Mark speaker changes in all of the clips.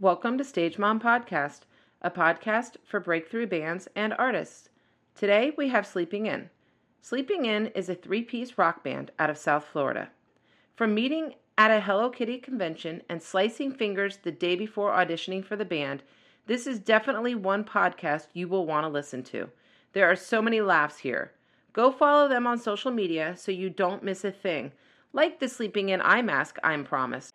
Speaker 1: Welcome to Stage Mom Podcast, a podcast for breakthrough bands and artists. Today we have Sleeping In. Sleeping In is a three piece rock band out of South Florida. From meeting at a Hello Kitty convention and slicing fingers the day before auditioning for the band, this is definitely one podcast you will want to listen to. There are so many laughs here. Go follow them on social media so you don't miss a thing, like the Sleeping In eye mask I'm promised.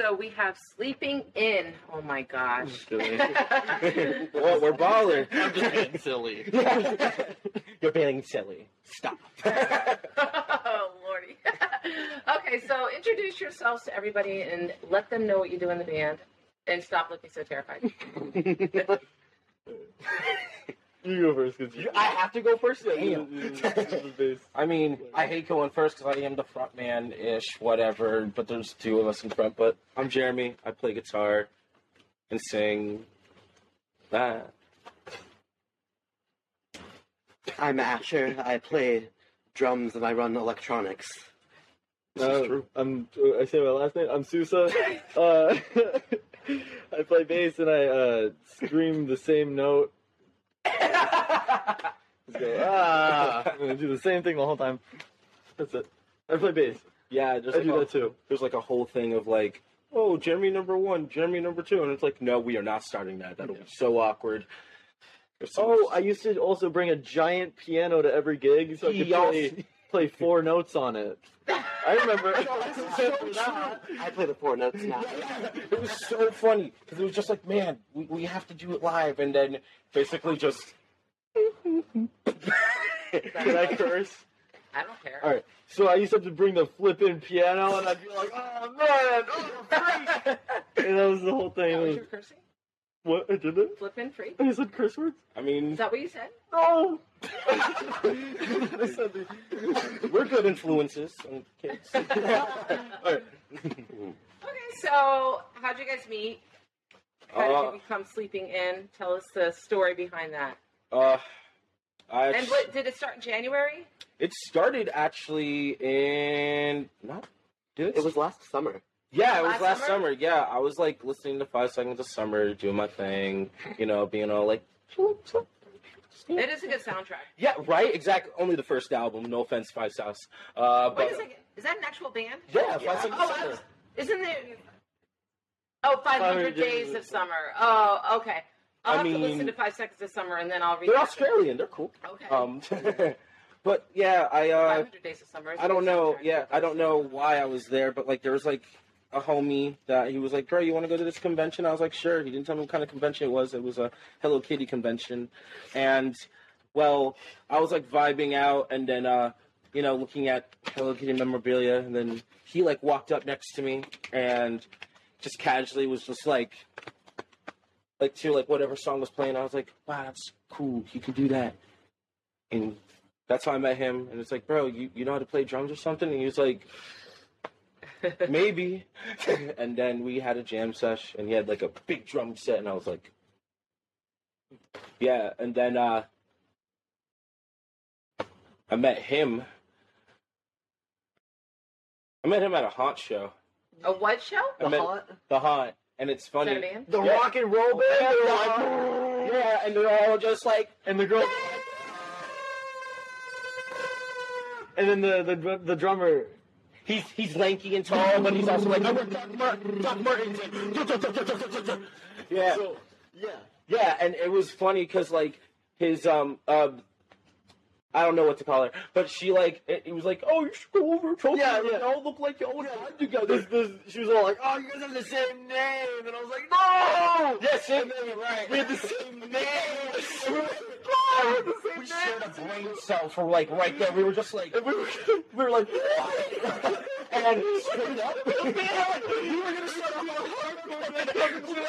Speaker 2: So
Speaker 1: we have Sleeping In. Oh my gosh.
Speaker 3: well, we're balling.
Speaker 4: I'm just being silly.
Speaker 3: You're being silly. Stop.
Speaker 1: oh, Lordy. okay, so introduce yourselves to everybody and let them know what you do in the band. And stop looking so terrified.
Speaker 4: You go first, because
Speaker 3: I have to go first. Damn. I mean, I hate going first because I am the front man ish, whatever. But there's two of us in front. But I'm Jeremy. I play guitar and sing. That.
Speaker 5: I'm Asher. I play drums and I run electronics.
Speaker 3: This is true.
Speaker 4: I'm. I say my last name. I'm Sousa. uh, I play bass and I uh, scream the same note. Just go, ah, and I do the same thing the whole time. That's it. I play bass.
Speaker 3: Yeah, there's
Speaker 4: I
Speaker 3: like
Speaker 4: do
Speaker 3: a,
Speaker 4: that too.
Speaker 3: There's like a whole thing of like, oh, Jeremy number one, Jeremy number two, and it's like, no, we are not starting that. That'll be so awkward. So
Speaker 4: Oh, I used to also bring a giant piano to every gig so I could play, play four notes on it. I remember.
Speaker 5: I play the four notes now.
Speaker 3: it was so funny because it was just like, man, we, we have to do it live, and then basically just.
Speaker 4: Can I curse?
Speaker 1: I don't care.
Speaker 4: All right. So I used to have to bring the flip-in piano, and I'd be like, "Oh man, oh freak!" and that was the whole thing.
Speaker 1: That
Speaker 4: It
Speaker 1: was
Speaker 4: was-
Speaker 1: your cursing?
Speaker 4: what I did it?
Speaker 1: Flippin' free?
Speaker 4: I said curse words.
Speaker 3: I mean,
Speaker 1: Is that what you said?
Speaker 4: No. I said the-
Speaker 3: we're good influences on kids.
Speaker 4: All right.
Speaker 1: Okay, so how'd you guys meet? How did
Speaker 3: Uh,
Speaker 1: you become Sleeping In? Tell us the story behind that.
Speaker 3: Uh, I
Speaker 1: And what did it start in January?
Speaker 3: it started actually in not. Did
Speaker 5: It was last summer.
Speaker 3: Yeah, it was
Speaker 1: Last
Speaker 3: last
Speaker 1: summer?
Speaker 3: summer? Yeah, I was like listening to Five Seconds of Summer, doing my thing, you know, being all like,
Speaker 1: It is a good soundtrack.
Speaker 3: yeah, right, exactly. Only the first album. No offense, Five Sauce. Uh, but
Speaker 1: Wait a second. Is that an actual band?
Speaker 3: yeah, Five Seconds
Speaker 1: Oh,
Speaker 3: of Summer.
Speaker 1: was, isn't there? Oh, 500 Days of Summer. Oh, okay. I'll
Speaker 3: I
Speaker 1: have to listen to Five Seconds of Summer and then I'll read
Speaker 3: They're. Australian. They're cool.
Speaker 1: Okay.
Speaker 3: Um, but yeah, I uh,
Speaker 1: 500 Days of Summer.
Speaker 3: I don't know. Yeah, I don't know why I was there, but like there was like a homie that he was like, "Bro, you want to go to this convention?" I was like, "Sure." He didn't tell me what kind of convention it was. It was a Hello Kitty convention, and well, I was like vibing out, and then uh, you know, looking at Hello Kitty memorabilia, and then he like walked up next to me and just casually was just like. Like to like whatever song was playing, I was like, "Wow, that's cool. You can do that." And that's how I met him. And it's like, bro, you, you know how to play drums or something? And he was like, maybe. and then we had a jam sesh, and he had like a big drum set, and I was like, yeah. And then uh, I met him. I met him at a haunt show.
Speaker 1: A what show?
Speaker 3: The, met the haunt, and it's
Speaker 1: Is
Speaker 3: funny.
Speaker 1: that a band?
Speaker 4: The
Speaker 3: Yeah.
Speaker 4: rock and roll band.
Speaker 3: Yeah,
Speaker 4: they're
Speaker 3: they're
Speaker 4: like,
Speaker 3: like, yeah, and they're all just like,
Speaker 4: and the girl. And then the the the drummer.
Speaker 3: he's he's lanky and tall, but he's also like, I'm Doc Martin. Doc Martin. Yeah.
Speaker 4: So, yeah.
Speaker 3: Yeah, and it was funny because like his um uh I don't know what to call her, but she like it, it was like, oh, you should go over talk
Speaker 4: Yeah, yeah.
Speaker 3: They all look like y'all yeah. together.
Speaker 4: This, this, she was all like, "Oh, you guys have the same name," and I was like, "No!"
Speaker 3: Yes,
Speaker 4: and
Speaker 3: it-
Speaker 4: then
Speaker 3: right.
Speaker 4: we had the same name. we "Oh, we had the same
Speaker 3: We
Speaker 4: name."
Speaker 3: shared a brain cell for like right there. We were just like,
Speaker 4: we were, we were like, "What?"
Speaker 3: And straight up, we were gonna start on hardcore,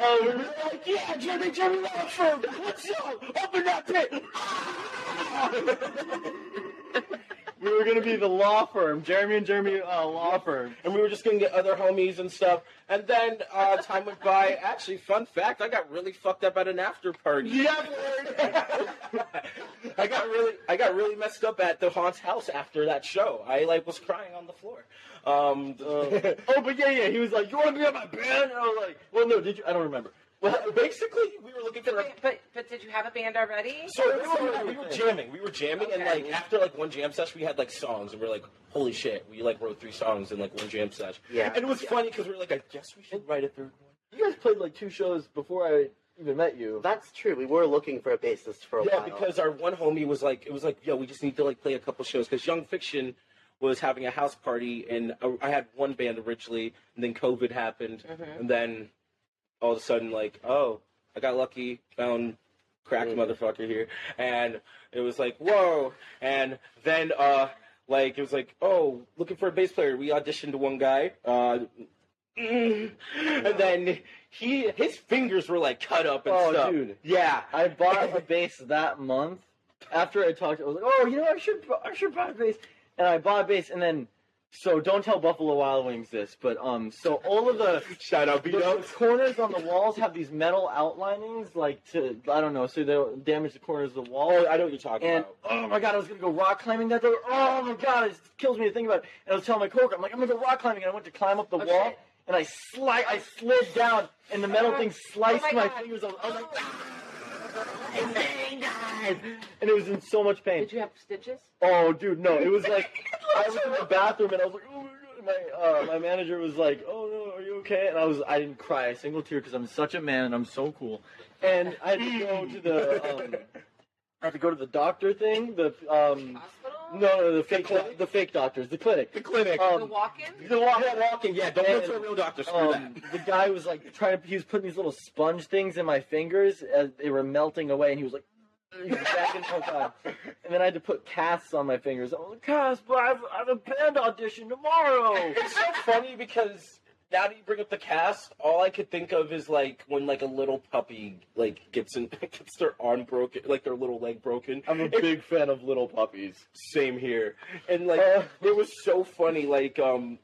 Speaker 3: and we were like, yeah, Jimmy, Jimmy Lawford, let's go, open that pit.
Speaker 4: We were gonna be the law firm, Jeremy and Jeremy uh, law firm.
Speaker 3: and we were just gonna get other homies and stuff. And then uh, time went by. Actually, fun fact: I got really fucked up at an after party.
Speaker 4: Yeah,
Speaker 3: I got really, I got really messed up at the Haunts house after that show. I like was crying on the floor. Um,
Speaker 4: Uh, oh, but yeah, yeah. He was like, "You want to be on my band?" And I was like, "Well, no. Did you? I don't remember."
Speaker 3: Well, basically, we were looking for. A,
Speaker 6: But but did you have a band already?
Speaker 3: so we were, we were jamming. We were jamming, and like after like one jam session, we had like songs, and we are like, "Holy shit!" We like wrote three songs in like one jam session.
Speaker 5: Yeah.
Speaker 3: and it was funny because we were like, "I guess we should write a third one."
Speaker 4: You guys played like two shows before I even met you.
Speaker 5: That's true. We were looking for a bassist for a
Speaker 3: Yeah,
Speaker 5: while.
Speaker 3: Yeah, because our one homie was like, it was like, yo, we just need to like play a couple shows because Young Fiction was having a house party, and I I had one band originally, and then COVID happened, mm-hmm. and then all of a sudden, like, oh, I got lucky, found cracked motherfucker here, and it was like, whoa, and then uh, like it was like, oh, looking for a bass player. We auditioned one guy, uh. mm, And then he his fingers were like cut up and
Speaker 4: Oh,
Speaker 3: stuff.
Speaker 4: dude.
Speaker 3: Yeah,
Speaker 4: I bought a bass that month. After I talked, I was like, "Oh, you know, I should, I should buy a bass." And I bought a bass, and then, so don't tell Buffalo Wild Wings this, but um, so all of the
Speaker 3: Shout out
Speaker 4: the,
Speaker 3: beat
Speaker 4: the
Speaker 3: ups.
Speaker 4: corners on the walls have these metal outlinings, like to I don't know, so they don't damage the corners of the wall.
Speaker 3: Oh, I know what you're talking
Speaker 4: And
Speaker 3: about.
Speaker 4: oh my god, I was gonna go rock climbing that day. Oh my god, it kills me to think about it. And I was telling my coworker, I'm like, I'm gonna go rock climbing, and I went to climb up the
Speaker 6: Oh,
Speaker 4: wall, and I slide, I slid down, and the metal thing sliced
Speaker 6: Oh my
Speaker 4: my fingers. I was, I was like, "Ah, my fingers!" and it was in so much pain.
Speaker 6: Did you have stitches?
Speaker 4: Oh, dude, no, it was like I was in the bathroom, and I was like, oh my god. My uh, my manager was like, oh no, are you okay? And I was, I didn't cry a single tear because I'm such a man and I'm so cool. And I had to go to the, um, I had to go to the doctor thing. The um,
Speaker 6: Hospital?
Speaker 4: no, no, the fake,
Speaker 3: clinic?
Speaker 4: the fake doctors, the clinic.
Speaker 3: The clinic.
Speaker 4: Um,
Speaker 6: the walk-in?
Speaker 3: the walk, yeah, walking. Yeah, don't go
Speaker 4: and,
Speaker 3: to a real doctor. Screw
Speaker 4: Um,
Speaker 3: that.
Speaker 4: the guy was like trying to. He was putting these little sponge things in my fingers as they were melting away, and he was like, he was back in the whole time. And then I had to put casts on my fingers. I was like, cast, but I have, I have a band audition tomorrow.
Speaker 3: It's so funny because now that you bring up the cast, all I could think of is like when like a little puppy like gets in gets their arm broken, like their little leg broken.
Speaker 4: I'm a big fan of little puppies.
Speaker 3: Same here, and like
Speaker 4: Uh.
Speaker 3: it was so funny. Like um,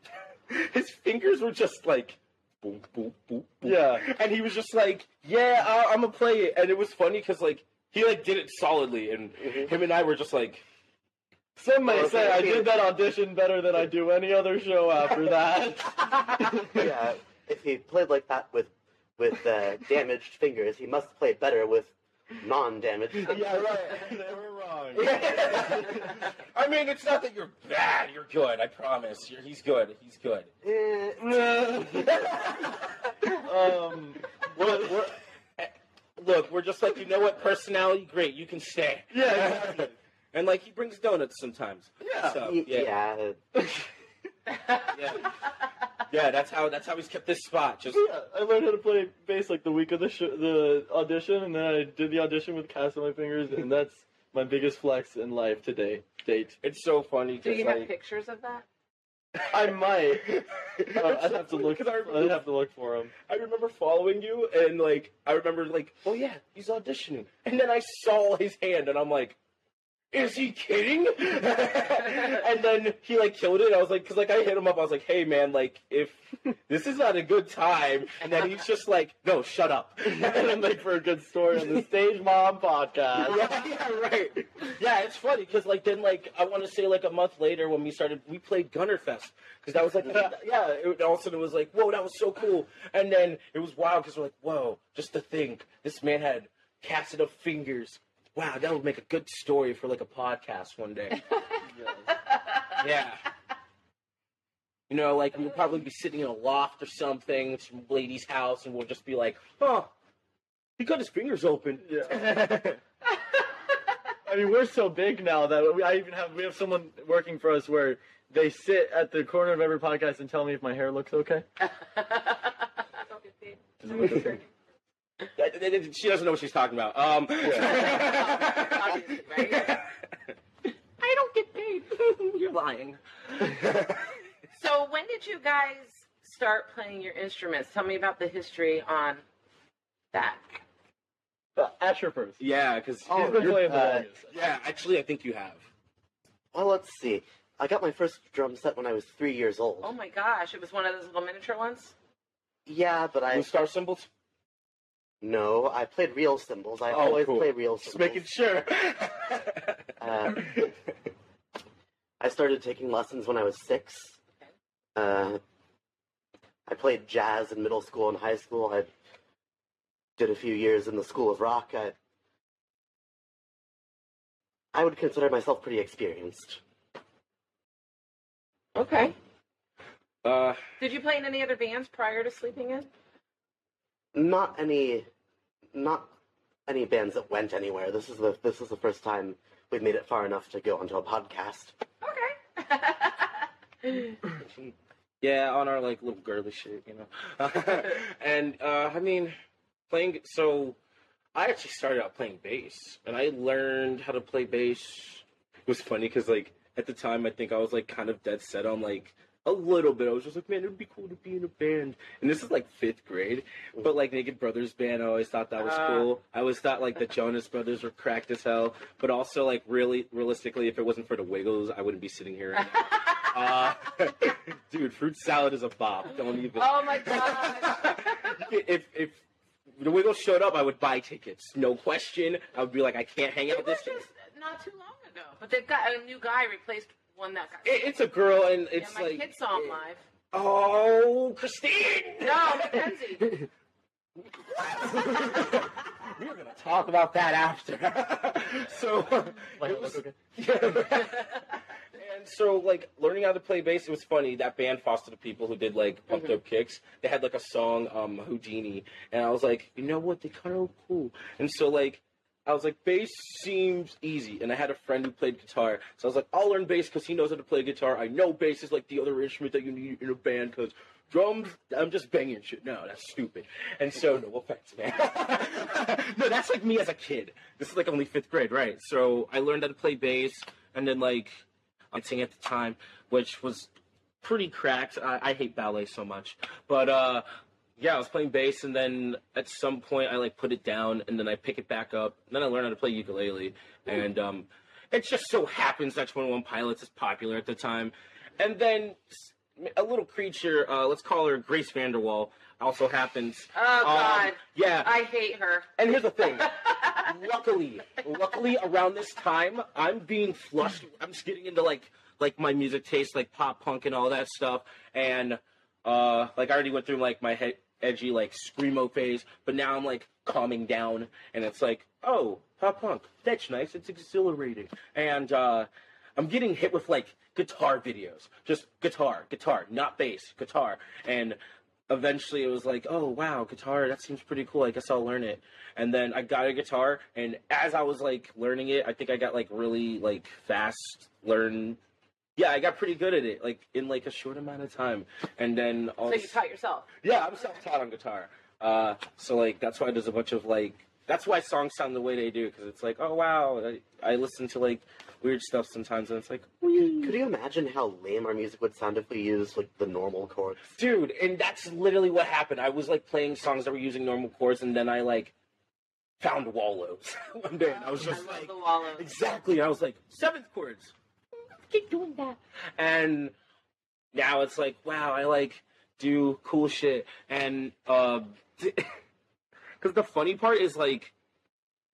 Speaker 3: his fingers were just like. Boom, boom, boom, boom.
Speaker 4: Yeah.
Speaker 3: and he was just like, "Yeah, I, I'm gonna play it," and it was funny because like he like did it solidly, and him and I were just like,
Speaker 4: Some may
Speaker 5: Okay.
Speaker 4: say I did that audition better than I do any other show after that.
Speaker 5: yeah, if he played like that with with uh, damaged fingers, he must play better with non-damaged.
Speaker 3: "Yeah, right."
Speaker 4: they were wrong.
Speaker 3: I mean, it's not that you're bad. You're good. I promise. You're, he's good. He's good.
Speaker 5: Eh,
Speaker 4: um,
Speaker 3: We're, we're, eh, look, we're just like you know what? Personality, great. You can stay.
Speaker 4: Yeah, exactly.
Speaker 3: and like he brings donuts sometimes.
Speaker 4: Yeah.
Speaker 3: So,
Speaker 5: y-
Speaker 3: yeah,
Speaker 5: yeah.
Speaker 3: yeah, yeah. That's how. That's how he's kept this spot. Just
Speaker 4: Yeah, I learned how to play bass like the week of the sh- the audition, and then I did the audition with cast on my fingers, and that's my biggest flex in life today. Date.
Speaker 3: it's so funny.
Speaker 6: Do
Speaker 3: 'cause,
Speaker 6: you have
Speaker 3: like,
Speaker 6: pictures of that?
Speaker 4: I might. Uh, I'd have to look.
Speaker 3: I
Speaker 4: I'd have to look for him.
Speaker 3: I remember following you, and like I remember like, oh yeah, he's auditioning, and then I saw his hand, and I'm like. Is he kidding? and then he like killed it. I was like, because like I hit him up. I was like, hey man, like if this is not a good time, and then he's just like, no, shut up.
Speaker 4: and I'm like for a good story on the Stage Mom podcast.
Speaker 3: yeah, yeah, right. Yeah, it's funny because like then like I want to say like a month later when we started, we played Gunnerfest because that was like yeah. It, all of a sudden it was like whoa, that was so cool, and then it was wild because we're like whoa, just to think this man had casted up fingers. Wow, that would make a good story for like a podcast one day. yeah. You know, like we'll probably be sitting in a loft or something, some lady's house, and we'll just be like, "Huh, he got his fingers open."
Speaker 4: Yeah. I mean, we're so big now that we, I even have we have someone working for us where they sit at the corner of every podcast and tell me if my hair looks okay.
Speaker 3: She doesn't know what she's talking about. Um,
Speaker 6: Obviously, right?
Speaker 3: I I don't get paid. You're lying.
Speaker 6: So when did you guys start playing your instruments? Tell me about the history on that.
Speaker 4: Uh, Asher first.
Speaker 3: yeah, because
Speaker 5: Oh,
Speaker 4: He's been
Speaker 5: you're-
Speaker 4: playing the
Speaker 5: uh,
Speaker 4: longest.
Speaker 3: yeah, actually, I think you have.
Speaker 5: Well, let's see. I got my first drum set when I was three years old.
Speaker 6: Oh my gosh, it was one of those little miniature ones?
Speaker 5: Yeah, but I
Speaker 3: Blue star symbols.
Speaker 5: No, I played real cymbals. I
Speaker 3: Oh,
Speaker 5: always
Speaker 3: cool.
Speaker 5: play real
Speaker 3: Just
Speaker 5: cymbals.
Speaker 3: making sure.
Speaker 5: Uh, I started taking lessons when I was six. Uh, I played jazz in middle school and high school. I did a few years in the School of Rock. I, I would consider myself pretty experienced.
Speaker 6: Okay.
Speaker 3: uh,
Speaker 6: Did you play in any other bands prior to Sleeping In?
Speaker 5: Not any, not any bands that went anywhere. This is the this is the first time we've made it far enough to go onto a podcast.
Speaker 6: Okay.
Speaker 3: yeah, on our like little girly shit, you know. and uh, I mean, playing. So, I actually started out playing bass, and I learned how to play bass. It was funny because like at the time, I think I was like kind of dead set on like a little bit. I was just like, man, it'd be cool to be in a band. And this is like fifth grade, but like Naked Brothers band, I always thought that was
Speaker 6: Ah.
Speaker 3: cool. I always thought like the Jonas Brothers were cracked as hell, but also like really realistically, if it wasn't for the Wiggles, I wouldn't be sitting here. Uh, dude, fruit salad is a bop. Don't even.
Speaker 6: oh my god.
Speaker 3: if if the Wiggles showed up, I would buy tickets, no question. I would be like, I can't hang out
Speaker 6: It
Speaker 3: with
Speaker 6: was
Speaker 3: this.
Speaker 6: just not too long ago. But they've got a new guy replaced one that got
Speaker 3: It, it's a girl, and
Speaker 6: yeah,
Speaker 3: it's
Speaker 6: my
Speaker 3: like.
Speaker 6: kids saw him live.
Speaker 3: Oh, Christine!
Speaker 6: No, Mackenzie.
Speaker 3: we were gonna talk about that after. so,
Speaker 4: Like,
Speaker 3: it was-
Speaker 4: okay.
Speaker 3: and so, like, learning how to play bass, it was funny. That band, Foster the People, who did, like, Pumped Up Kicks, they had, like, a song, um, Houdini. And I was like, you know what? They kind of cool. And so, like, I was like, bass seems easy. And I had a friend who played guitar. So I was like, I'll learn bass because he knows how to play guitar. I know bass is, like, the other instrument that you need in a band because drums, I'm just banging shit. No, that's stupid. And so, no offense, man. no, that's like me as a kid. This is like only fifth grade, right? So I learned how to play bass, and then like I'd sing at the time, which was pretty cracked. I, I hate ballet so much, but uh, yeah, I was playing bass, and then at some point I like put it down, and then I pick it back up, and then I learned how to play ukulele, and um, it just so happens that Twenty One Pilots is popular at the time, and then a little creature, uh, let's call her Grace VanderWaal, also happens.
Speaker 6: Oh
Speaker 3: Um,
Speaker 6: god.
Speaker 3: yeah,
Speaker 6: I hate her.
Speaker 3: and here's the thing. luckily, luckily around this time, I'm being flushed. I'm just getting into like like my music taste, like pop punk and all that stuff. And uh, like I already went through like my he- edgy like screamo phase, but now I'm like calming down, and it's like, oh, pop punk, that's nice. It's exhilarating, and uh, I'm getting hit with like guitar videos, just guitar, guitar, not bass, guitar, and eventually it was like, oh wow, guitar, that seems pretty cool. I guess I'll learn it. And then I got a guitar, and as I was like learning it, I think I got like really like fast learn. Yeah, I got pretty good at it, like in like a short amount of time. And then
Speaker 6: So
Speaker 3: also,
Speaker 6: you taught yourself.
Speaker 3: yeah, I'm self-taught on guitar. Uh, so like that's why there's a bunch of like that's why songs sound the way they do because it's like oh wow I, I listen to like weird stuff sometimes and it's like
Speaker 5: Could you imagine how lame our music would sound if we used like the normal chords?
Speaker 3: dude and that's literally what happened i was like playing songs that were using normal chords and then i like found wallows one day and i was
Speaker 6: I
Speaker 3: just
Speaker 6: love
Speaker 3: like
Speaker 6: the wallows.
Speaker 3: exactly i was like seventh chords keep doing that. And now it's like wow i like do cool shit. And uh because the funny part is like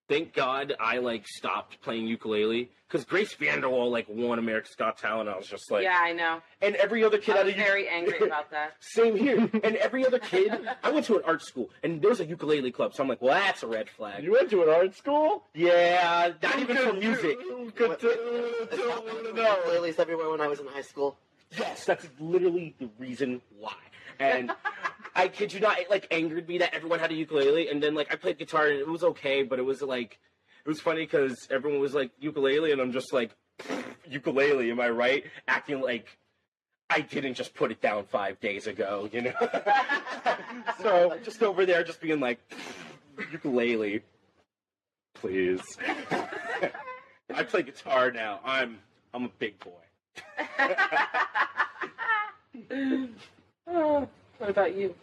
Speaker 3: thank god i like stopped playing ukulele because grace vanderwaal like won america's got talent i was just like
Speaker 6: yeah, I know.
Speaker 3: and every other kid
Speaker 6: I
Speaker 3: out
Speaker 6: was
Speaker 3: of U-
Speaker 6: very angry about that.
Speaker 3: same here. And every other kid, I went to an art school, and there's a ukulele club. So I'm like, well, that's a red flag.
Speaker 4: You went to an art school?
Speaker 3: Yeah, not even for music.
Speaker 4: Good
Speaker 5: What-
Speaker 4: to,
Speaker 5: Is
Speaker 4: to
Speaker 5: that
Speaker 4: to
Speaker 5: why
Speaker 4: know.
Speaker 5: Ukuleles everywhere when I was in high school.
Speaker 3: Yes, that's literally the reason why. And I kid you not, it like angered me that everyone had a ukulele, and then like I played guitar and it was okay, but it was like, it was funny because everyone was like ukulele, and I'm just like, ukulele, am I right? Acting like. I didn't just put it down five days ago, you know. so just over there, just being like, ukulele, please. I play guitar now. I'm I'm a big boy.
Speaker 1: oh, what about you?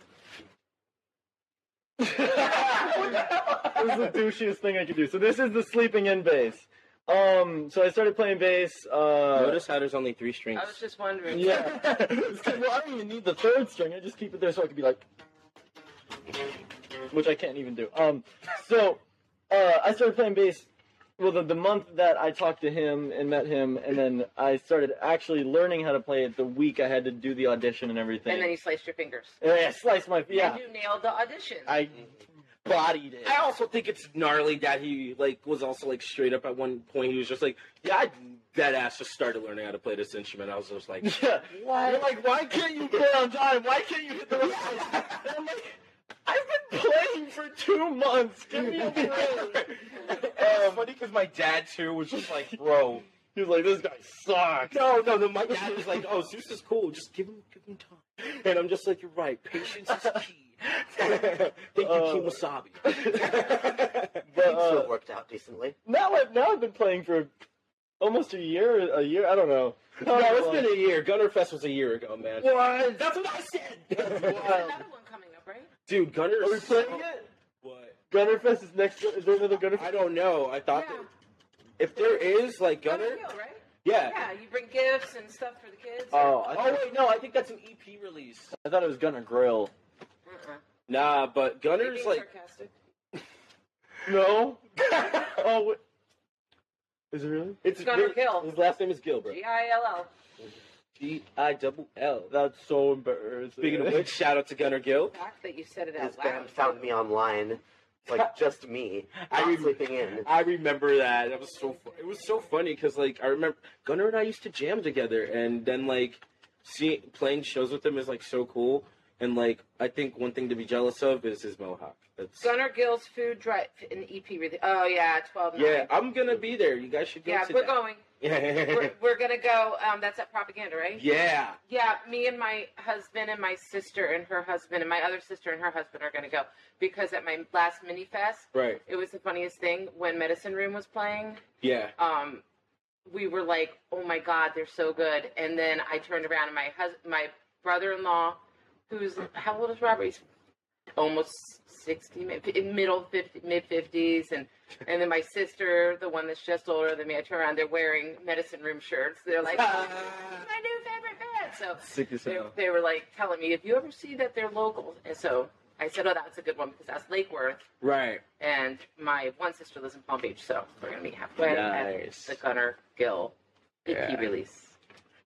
Speaker 4: This is the douchiest thing I could do. So this is the sleeping in bass. Um, so I started playing bass. Uh,
Speaker 3: Notice how there's only three strings.
Speaker 1: I was just wondering.
Speaker 4: Yeah. Well, I don't even need the third string. I just keep it there so I can be like, which I can't even do. Um, so uh, I started playing bass. Well, the, the month that I talked to him and met him, and then I started actually learning how to play it the week I had to do the audition and everything.
Speaker 1: And then you sliced your fingers.
Speaker 4: And I sliced my yeah.
Speaker 1: And you nailed the audition.
Speaker 4: I bodied it.
Speaker 3: I also think it's gnarly that he like was also like straight up at one point. He was just like, "Yeah, I dead ass just started learning how to play this instrument." I was just like,
Speaker 4: Yeah. You're like, why can't you play on time? Why can't you hit the right notes? And I'm like, I've been playing for two months. Give me a break.
Speaker 3: "It's funny because my dad too was just like, bro."
Speaker 4: He was like, this guy sucks.
Speaker 3: No, no, no. My dad was like, "Oh, Zeus is cool. Just give him, give him time." And I'm just like, "You're right. Patience is key." Thank you,
Speaker 4: Uh,
Speaker 3: King Wasabi.
Speaker 4: But
Speaker 5: Seems to
Speaker 4: uh,
Speaker 5: have worked out decently.
Speaker 4: now, I've now I've been playing for almost a year. A year? I don't know.
Speaker 3: no, it's been a year. Gunnerfest was a year ago, man.
Speaker 4: What?
Speaker 3: That's what I said.
Speaker 1: There's
Speaker 4: Wild.
Speaker 1: another one coming up, right?
Speaker 3: Dude, Gunner.
Speaker 4: Are we playing it?
Speaker 3: What?
Speaker 4: Gunnerfest is next. Is there another Gunnerfest?
Speaker 3: I don't know. I thought
Speaker 1: Yeah.
Speaker 3: that if there is like Gunner,
Speaker 1: Gunner Hill, right?
Speaker 3: yeah.
Speaker 1: Yeah, you bring gifts and stuff for the kids.
Speaker 4: Oh, oh I
Speaker 3: Oh
Speaker 4: thought,
Speaker 3: wait, no, I think that's an EP release.
Speaker 4: I thought it was Gunner Grill.
Speaker 1: Uh-uh.
Speaker 3: Nah, but
Speaker 1: You're
Speaker 3: Gunner's
Speaker 1: being
Speaker 3: like
Speaker 1: sarcastic.
Speaker 4: No. oh. Wait. Is it really?
Speaker 3: it's
Speaker 1: Gunner Gill.
Speaker 3: His last name is Gill, bro.
Speaker 1: G I L L.
Speaker 3: G I double L.
Speaker 4: That's so embarrassing.
Speaker 3: Speaking of which, shout out to Gunner Gill.
Speaker 1: The fact that you said it
Speaker 5: His
Speaker 1: out
Speaker 5: band
Speaker 1: loud.
Speaker 5: found me online, like just me,
Speaker 3: I
Speaker 5: not
Speaker 3: rem-
Speaker 5: sleeping in.
Speaker 3: I remember that. That was so. Fu- it was so funny because like I remember Gunner and I used to jam together, and then like see playing shows with him is like so cool. And like I think one thing to be jealous of is his mohawk. That's
Speaker 1: Gunner Gill's food drive in the EP. Really. Oh yeah, twelve.
Speaker 3: yeah. I'm gonna be there. You guys should go.
Speaker 1: Yeah, we're
Speaker 3: that.
Speaker 1: going. We're, we're gonna go. Um, that's at propaganda, right?
Speaker 3: yeah.
Speaker 1: Yeah, me and my husband and my sister and her husband and my other sister and her husband are gonna go because at my last mini fest,
Speaker 3: Right.
Speaker 1: it was the funniest thing when Medicine Room was playing.
Speaker 3: Yeah.
Speaker 1: Um, we were like, "Oh my God, they're so good!" And then I turned around and my husband, my brother-in-law, who's how old is Robert? He's almost sixty, mid, middle fifty, mid fifties, and and then my sister, the one that's just older than me. I turn around, they're wearing Medicine Room shirts. They're like, "My new favorite band." So
Speaker 4: Sick as
Speaker 1: they,
Speaker 4: hell.
Speaker 1: they were like telling me if you ever see that they're local, and so I said, "Oh, that's a good one because that's Lake Worth."
Speaker 3: Right.
Speaker 1: and my one sister lives in Palm Beach, so we're gonna meet halfway
Speaker 3: Nice.
Speaker 1: at the Gunner Gill EP
Speaker 3: Yeah.
Speaker 1: release.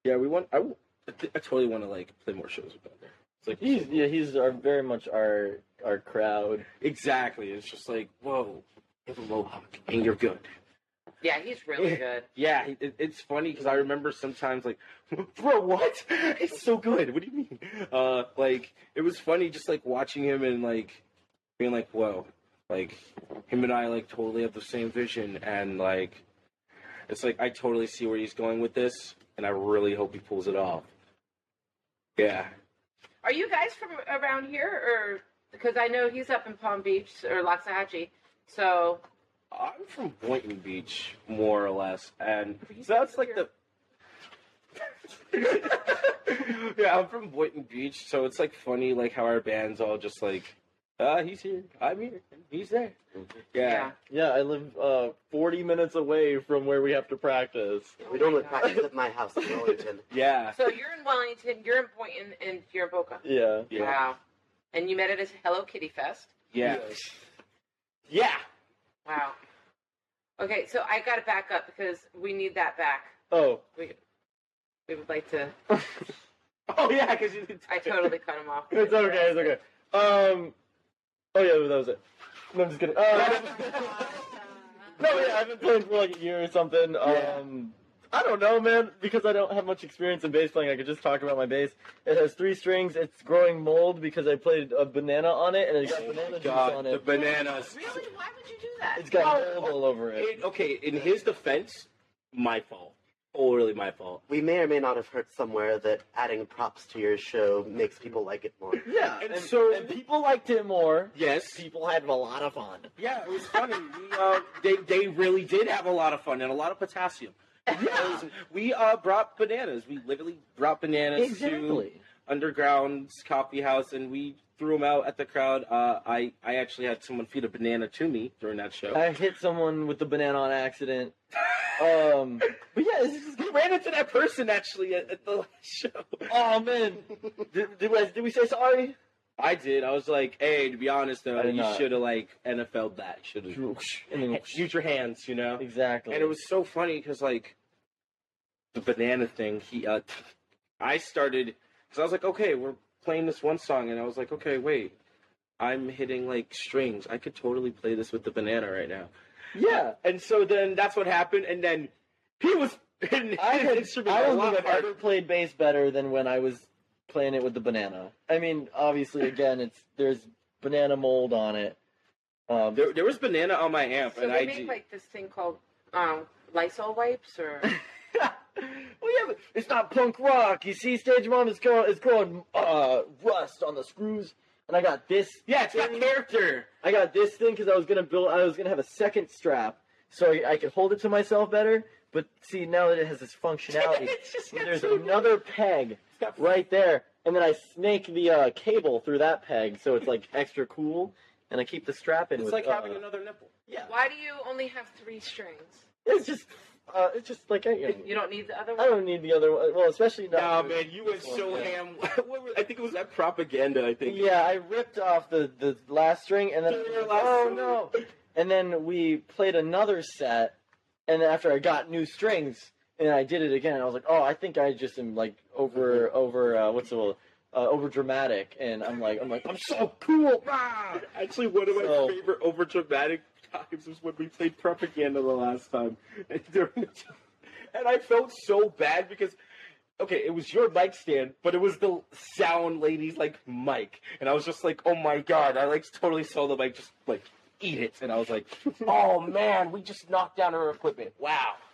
Speaker 3: Yeah. We want. I, w- I thi- I totally want to like play more shows with Gunner. It's like
Speaker 4: He's yeah, he's our very much our our crowd.
Speaker 3: exactly. It's just like whoa, you have a mohawk and you're good.
Speaker 1: Yeah, he's really good.
Speaker 3: Yeah, it, it's funny because I remember sometimes like, bro, what? It's so good. What do you mean? Uh, like it was funny just like watching him and like being like, whoa, like him and I like totally have the same vision and like it's like I totally see where he's going with this and I really hope he pulls it off. Yeah.
Speaker 1: Are you guys from around here, or because I know he's up in Palm Beach or Loxahatchee, so
Speaker 3: I'm from Boynton Beach, more or less, and so that's like the. yeah, I'm from Boynton Beach, so it's like funny, like how our band's all just like, ah, he's here, I'm here, he's there. Yeah,
Speaker 1: yeah.
Speaker 4: Yeah, I live uh 40 minutes away from where we have to practice.
Speaker 5: We normally practice at my house in Wellington.
Speaker 3: yeah,
Speaker 1: So you're in Wellington, you're in Boynton, and you're in Boca.
Speaker 4: Yeah.
Speaker 3: yeah,
Speaker 1: Wow. And you met at his Hello Kitty Fest.
Speaker 3: yeah, yeah.
Speaker 1: Wow. Okay, so I got to back up because we need that back.
Speaker 4: Oh.
Speaker 1: We we would like to.
Speaker 3: Oh yeah, because you.
Speaker 1: I totally cut him off.
Speaker 4: It's okay, it's okay. Um Oh yeah, that was it. No, I'm just kidding. Uh, no, yeah, I've been playing for like a year or something. Um I don't know, man, because I don't have much experience in bass playing. I could just talk about my bass. It has three strings. It's growing mold because I played a banana on it, and it's got banana juice
Speaker 3: God,
Speaker 4: on
Speaker 3: the
Speaker 4: it.
Speaker 3: bananas.
Speaker 1: Really? Why would you do that?
Speaker 4: It's got
Speaker 3: Well,
Speaker 4: mold all over it.
Speaker 3: It- okay, in his defense, my fault. Totally my fault.
Speaker 5: We may or may not have heard somewhere that adding props to your show makes people like it more.
Speaker 4: Yeah,
Speaker 3: And
Speaker 4: and,
Speaker 3: so-
Speaker 4: and people liked it more.
Speaker 3: Yes.
Speaker 4: People had a lot of fun.
Speaker 3: Yeah, it was funny. we, uh, they they really did have a lot of fun and a lot of potassium. Yeah, we uh, brought bananas. We literally brought bananas to Underground's coffee house, and we threw them out at the crowd. Uh, I I actually had someone feed a banana to me during that show.
Speaker 4: I hit someone with the banana on accident. Um, but yeah, just,
Speaker 3: we ran into that person actually at, at the last show.
Speaker 4: oh man, did, did, we, did we say sorry?
Speaker 3: I did. I was like, hey, to be honest though, you should have like NFL'd that. Should have use your hands, you know.
Speaker 4: exactly.
Speaker 3: And it was so funny because like the banana thing. He, uh, I started because I was like, okay, we're playing this one song, and I was like, okay, wait, I'm hitting like strings. I could totally play this with the banana right now.
Speaker 4: yeah.
Speaker 3: And so then that's what happened, and then he was. hitting
Speaker 4: I
Speaker 3: his
Speaker 4: had
Speaker 3: instrument
Speaker 4: I
Speaker 3: a
Speaker 4: don't
Speaker 3: lot
Speaker 4: think I've
Speaker 3: harder.
Speaker 4: ever played bass better than when I was playing it with the banana. I mean, obviously, again, it's there's banana mold on it. Um,
Speaker 3: There, there was banana on my amp,
Speaker 6: So
Speaker 3: and
Speaker 6: they
Speaker 3: I
Speaker 6: make
Speaker 3: did-
Speaker 6: like this thing called um, Lysol wipes, or
Speaker 4: well, yeah, but it's not punk rock. You see, Stage Mom is called it's called uh, rust on the screws, and I got this.
Speaker 3: yeah, it's got character.
Speaker 4: I got this thing because I was gonna build. I was gonna have a second strap so I, I could hold it to myself better. But see, now that it has this functionality,
Speaker 3: It's just got
Speaker 4: there's
Speaker 3: so-
Speaker 4: another peg right there, and then I snake the uh, cable through that peg, so it's like extra cool, and I keep the strap in.
Speaker 3: It's
Speaker 4: with,
Speaker 3: like
Speaker 4: uh,
Speaker 3: having another nipple.
Speaker 4: Yeah,
Speaker 6: why do you only have three strings?
Speaker 4: it's just, uh, it's just like I, you
Speaker 6: You don't need the other one.
Speaker 4: I don't need the other one. Well, especially not.
Speaker 3: Nah, man, you went
Speaker 4: this one,
Speaker 3: so
Speaker 4: yeah.
Speaker 3: ham. was, I think it was that propaganda. I think.
Speaker 4: Yeah, I ripped off the, the last string and then
Speaker 3: Your last
Speaker 4: oh no! And then we played another set, and then after I got new strings and I did it again, I was like, oh, I think I just am like over over uh, what's the word? Uh, over dramatic, and I'm like I'm like I'm so cool. Rah!
Speaker 3: Actually, one of my
Speaker 4: So-
Speaker 3: favorite over dramatic times was when we played propaganda the last time. And, and I felt so bad because, okay, it was your mic stand, but it was the sound lady's like mic, and I was just like, oh my god, I like totally saw the mic just like eat it, and I was like, oh man, we just knocked down her equipment. Wow.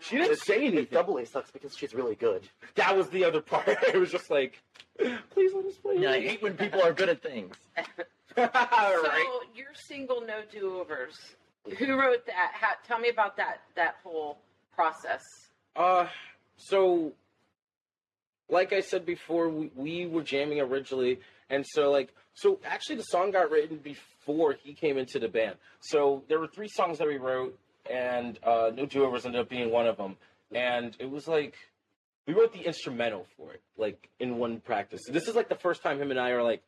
Speaker 3: She didn't say anything.
Speaker 5: Double A sucks because she's really good.
Speaker 3: That was the other part. It was just like, please let us play.
Speaker 4: Yeah, I hate when people are good at things.
Speaker 3: All right.
Speaker 6: So you're single, no do-overs. Who wrote that? How, tell me about that that whole process.
Speaker 3: Uh, so, like I said before, we, we were jamming originally, and so like, so actually the song got written before he came into the band. So there were three songs that we wrote, and uh, No Do Overs ended up being one of them. And it was like, we wrote the instrumental for it, like in one practice. this is like the first time him and I are like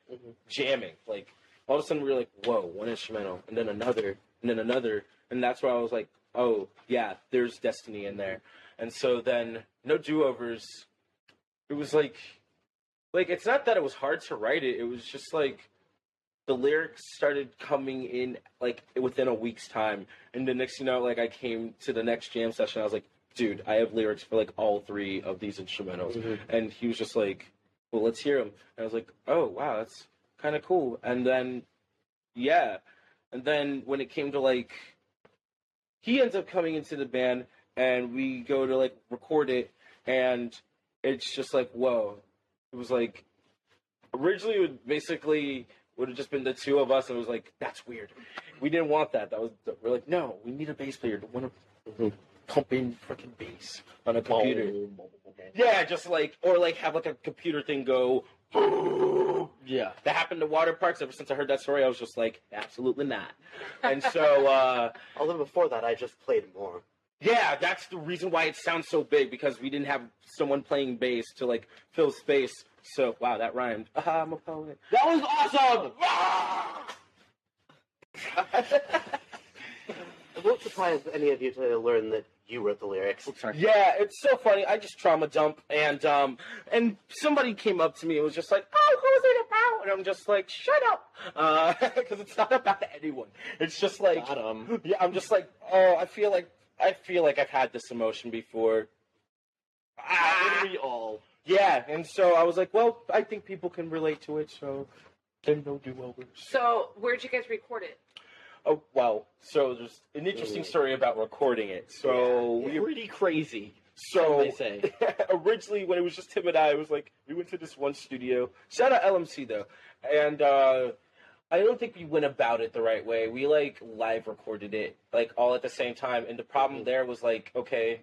Speaker 3: jamming. Like all of a sudden we were like, whoa, one instrumental, and then another, and then another, and that's where I was like, oh yeah, there's destiny in there. And so then no do overs. It was like, like it's not that it was hard to write it. It was just like the lyrics started coming in like within a week's time, and the next you know, like I came to the next jam session. I was like, dude, I have lyrics for like all three of these instrumentals, mm-hmm. and he was just like, well, let's hear them. And I was like, oh wow, that's kind of cool. And then, yeah, and then when it came to like, he ends up coming into the band, and we go to like record it, and it's just like, whoa. It was like originally it would basically would have just been the two of us, and it was like that's weird. We didn't want that. That was we're like, no, we need a bass player to want to pump in freaking bass on a computer. Yeah, just like or like have like a computer thing go.
Speaker 4: Yeah.
Speaker 3: That happened to Waterparks. Ever since I heard that story, I was just like, absolutely not. And so, uh,
Speaker 5: Although before that, I just played more.
Speaker 3: yeah, that's the reason why it sounds so big because we didn't have someone playing bass to like fill space. So, wow, that rhymed. Ah, I'm a poet.
Speaker 4: That was awesome.
Speaker 5: It won't surprise any of you to learn that you wrote the lyrics.
Speaker 3: Yeah, it's so funny. I just trauma dump, and um, and somebody came up to me and was just like, "Oh, who's it about?" And I'm just like, "Shut up," because it's not about anyone. It's just like,
Speaker 4: Got 'em.
Speaker 3: yeah, I'm just like, oh, I feel like I feel like I've had this emotion before. Ah,
Speaker 4: we all.
Speaker 3: yeah, and so I was like, well, I think people can relate to it, so then no do overs.
Speaker 6: So where'd you guys record it?
Speaker 3: Oh well, so there's an interesting story about recording it. So we
Speaker 4: Pretty crazy.
Speaker 3: So
Speaker 4: they say.
Speaker 3: originally, when it was just Tim and I, it was like we went to this one studio. Shout out LMC though, and uh, I don't think we went about it the right way. We like live recorded it like all at the same time, and the problem there was like, okay,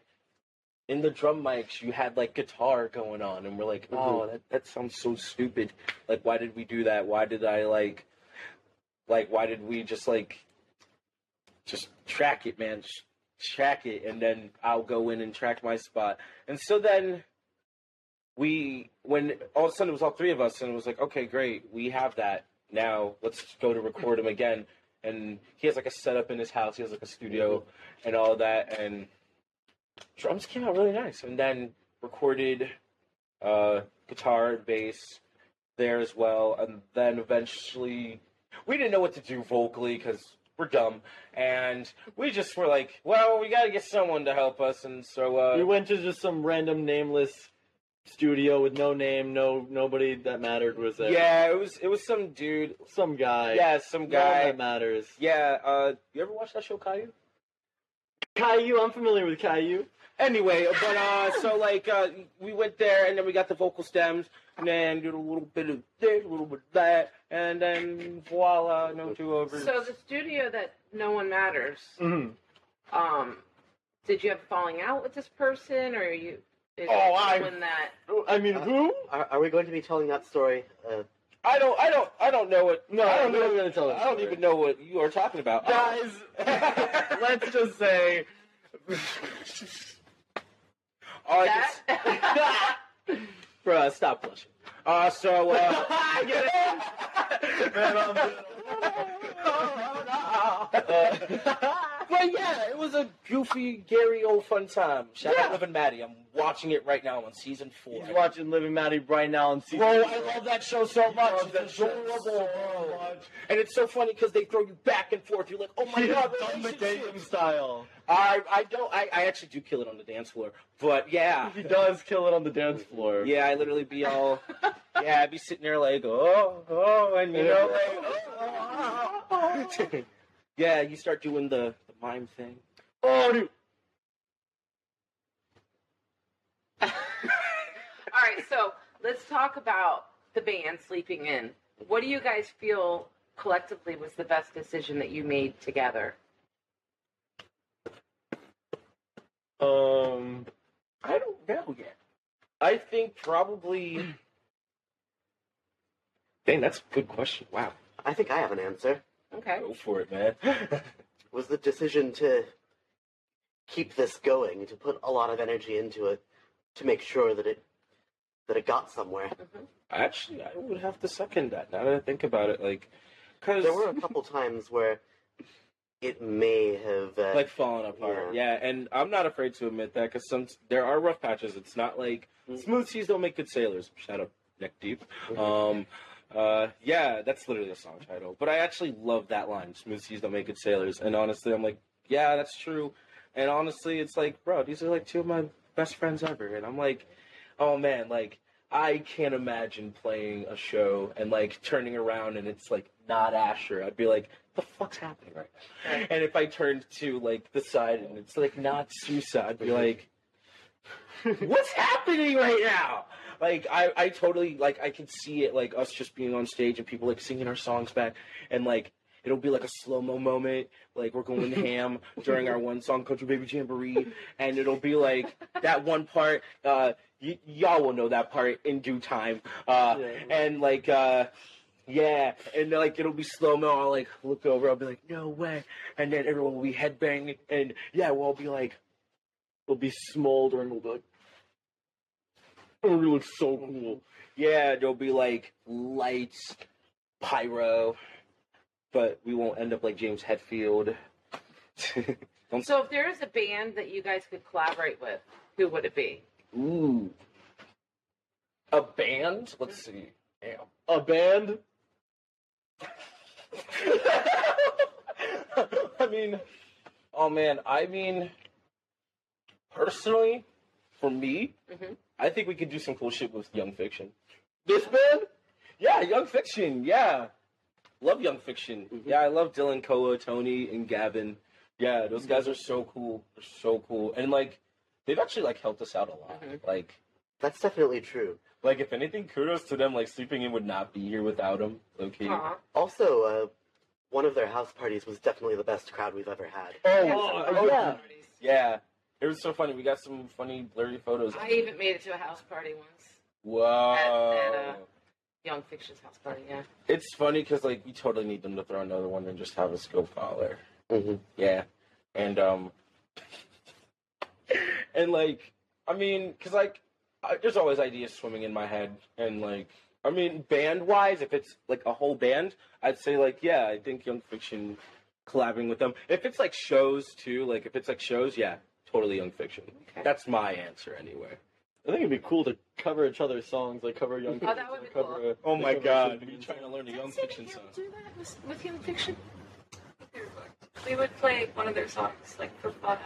Speaker 3: in the drum mics you had like guitar going on, and we're like, oh, that that sounds so stupid. Like, why did we do that? Why did I like, like, why did we just like, just track it, man? Just track it, and then I'll go in and track my spot. And so then we when all of a sudden it was all three of us and it was like okay great we have that. Now let's go to record him again. And he has like a setup in his house. He has like a studio and all that and drums came out really nice. And then recorded uh guitar and bass there as well. And then eventually we didn't know what to do vocally because we're dumb and we just were like well we got to get someone to help us and so uh
Speaker 4: We went to just some random nameless studio with no name, no nobody that mattered was there.
Speaker 3: yeah it was it was some dude
Speaker 4: some guy.
Speaker 3: Yeah, some guy.
Speaker 4: that matters.
Speaker 3: Yeah, uh, you ever watch that show, Caillou?
Speaker 4: Caillou, I'm familiar with Caillou.
Speaker 3: Anyway, but uh, so like uh, we went there, and then we got the vocal stems, and then did a little bit of this, a little bit of that, and then voila, no two overs.
Speaker 6: So the studio that no one matters.
Speaker 4: Mm-hmm.
Speaker 6: Um, did you have falling out with this person, or are you? Is
Speaker 4: Oh, I-
Speaker 6: when that.
Speaker 4: I mean, who?
Speaker 5: Are, are we going to be telling that story? Uh,
Speaker 3: I don't, I don't, I don't know what.
Speaker 4: No,
Speaker 3: I don't
Speaker 4: we're
Speaker 3: know.
Speaker 4: not gonna tell that
Speaker 3: I don't even know what you are talking about,
Speaker 4: Guys, let's just say.
Speaker 3: All I can s-
Speaker 4: Bruh, stop blushing.
Speaker 3: Uh, so uh,
Speaker 4: I get it. Man, I'm-
Speaker 3: But yeah, it was a goofy, Gary old fun time. Shout
Speaker 4: Yeah.
Speaker 3: out Liv and Maddie. I'm watching it right now on season four.
Speaker 4: He's watching Liv and Maddie right now on season.
Speaker 3: Bro,
Speaker 4: four.
Speaker 3: I love that show so much. It's
Speaker 4: that
Speaker 3: adorable.
Speaker 4: so much.
Speaker 3: And it's so funny because they throw you back and forth. You're like, oh my
Speaker 4: He
Speaker 3: god,
Speaker 4: is Don McDatum
Speaker 3: relationships.
Speaker 4: style.
Speaker 3: I I don't I, I actually do kill it on the dance floor. But yeah.
Speaker 4: He does kill it on the dance floor.
Speaker 3: Yeah, I literally be all Yeah, I'd be sitting there like, oh, oh, and you know like oh, oh, oh, Yeah, you start doing the, the mime thing.
Speaker 4: Oh, dude.
Speaker 6: All right, so let's talk about the band Sleeping In. What do you guys feel collectively was the best decision that you made together?
Speaker 4: Um.
Speaker 3: I don't know yet. I think probably Dang, that's a good question. Wow.
Speaker 5: I think I have an answer.
Speaker 6: Okay.
Speaker 3: Go for it, man.
Speaker 5: Was the decision to keep this going, to put a lot of energy into it, to make sure that it that it got somewhere.
Speaker 3: Actually, I would have to second that. Now that I think about it, like, cause
Speaker 5: There were a couple times where it may have uh,
Speaker 3: like fallen apart. Yeah. and I'm not afraid to admit that because some there are rough patches. It's not like
Speaker 5: Mm.
Speaker 3: smooth seas don't make good sailors. Shout out neck deep.
Speaker 5: Mhm.
Speaker 3: Um, uh, yeah, that's literally a song title. But I actually love that line. Smooth seas don't make good sailors. And honestly, I'm like, yeah, that's true. And honestly, it's like, bro, these are like two of my best friends ever. And I'm like, oh man, like I can't imagine playing a show and like turning around and it's like not Asher. I'd be like, the fuck's happening right now? And if I turned to like the side and it's like not Sousa, I'd be like, what's happening right now? Like I, I totally like I can see it like us just being on stage and people like singing our songs back and like it'll be like a slow mo moment, like we're going ham during our one song Country Baby Jamboree, and it'll be like that one part. Uh, y- y'all will know that part in due time. Uh,
Speaker 4: Yeah.
Speaker 3: and like uh, yeah, and like it'll be slow mo. I'll like look over. I'll be like, no way, and then everyone will be headbanging, and yeah, we'll all be like,
Speaker 4: we'll be smoldering. We'll be like, it looks so cool.
Speaker 3: yeah, there'll be like lights, pyro, but we won't end up like James Hetfield.
Speaker 6: So if there is a band that you guys could collaborate with, who would it be?
Speaker 3: Ooh, a band? Let's see. Damn.
Speaker 4: A band.
Speaker 3: I mean, oh man, I mean, personally, for me,
Speaker 6: Mhm.
Speaker 3: I think we could do some cool shit with Young Fiction.
Speaker 4: This band.
Speaker 3: Yeah, Young Fiction. Yeah, love Young Fiction.
Speaker 5: Mhm.
Speaker 3: Yeah, I love Dylan Koa, Tony, and Gavin. Yeah, those guys are so cool. They're so cool, and like, they've actually like helped us out a lot.
Speaker 6: Mhm.
Speaker 3: Like,
Speaker 5: That's definitely true.
Speaker 3: like if anything, kudos to them. Like, sleeping in would not be here without them. Okay.
Speaker 6: Aw.
Speaker 5: Also, uh, one of their house parties was definitely the best crowd we've ever had.
Speaker 4: Oh,
Speaker 6: Yeah,
Speaker 4: oh,
Speaker 6: some
Speaker 4: yeah.
Speaker 3: Yeah, It was so funny. We got some funny blurry photos.
Speaker 1: I even made it to a house party once.
Speaker 3: Whoa.
Speaker 1: At- at, uh, Young Fiction's house party, yeah.
Speaker 3: It's funny because like we totally need them to throw another one and just have a scope collar.
Speaker 5: hmm
Speaker 3: Yeah, and um, and like I mean, because like I, there's always ideas swimming in my head, and like I mean, band wise, if it's like a whole band, I'd say like yeah, I think Young Fiction collabing with them. If it's like shows too, like if it's like shows, yeah, totally Young Fiction.
Speaker 1: Okay.
Speaker 3: That's my answer anyway.
Speaker 4: I think it'd be cool to cover each other's songs, like cover young.
Speaker 1: Oh, that would be
Speaker 4: cover,
Speaker 1: cool.
Speaker 3: Oh my god,
Speaker 4: some
Speaker 3: are you trying to learn a Young
Speaker 1: Did
Speaker 3: Fiction
Speaker 1: Hill
Speaker 3: song?
Speaker 1: do that with, with Young Fiction?
Speaker 7: We would play one of their songs, like for fun.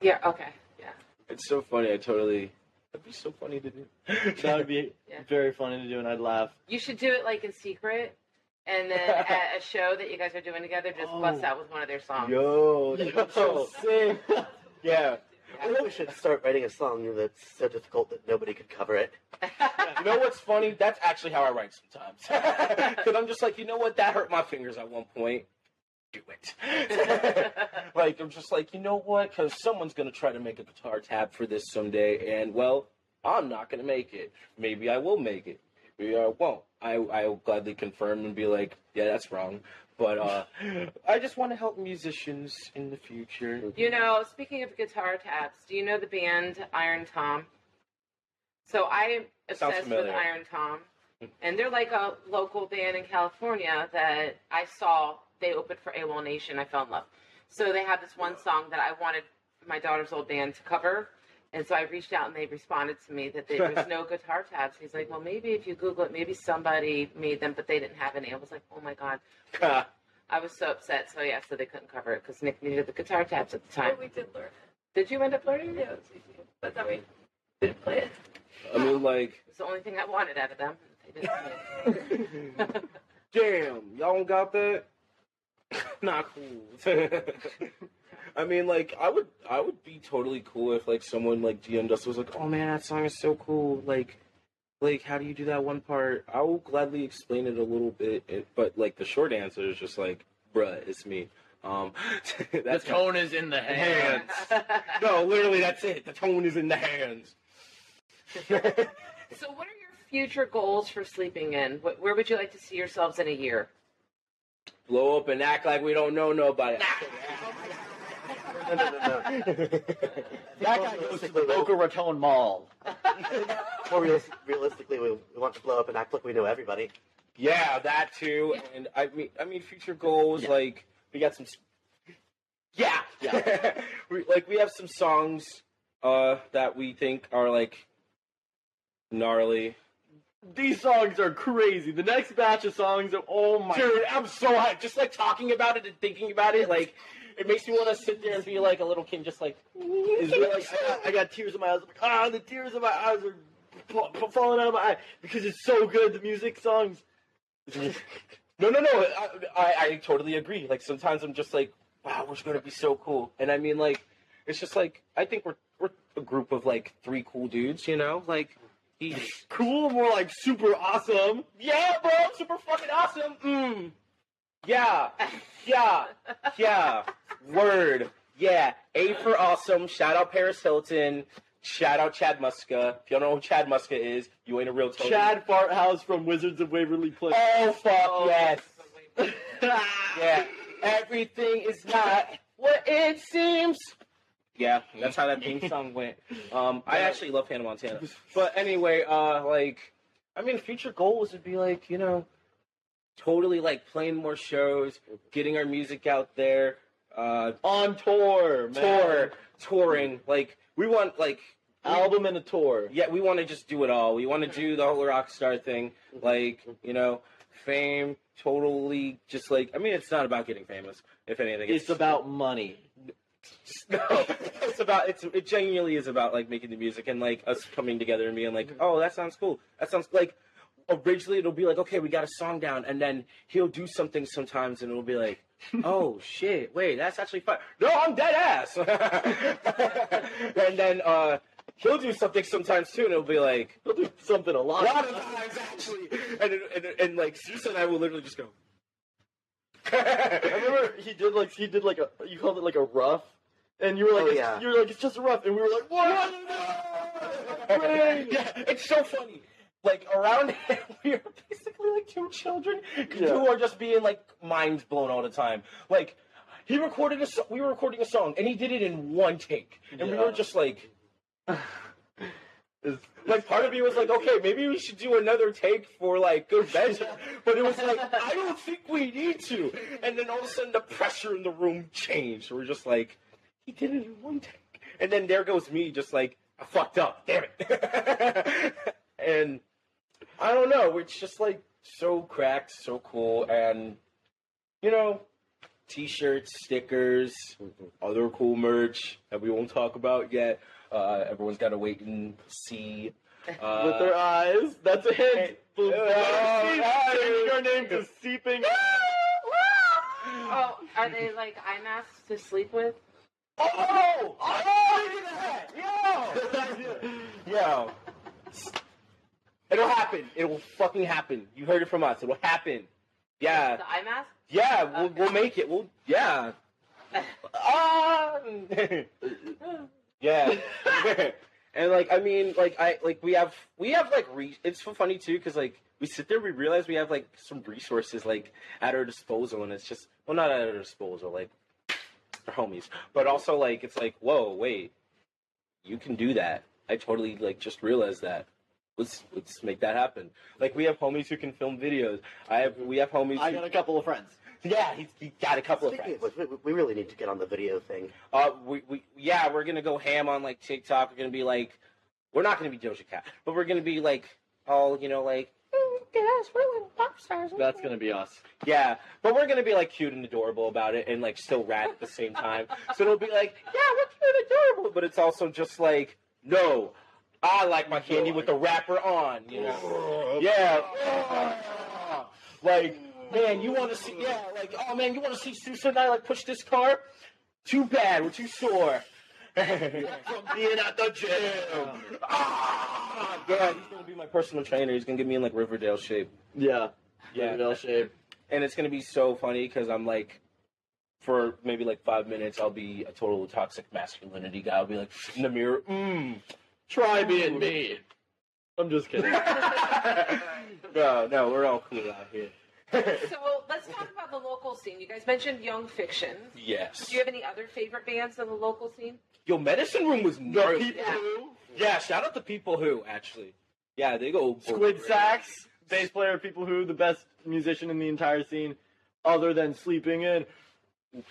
Speaker 1: Yeah, okay, yeah.
Speaker 3: It's so funny. I totally. That'd be so funny to do.
Speaker 4: That would be
Speaker 1: Yeah.
Speaker 4: very funny to do, and I'd laugh.
Speaker 1: You should do it like in secret, and then at a show that you guys are doing together, just bust
Speaker 4: Oh.
Speaker 1: out with one of their songs.
Speaker 3: Yo, that'd so sick. Yeah.
Speaker 5: I think we should start writing a song that's so difficult that nobody could cover it.
Speaker 3: You know what's funny? That's actually how I write sometimes. Because I'm just like, you know what? That hurt my fingers at one point. Do it. like, I'm just like, you know what? Because someone's going to try to make a guitar tab for this someday. And, well, I'm not going to make it. Maybe I will make it. Maybe I won't. I, I'll gladly confirm and be like, yeah, that's wrong. But uh, I just want to help musicians in the future.
Speaker 1: You know, speaking of guitar tabs, do you know the band Iron Tom? So I am obsessed with. Iron Tom, and they're like a local band in California that I saw. They opened for AWOLNATION. I fell in love. So they have this one song that I wanted my daughter's old band to cover. And so I reached out and they responded to me that there was no guitar tabs. He's like, well, maybe if you Google it, maybe somebody made them, but they didn't have any. I was like, oh my God. I was so upset. So yeah, so they couldn't cover it because Nick needed the guitar tabs at the time.
Speaker 7: But we did learn it.
Speaker 1: Did you end up learning
Speaker 7: Yeah,
Speaker 1: it?
Speaker 7: it was easy. But then we didn't play it.
Speaker 3: I mean, like,
Speaker 1: It's the only thing I wanted out of them. They didn't play it.
Speaker 3: Damn, y'all don't got that? Not cool. I mean, like, I would, I would be totally cool if like someone like DM'd us was like, "Oh man, that song is so cool." Like, like, how do you do that one part? I will gladly explain it a little bit, but like the short answer is just like, "Bruh, it's me." Um, that's
Speaker 4: the tone is in the hand.
Speaker 3: hands. no, literally, that's it. The tone is in the hands.
Speaker 1: so, what are your future goals for sleeping in? Wh- Where would you like to see yourselves in a year?
Speaker 3: Blow up and act like we don't know nobody.
Speaker 5: No, no, no, no.
Speaker 4: That guy goes to the Boca Raton Mall.
Speaker 5: More realis- realistically, we, we want to blow up and act like we know everybody.
Speaker 3: Yeah, that too. And I mean, I mean, future goals
Speaker 4: Yeah.
Speaker 3: like we got some. s- Yeah,
Speaker 4: Yeah.
Speaker 3: we, like we have some songs uh, that we think are like gnarly.
Speaker 4: These songs are crazy. The next batch of songs are oh my.
Speaker 3: Dude, I'm so hyped. Just like talking about it and thinking about it, like it makes me want to sit there and be like a little kid, just like.
Speaker 4: Is like I got, I got tears in my eyes. I'm like, ah, the tears in my eyes are fa- fa- falling out of my eye because it's so good. The music songs.
Speaker 3: No, no, no. I, I, I totally agree. Like sometimes I'm just like, wow, we're gonna be so cool. And I mean, like, it's just like I think we're we're a group of like three cool dudes, you know? Like, he's
Speaker 4: Cool, more like super awesome.
Speaker 3: yeah, bro, super fucking awesome. Mm. Yeah, yeah, yeah. Word. Yeah. A for awesome. Shout out Paris Hilton. Shout out Chad Muska. If you don't know who Chad Muska is, you ain't a real Toby.
Speaker 4: Chad Farthouse from Wizards of Waverly Place.
Speaker 3: Oh fuck yes. Yeah. Everything is not what it seems. Yeah, that's how that theme song went. Um, I actually love Hannah Montana. But anyway, uh, like, I mean, future goals would be like, you know, totally like playing more shows, getting our music out there, uh,
Speaker 4: On tour, man.
Speaker 3: tour, touring. Like, we want like
Speaker 4: Album and a tour.
Speaker 3: yeah, we want to just do it all. We want to do the whole rock star thing, like you know, fame. Totally, just like I mean, it's not about getting famous. If anything,
Speaker 4: It's about money.
Speaker 3: no. It's about it's it genuinely is about like making the music and like us coming together and being like, oh, that sounds cool. That sounds like originally it'll be like, okay, we got a song down, and then he'll do something sometimes, and it'll be like. oh shit! Wait, that's actually fun. No, I'm dead ass. and then uh, he'll do something sometimes too, and it'll be like,
Speaker 4: He'll do something a lot,
Speaker 3: a
Speaker 4: lot.
Speaker 3: of times actually, and it, and, and like Susan and I will literally just go.
Speaker 4: I remember he did like he did like a you called it like a rough. And you were like,
Speaker 5: Oh, yeah.
Speaker 4: you were like, it's just a rough, and we were like, what?
Speaker 3: yeah, it's so funny. Like around him, we are basically like two children
Speaker 4: Yeah.
Speaker 3: who are just being like minds blown all the time. Like he recorded a, so- we were recording a song and he did it in one take, and we were just like,
Speaker 4: It's-
Speaker 3: like part of me was like, okay, maybe we should do another take for like good measure, but it was like, I don't think we need to. And then all of a sudden, the pressure in the room changed. We're just like, he did it in one take, and then there goes me, just like, I fucked up, damn it. and I don't know, it's just like so cracked, so cool, and you know, t-shirts, stickers, other cool merch that we won't talk about yet. Uh, everyone's got to wait and see. Uh,
Speaker 4: with their eyes. That's a hint. The
Speaker 3: Oh,
Speaker 4: letter C
Speaker 3: eyes.
Speaker 4: name to Seeping.
Speaker 6: Oh, are they like eye masks to sleep with?
Speaker 3: Oh! Oh! Look at that! It'll happen. It will fucking happen. You heard it from us. It'll happen. Yeah.
Speaker 6: The eye mask?
Speaker 3: Yeah, we'll, we'll make it. We'll, yeah. Ah! yeah. and like, I mean, like, I, like, we have, we have, like, re- it's so funny too, because, like, we sit there, we realize we have, like, some resources, like, at our disposal, and it's just, well, not at our disposal, like, our homies, but also, like, it's like, whoa, wait, you can do that. I totally, like, just realized that. Let's, let's make that happen. Like, we have homies who can film videos. I have, we have homies
Speaker 4: I
Speaker 3: who,
Speaker 4: got a couple of friends.
Speaker 3: yeah, he's, he got a couple of friends.
Speaker 5: of which, we, we really need to get on the video thing.
Speaker 3: Uh, we, we, yeah, we're gonna go ham on like TikTok. We're gonna be like, we're not gonna be Doja Cat, but we're gonna be like, all you know, like, "Mm, yes, we're little pop stars.
Speaker 4: That's gonna be us.
Speaker 3: Yeah, but we're gonna be like cute and adorable about it, and like still rad at the same time. So it'll be like, yeah, we're cute and adorable, but it's also just like, no, I like my candy with the wrapper on, you know? Yeah. Like, man, you want to see? Yeah, like, oh man, you want to see Susan and I like push this car? Too bad, we're too sore. From being at the gym. Ah, yeah, he's gonna be my personal trainer. He's gonna get me in like Riverdale shape.
Speaker 4: Yeah.
Speaker 3: Yeah.
Speaker 4: Riverdale shape.
Speaker 3: and it's gonna be so funny because I'm like, for maybe like five minutes, I'll be a total toxic masculinity guy. I'll be like in the mirror, mmm.
Speaker 4: Try being me. I'm just kidding.
Speaker 3: no, no, we're all cool out here.
Speaker 6: So let's talk about the local scene. You guys mentioned Young Fiction.
Speaker 3: yes.
Speaker 6: Do you have any other favorite bands in the local scene?
Speaker 3: Yo, Medicine Room was
Speaker 4: the
Speaker 3: gnarly.
Speaker 4: people
Speaker 6: Yeah.
Speaker 4: who
Speaker 3: Yeah, shout out to people who actually. Yeah, they go
Speaker 4: Squid Sacks, bass player, people who the best musician in the entire scene, other than sleeping in.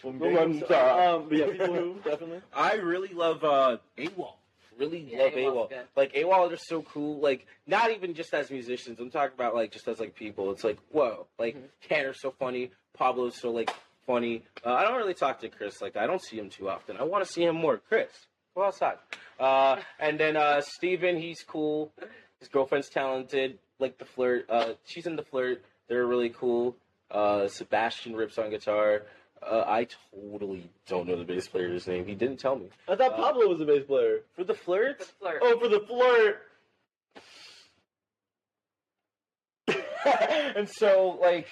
Speaker 3: Um,
Speaker 4: Um, but yeah, people who definitely.
Speaker 3: I really love uh AWOL. Really
Speaker 6: Yeah,
Speaker 3: love AWOL.
Speaker 6: good.
Speaker 3: Like AWOL are so cool. Like not even just as musicians. I'm talking about like just as like people. It's like whoa. Like
Speaker 6: Mm-hmm.
Speaker 3: Tanner's so funny. Pablo's so like funny. Uh, I don't really talk to Chris like that. I don't see him too often. I want to see him more. Chris, go outside. Uh, and then uh, Steven, he's cool. His girlfriend's talented. Like the flirt. Uh, she's in the flirt. They're really cool. Uh, Sebastian rips on guitar. Uh, I totally don't know the bass player's name. He didn't tell me.
Speaker 4: I thought
Speaker 3: Uh,
Speaker 4: Pablo was a bass player.
Speaker 3: For the flirt?
Speaker 6: The flirt.
Speaker 4: Oh, for the flirt.
Speaker 3: and so, like,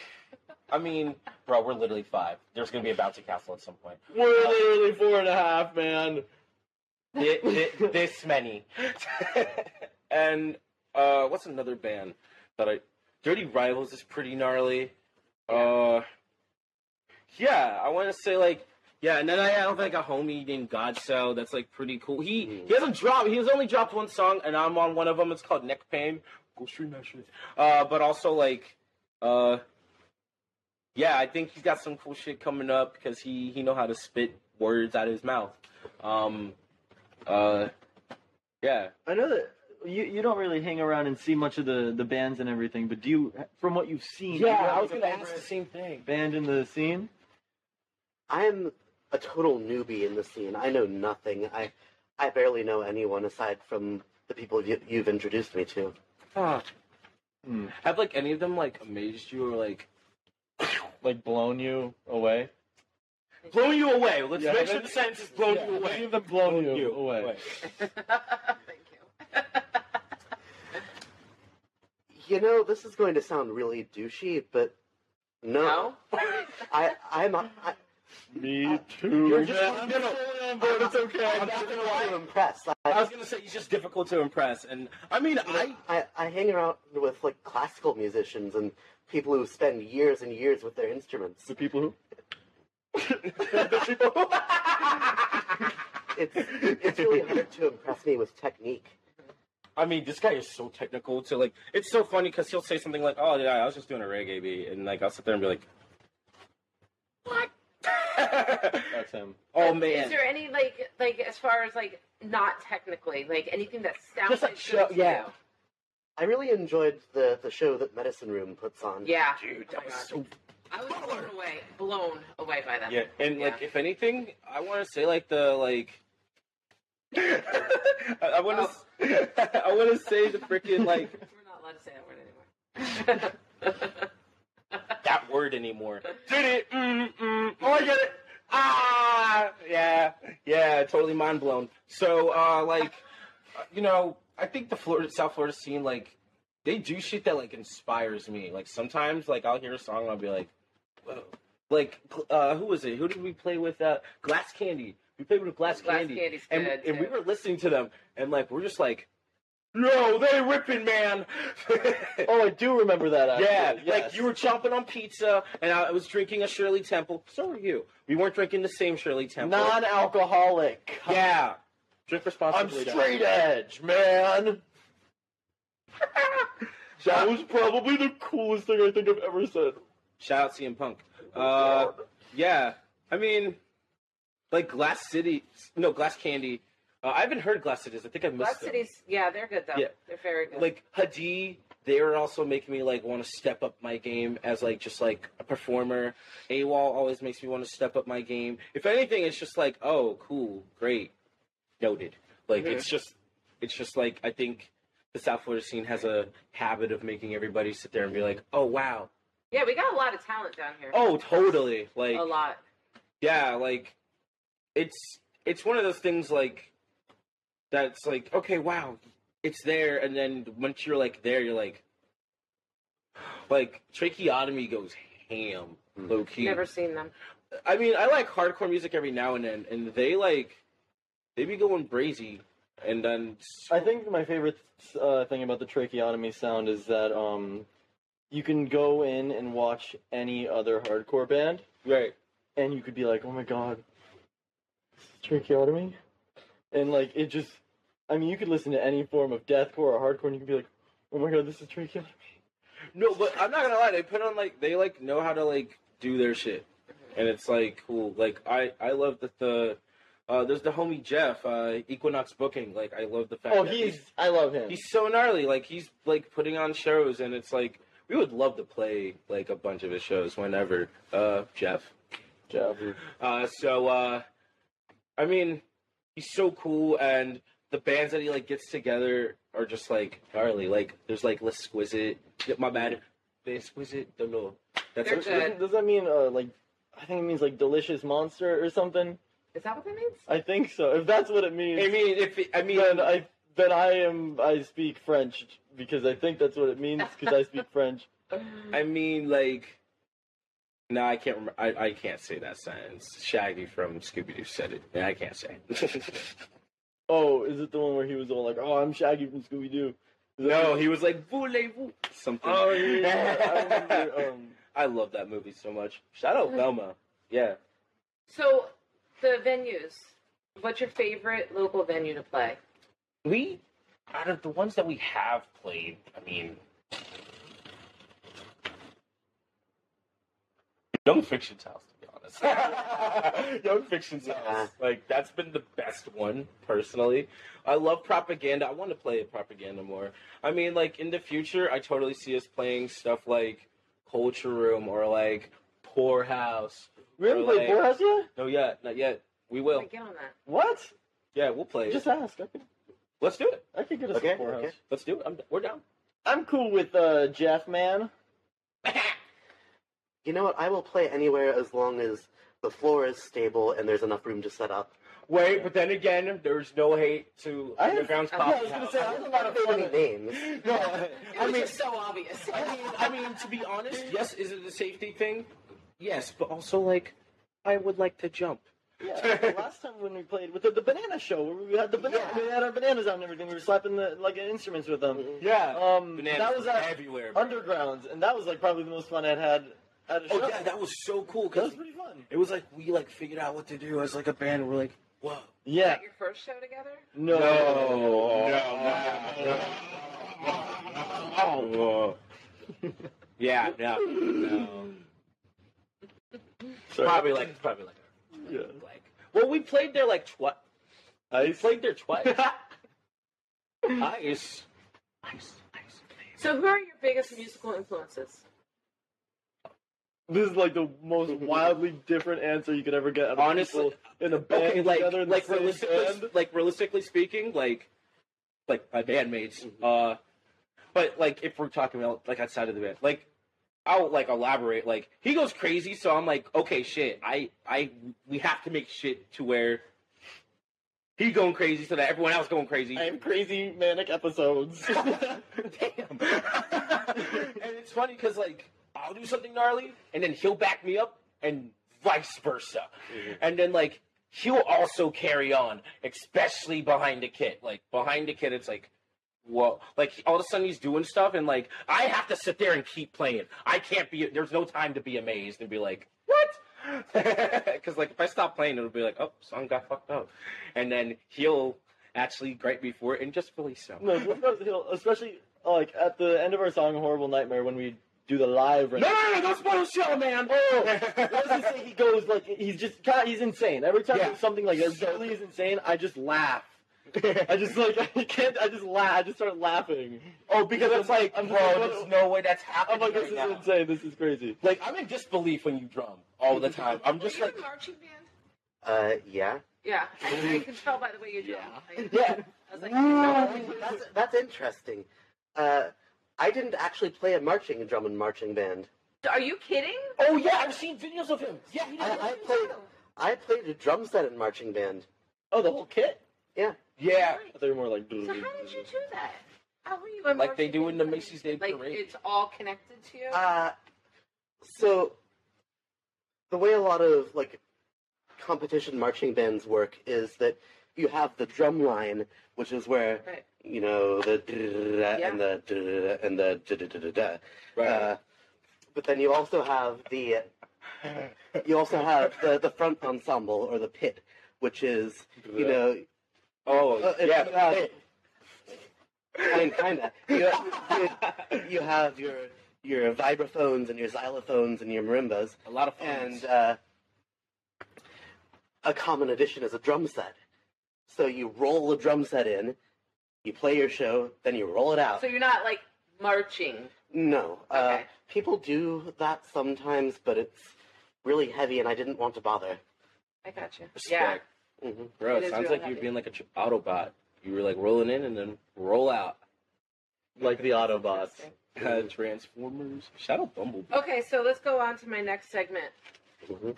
Speaker 3: I mean, bro, we're literally five. There's gonna be a bouncy castle at some point.
Speaker 4: We're literally four and a half, man.
Speaker 3: Thi- thi- This many. and uh, what's another band that I? Dirty Rivals is pretty gnarly. Uh, yeah, I want to say like. Yeah, and then I have like a homie named Godso that's like pretty cool. He he hasn't dropped. He has only dropped one song, and I'm on one of them. It's called Neck Pain. Go stream that shit. Uh, but also like, uh, yeah, I think he's got some cool shit coming up because he he know how to spit words out of his mouth. Um, uh, yeah.
Speaker 4: I know that you you don't really hang around and see much of the the bands and everything, but do you, from what you've seen, do you
Speaker 3: Yeah, I was gonna ask the same thing.
Speaker 4: band in the scene?
Speaker 5: I'm a total newbie in the scene. I know nothing. I I barely know anyone aside from the people you, you've introduced me to.
Speaker 3: Huh.
Speaker 4: Hmm.
Speaker 3: Have like any of them like amazed you or like
Speaker 4: Like blown you away?
Speaker 3: blown you away? Let's
Speaker 4: Yeah,
Speaker 3: make sure
Speaker 4: have
Speaker 3: the sentence is blown
Speaker 4: Yeah,
Speaker 3: you away.
Speaker 4: any of them blown you away?
Speaker 6: Thank you.
Speaker 5: You know, this is going to sound really douchey, but no,
Speaker 6: No?
Speaker 5: I I'm I,
Speaker 4: Me too.
Speaker 3: You're just-
Speaker 4: man.
Speaker 3: no, no.
Speaker 4: I'm but it's okay.
Speaker 5: I'm
Speaker 3: not
Speaker 5: not
Speaker 3: gonna
Speaker 5: gonna
Speaker 3: lie.
Speaker 5: to impress.
Speaker 3: I
Speaker 5: I,
Speaker 3: was gonna say he's just difficult to impress, and I mean, I
Speaker 5: I, I hang around with like classical musicians and people who spend years and years with their instruments.
Speaker 4: The people who.
Speaker 5: It's it's really hard to impress me with technique.
Speaker 3: I mean, this guy is so technical. To like, it's so funny because he'll say something like, "Oh yeah, I was just doing a reggae beat," and like I'll sit there and be like, "What?"
Speaker 4: That's him.
Speaker 3: oh man.
Speaker 6: Is there any like like as far as like not technically like anything that sounds
Speaker 3: Just, like,
Speaker 6: good
Speaker 3: show-
Speaker 6: to
Speaker 3: yeah.
Speaker 5: I really enjoyed the the show that Medicine Room puts on.
Speaker 6: Yeah.
Speaker 3: dude,
Speaker 6: Oh
Speaker 3: that
Speaker 6: my
Speaker 3: was
Speaker 6: God.
Speaker 3: so
Speaker 6: I was blown away, blown away by them.
Speaker 3: yeah. And like, if anything, I want to say like the like. I, I want to. Oh. I want to say the freaking like
Speaker 6: We're not allowed to say that word anymore.
Speaker 3: that word anymore. Did it? Mm, mm. Oh, I get it. Ah, yeah, yeah, totally mind blown. So, uh, like, uh, you know, I think the Florida, South Florida scene, like, they do shit that like inspires me. Like sometimes, like I'll hear a song and I'll be like, whoa. Like, uh, who was it? Who did we play with? Uh, Glass Candy. We played with Glass,
Speaker 6: Glass
Speaker 3: Candy,
Speaker 6: Candy's
Speaker 3: and
Speaker 6: good,
Speaker 3: and we were listening to them, and like we're just like, no, they ripping, man.
Speaker 4: Oh, I do remember that. Actually.
Speaker 3: Yeah,
Speaker 4: Yes.
Speaker 3: like you were chomping on pizza, and I was drinking a Shirley Temple. So were you. We weren't drinking the same Shirley Temple.
Speaker 4: non-alcoholic.
Speaker 3: yeah. Drink responsibly.
Speaker 4: I'm straight edge, man. that was probably the coolest thing I think I've ever said.
Speaker 3: Shout out CM Punk. Uh, yeah. I mean, like Glass City. No, Glass Candy. Uh, I haven't heard Glass Cities. I think I missed
Speaker 6: Glass
Speaker 3: them.
Speaker 6: Cities, yeah, they're good though.
Speaker 3: Yeah.
Speaker 6: They're very good.
Speaker 3: Like Hadi, they were also making me like want to step up my game as like just like a performer. AWOL always makes me want to step up my game. If anything, it's just like, oh, cool, great, noted. Like
Speaker 6: Mhm.
Speaker 3: it's just, it's just like I think the South Florida scene has a habit of making everybody sit there and be like, oh wow,
Speaker 6: yeah, we got a lot of talent down here.
Speaker 3: oh totally, like
Speaker 6: a lot.
Speaker 3: yeah, like it's it's one of those things like that's like okay, wow, it's there, and then once you're like there, you're like like tracheotomy goes ham, low key.
Speaker 6: Never seen them.
Speaker 3: I mean, I like hardcore music every now and then, and they like they be going brazy, and then
Speaker 4: I think my favorite uh, thing about the tracheotomy sound is that um, you can go in and watch any other hardcore band,
Speaker 3: right.
Speaker 4: and you could be like, "Oh my god, tracheotomy," and like it just, I mean, you could listen to any form of deathcore or hardcore, and you could be like, "Oh my god, this is tracheotomy."
Speaker 3: No, but I'm not gonna lie. They put on like they like know how to like do their shit, and it's like cool. Like I I love that the uh, there's the homie Jeff uh, Equinox Booking. Like I love the fact.
Speaker 4: Oh,
Speaker 3: that
Speaker 4: he's, I love him.
Speaker 3: he's so gnarly. Like he's like putting on shows, and it's like we would love to play like a bunch of his shows whenever. Uh, Jeff.
Speaker 4: Jeff.
Speaker 3: Uh, so uh, I mean, he's so cool, and the bands that he like gets together are just like gnarly. Like there's like L'Exquisite. My bad. L'Exquisite. Don't know. That's
Speaker 6: They're good.
Speaker 4: Doesn't, does that mean uh, like? I think it means like delicious monster or something.
Speaker 6: Is that what that means?
Speaker 4: I think so. If that's what it means,
Speaker 3: I mean, if it, I mean,
Speaker 4: then I then I am I speak French because I think that's what it means because I speak French.
Speaker 3: I mean, like, no, I can't. Remember. I, I can't say that sentence. Shaggy from Scooby Doo said it. Yeah, I can't say. it.
Speaker 4: Oh, is it the one where he was all like, "Oh, I'm Shaggy from Scooby Doo"?
Speaker 3: no, he was like voulez-vous something.
Speaker 4: Oh yeah, I remember. Um,
Speaker 3: I love that movie so much. Shout out Velma. Yeah.
Speaker 6: So, the venues. What's your favorite local venue to play?
Speaker 3: We, out of the ones that we have played, I mean, Young Fiction's House, to be honest. Young Fiction's
Speaker 5: Yeah.
Speaker 3: House. Like, that's been the best one, personally. I love propaganda. I want to play propaganda more. I mean, like, in the future, I totally see us playing stuff like Culture Room or like Poorhouse.
Speaker 4: we haven't
Speaker 3: Or,
Speaker 4: played
Speaker 3: like-
Speaker 4: Poorhouse yet.
Speaker 3: No, yet, not yet. We will.
Speaker 6: Like, get on that.
Speaker 4: What?
Speaker 3: Yeah, we'll play.
Speaker 4: Just
Speaker 3: it.
Speaker 4: ask. I could,
Speaker 3: Let's do it.
Speaker 4: I could get us
Speaker 5: Okay,
Speaker 4: a Poorhouse.
Speaker 5: okay.
Speaker 3: Let's do it. I'm, we're down.
Speaker 4: I'm cool with uh, Jeff, man.
Speaker 5: You know what? I will play anywhere as long as the floor is stable and there's enough room to set up.
Speaker 3: Wait, but then again, there's no hate to
Speaker 4: I have-
Speaker 3: Underground's
Speaker 4: Yeah, I was gonna say I have a lot of
Speaker 5: Too many names.
Speaker 3: No,
Speaker 6: It
Speaker 3: I
Speaker 6: was
Speaker 3: mean,
Speaker 6: just so obvious.
Speaker 3: I mean, I mean, to be honest, yes, is it a safety thing? Yes, but also like, I would like to jump.
Speaker 4: Yeah, the last time when we played with the, the banana show, where we had the banana,
Speaker 3: Yeah.
Speaker 4: we had our bananas out and everything. We were slapping the like instruments with them.
Speaker 3: Yeah.
Speaker 4: Um,
Speaker 3: Bananas
Speaker 4: that was at
Speaker 3: everywhere. bro.
Speaker 4: Undergrounds, and that was like probably the most fun I'd had at a show.
Speaker 3: Oh yeah, that was so cool
Speaker 4: that
Speaker 3: because
Speaker 4: was pretty fun.
Speaker 3: it was like we like figured out what to do as like a band. We're like, whoa.
Speaker 1: Was
Speaker 4: Yeah.
Speaker 1: that your first show together?
Speaker 4: No.
Speaker 3: Oh. yeah, no, no.
Speaker 4: Sorry.
Speaker 3: Probably like probably like
Speaker 4: Yeah.
Speaker 3: like. Well, we played there like twice. We
Speaker 4: Ice.
Speaker 3: played there twice. Ice. Ice. Ice.
Speaker 1: So, who are your biggest musical influences?
Speaker 4: This is like the most wildly different answer you could ever get. Out of
Speaker 3: Honestly-
Speaker 4: people in a band
Speaker 3: Okay, like
Speaker 4: together
Speaker 3: like realistically,
Speaker 4: band.
Speaker 3: like realistically speaking, like like my bandmates. Uh, but like if we're talking about like outside of the band, like I'll like elaborate. Like he goes crazy, so I'm like, okay, shit. I I we have to make shit to where he going crazy so that everyone else going crazy.
Speaker 4: I am crazy manic episodes.
Speaker 3: Damn. and it's funny because like I'll do something gnarly, and then he'll back me up, and vice versa. Mm-hmm. And then like he'll also carry on, especially behind the kid. Like behind the kid, it's like. Whoa! Like all of a sudden he's doing stuff, and like I have to sit there and keep playing. I can't be. There's no time to be amazed and be like, "What?" Because like if I stop playing, it'll be like, "Oh, song got fucked up," and then he'll actually gripe me for it and just release so.
Speaker 4: no, especially like at the end of our song "Horrible Nightmare" when we do the live.
Speaker 3: No, no, no, don't spoil the show, man.
Speaker 4: Oh, let's just say he goes like he's just God, he's insane. Every time
Speaker 3: Yeah.
Speaker 4: something like that really is insane, I just laugh. I just like I can't. I just laugh. I just start laughing.
Speaker 3: oh, because it's like,
Speaker 4: I'm
Speaker 3: bro,
Speaker 4: like,
Speaker 3: there's no way that's
Speaker 4: I'm
Speaker 3: happening
Speaker 4: like, this
Speaker 3: right
Speaker 4: is
Speaker 3: now.
Speaker 4: insane. This is crazy.
Speaker 3: Like, I'm in disbelief when you drum all the time. I'm just
Speaker 1: Were you
Speaker 3: like,
Speaker 1: in marching band?
Speaker 5: Uh, yeah.
Speaker 1: Yeah, I, I can tell by the way you drum. I,
Speaker 3: yeah.
Speaker 1: I was like,
Speaker 5: That's, that's interesting. Uh, I didn't actually play a marching drum and marching band.
Speaker 1: are you kidding?
Speaker 3: Oh yeah, I've seen videos of him. Yeah, he
Speaker 5: I. I played. I played a drum set in marching band.
Speaker 4: Oh, the whole kit.
Speaker 5: Yeah.
Speaker 3: Yeah,
Speaker 4: I thought you were more like.
Speaker 1: So how did you do that? How were you in
Speaker 3: like they do in the? Macy's Day
Speaker 1: Like
Speaker 3: Parade.
Speaker 1: it's all connected to you.
Speaker 5: Uh, so the way a lot of like competition marching bands work is that you have the drum line, which is where
Speaker 1: Right.
Speaker 5: you know the
Speaker 1: Yeah.
Speaker 5: and the and the da da da.
Speaker 3: Right.
Speaker 5: Uh, but then you also have the you also have the the front ensemble or the pit, which is you know
Speaker 3: oh
Speaker 5: uh,
Speaker 3: yeah.
Speaker 5: have- I mean, kinda. You, you, you have your your vibraphones and your xylophones and your marimbas,
Speaker 3: a lot of fun.
Speaker 5: and uh, a common addition is a drum set. So you roll the drum set in, you play your show, then you roll it out.
Speaker 1: so you're not like marching.
Speaker 5: no, uh, people do that sometimes, but it's really heavy, and I didn't want to bother.
Speaker 1: I got you. Yeah.
Speaker 3: Respect.
Speaker 5: hmm
Speaker 3: Bro,
Speaker 1: It
Speaker 3: it
Speaker 1: is
Speaker 3: sounds
Speaker 1: real
Speaker 3: like you're being like a tr- Autobot. You were like rolling in and then roll out.
Speaker 4: like the Autobots.
Speaker 3: Uh, Transformers. Shout out Bumblebee.
Speaker 1: Okay, so let's go on to my next segment.
Speaker 5: hmm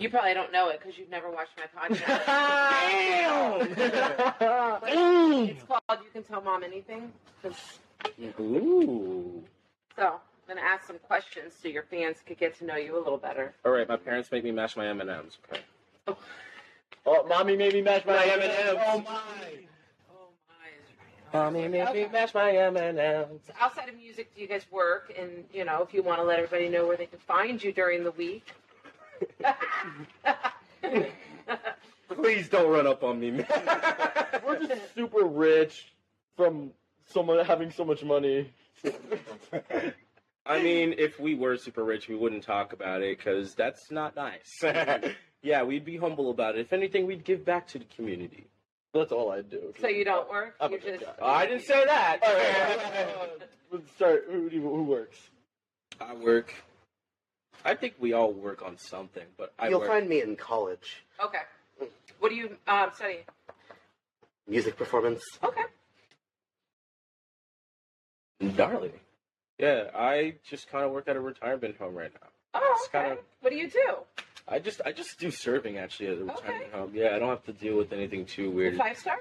Speaker 1: You probably don't know it because you've never watched my podcast.
Speaker 4: Damn!
Speaker 1: it's called "You Can Tell Mom Anything.
Speaker 3: Ooh.
Speaker 1: So I'm gonna ask some questions so your fans could get to know you a little better.
Speaker 3: All right, my parents make me mash my M and M's. Okay.
Speaker 4: oh, oh mommy made me mash my
Speaker 3: My
Speaker 4: M&Ms.
Speaker 3: M&Ms.
Speaker 4: Oh my!
Speaker 1: Oh my!
Speaker 3: Mommy make me mash my M and M's.
Speaker 1: So outside of music, do you guys work? And you know, if you want to let everybody know where they can find you during the week.
Speaker 3: Please don't run up on me, man.
Speaker 4: We're just super rich from someone having so much money.
Speaker 3: I mean, if we were super rich, we wouldn't talk about it because that's not nice. yeah, we'd be humble about it. If anything, we'd give back to the community.
Speaker 4: That's all I do.
Speaker 1: so you don't work?
Speaker 4: I'm
Speaker 1: You
Speaker 4: a
Speaker 1: just.
Speaker 3: Oh, I didn't say that.
Speaker 4: All right, let's start. Who, who works?
Speaker 3: I work. I think we all work on something, but I
Speaker 5: You'll
Speaker 3: work.
Speaker 5: find me in college.
Speaker 1: Okay. What do you um, study?
Speaker 5: Music performance.
Speaker 1: Okay.
Speaker 3: Darling. Yeah, I just kind of work at a retirement home right now.
Speaker 1: Oh,
Speaker 3: It's
Speaker 1: okay.
Speaker 3: kinda-
Speaker 1: What do you do?
Speaker 3: I just I just do serving actually at a
Speaker 1: Okay.
Speaker 3: retirement home. Yeah, I don't have to deal with anything too weird.
Speaker 1: Five star.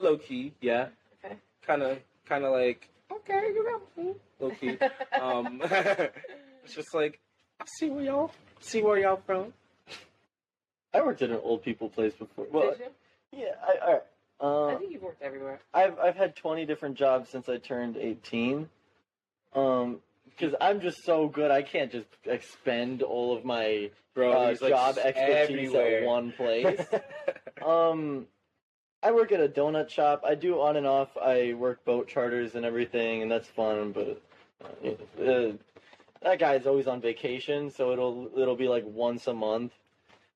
Speaker 3: Low key, yeah.
Speaker 1: Okay.
Speaker 3: Kind of kind of like
Speaker 1: Okay, you go.
Speaker 3: low key. um, it's just like I see where y'all see where y'all from.
Speaker 4: I worked at an old people place before. Well,
Speaker 1: Did you?
Speaker 4: yeah. I, all right.
Speaker 1: I
Speaker 4: Uh,
Speaker 1: think you've worked everywhere.
Speaker 4: I've I've had 20 different jobs since I turned 18. Um, because I'm just so good, I can't just expend all of my
Speaker 3: Bro,
Speaker 4: uh,
Speaker 3: he's, like,
Speaker 4: job expertise
Speaker 3: everywhere.
Speaker 4: at one place. um, I work at a donut shop. I do on and off. I work boat charters and everything, and that's fun. But uh, uh, that guy's always on vacation, so it'll it'll be like once a month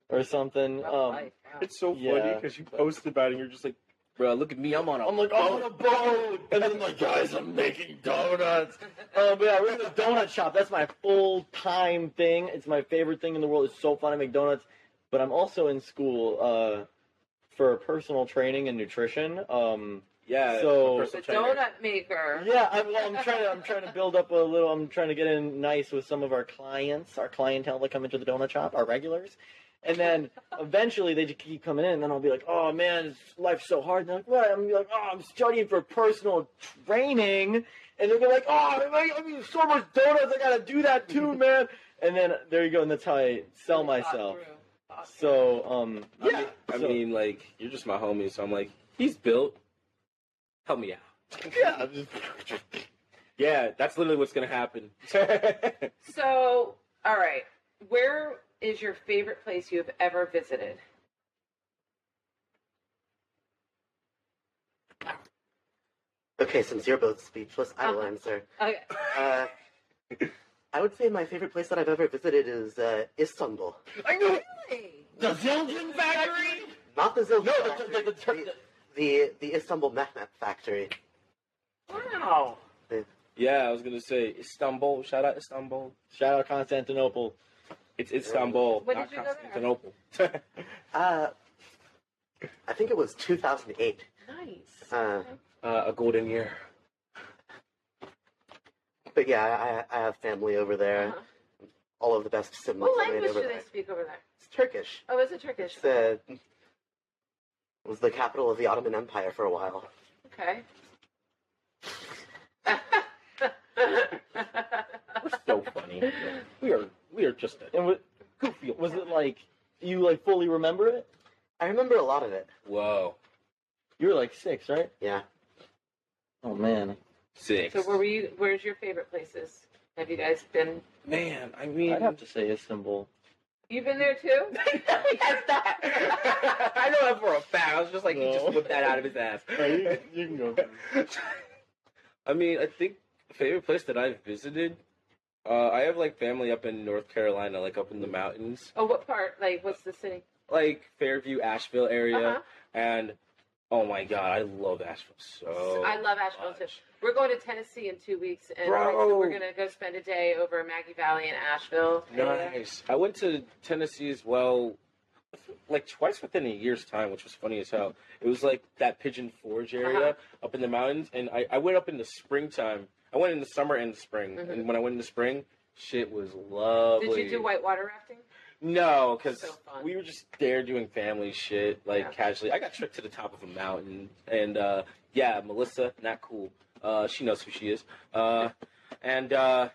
Speaker 4: or something. Um.
Speaker 3: It's so funny
Speaker 4: Yeah.
Speaker 3: because you posted about it and you're just like, bro, look at me, I'm on a
Speaker 4: I'm like, I'm on a boat, and then like, guys, I'm making donuts. Um, but yeah, we're in the donut shop. That's my full time thing. It's my favorite thing in the world. It's so fun to make donuts. But I'm also in school uh, for personal training and nutrition. Um,
Speaker 3: yeah.
Speaker 4: So-
Speaker 1: the donut maker.
Speaker 4: yeah, I'm, well, I'm trying to I'm trying to build up a little. I'm trying to get in nice with some of our clients, our clientele that come into the donut shop, our regulars. And then eventually they just keep coming in, and then I'll be like, "Oh man, life's so hard." And they're like, "What?" I'm be like, "Oh, I'm studying for personal training," and they'll be like, "Oh, I I mean, so much donuts, I gotta do that too, man." And then there you go, and that's how I sell
Speaker 1: Thought
Speaker 4: myself.
Speaker 1: through. Thought through.
Speaker 4: So, um,
Speaker 3: I
Speaker 4: yeah,
Speaker 3: mean, I mean, like, you're just my homie, so I'm like, he's built. Help me out.
Speaker 4: yeah, I'm just-
Speaker 3: Yeah, that's literally what's gonna happen.
Speaker 1: So, all right. Where is your favorite place you have ever visited?
Speaker 5: Okay, since you're both speechless, I will
Speaker 1: Uh-huh.
Speaker 5: answer.
Speaker 1: Okay.
Speaker 5: Uh, I would say my favorite place that I've ever visited is uh, Istanbul.
Speaker 4: I know
Speaker 1: Really?
Speaker 4: the Zildjian factory.
Speaker 5: Not the Zildjian
Speaker 4: No, the-
Speaker 5: factory,
Speaker 4: the- the-
Speaker 5: the, the, the the Istanbul Mehmet factory.
Speaker 1: Wow.
Speaker 3: yeah, I was gonna say Istanbul. Shout out Istanbul.
Speaker 4: Shout out Constantinople.
Speaker 3: It's Istanbul,
Speaker 1: When
Speaker 3: not
Speaker 1: did you?
Speaker 3: Constantinople.
Speaker 5: Uh, I think it was 2008.
Speaker 1: Nice.
Speaker 5: Uh,
Speaker 3: uh, a golden year.
Speaker 5: but yeah, I, I have family over there.
Speaker 1: Uh-huh.
Speaker 5: All of the best siblings
Speaker 1: What language
Speaker 5: over
Speaker 1: do
Speaker 5: there.
Speaker 1: they speak over there?
Speaker 5: It's Turkish.
Speaker 1: Oh, is it Turkish?
Speaker 5: It's the, it was the capital of the Ottoman Empire for a while.
Speaker 1: Okay.
Speaker 3: We're so funny. We are. We are just
Speaker 4: And wa-
Speaker 3: goofy.
Speaker 4: was it like you like fully remember it?
Speaker 5: I remember a lot of it.
Speaker 3: Whoa,
Speaker 4: You were like six, right?
Speaker 5: Yeah.
Speaker 4: Oh man,
Speaker 3: six.
Speaker 1: so, where were you? Where's your favorite places? Have you guys been?
Speaker 3: Man, I mean,
Speaker 4: I'd have to say Istanbul.
Speaker 1: You've been there too?
Speaker 3: yes, that. I know that for a fact. I was just like, he just
Speaker 4: No.
Speaker 3: whipped that out of his ass.
Speaker 4: you, you can go.
Speaker 3: I mean, I think favorite place that I've visited. Uh, I have like family up in North Carolina, like up in the mountains,
Speaker 1: Oh, what part? Like, what's the city?
Speaker 3: like Fairview, Asheville area,
Speaker 1: Uh-huh.
Speaker 3: and oh my god, I love Asheville so.
Speaker 1: I love Asheville too.
Speaker 3: Much.
Speaker 1: We're going to Tennessee in two weeks, and
Speaker 3: Bro.
Speaker 1: so we're gonna go spend a day over Maggie Valley in Asheville.
Speaker 3: Nice. I went to Tennessee as well, like twice within a year's time, which was funny as hell. It was like that Pigeon Forge area
Speaker 1: Uh-huh.
Speaker 3: up in the mountains, and I, I went up in the springtime. I went in the summer and the spring,
Speaker 1: Mhm.
Speaker 3: and when I went in the spring, shit was lovely.
Speaker 1: Did you do whitewater rafting?
Speaker 3: No, because
Speaker 1: So fun.
Speaker 3: we were just there doing family shit, like
Speaker 1: Yeah.
Speaker 3: casually. I got tricked to the top of a mountain, and uh, yeah, Melissa, not cool. Uh, she knows who she is. Uh, and uh,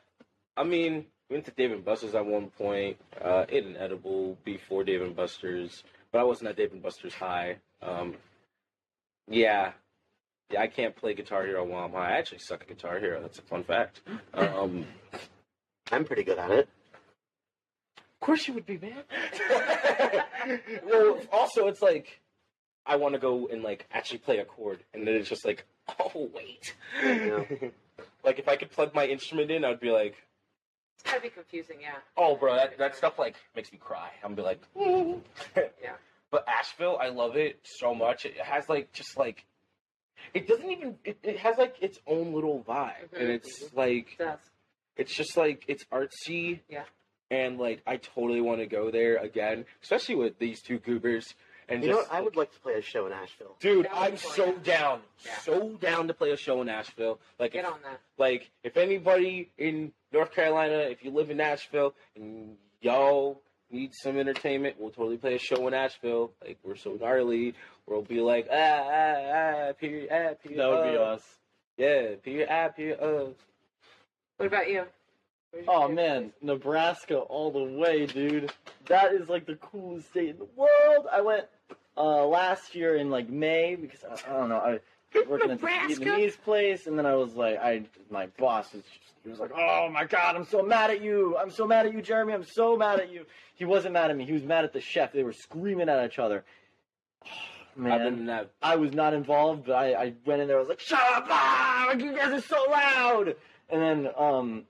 Speaker 3: I mean, we went to Dave and Buster's at one point. Uh, ate an edible before Dave and Buster's, but I wasn't at Dave and Buster's high. Um, yeah. Yeah, I can't play Guitar Hero while I'm high. I actually suck at Guitar Hero. That's a fun fact. Um,
Speaker 5: I'm pretty good at it.
Speaker 3: Of course you would be, man. well, also it's like I want to go and like actually play a chord, and then it's just like, oh wait. Like if I could plug my instrument in, I'd be like,
Speaker 1: It's gotta be confusing, yeah.
Speaker 3: oh, bro, that that stuff like makes me cry. I'm be like,
Speaker 1: Yeah.
Speaker 3: But Asheville, I love it so much. It has like just like. It doesn't even. It, it has like its own little vibe, and
Speaker 1: Mhm.
Speaker 3: it's like
Speaker 1: It does.
Speaker 3: it's just like it's artsy.
Speaker 1: Yeah.
Speaker 3: And like I totally want to go there again, especially with these two goobers. And
Speaker 5: You know what? I would like to play a show in Asheville.
Speaker 3: dude, I'm
Speaker 1: be fun.
Speaker 3: so down,
Speaker 1: Yeah.
Speaker 3: so down to play a show in Nashville. Like,
Speaker 1: Get
Speaker 3: if,
Speaker 1: on that.
Speaker 3: like if anybody in North Carolina, if you live in Nashville and y'all need some entertainment, we'll totally play a show in Nashville. Like we're so gnarly, we'll be like ah ah ah period ah period.
Speaker 4: That would be
Speaker 3: uh.
Speaker 4: us.
Speaker 3: Yeah, period ah period uh.
Speaker 1: What about you? Where's your
Speaker 4: Oh
Speaker 1: favorite
Speaker 4: man,
Speaker 1: place?
Speaker 4: Nebraska all the way, dude. That is like the coolest state in the world. I went uh, last year in like May because I, I don't know. I was working at this
Speaker 1: Nebraska?
Speaker 4: Vietnamese place, and then I was like, I my boss was just, he was like, oh my god, I'm so mad at you. I'm so mad at you, Jeremy. I'm so mad at you. He wasn't mad at me. He was mad at the chef. They were screaming at each other. Man,
Speaker 3: I've been in that.
Speaker 4: I was not involved, but I, I went in there. I was like, "Shut up! Ah, you guys are so loud!" And then, um,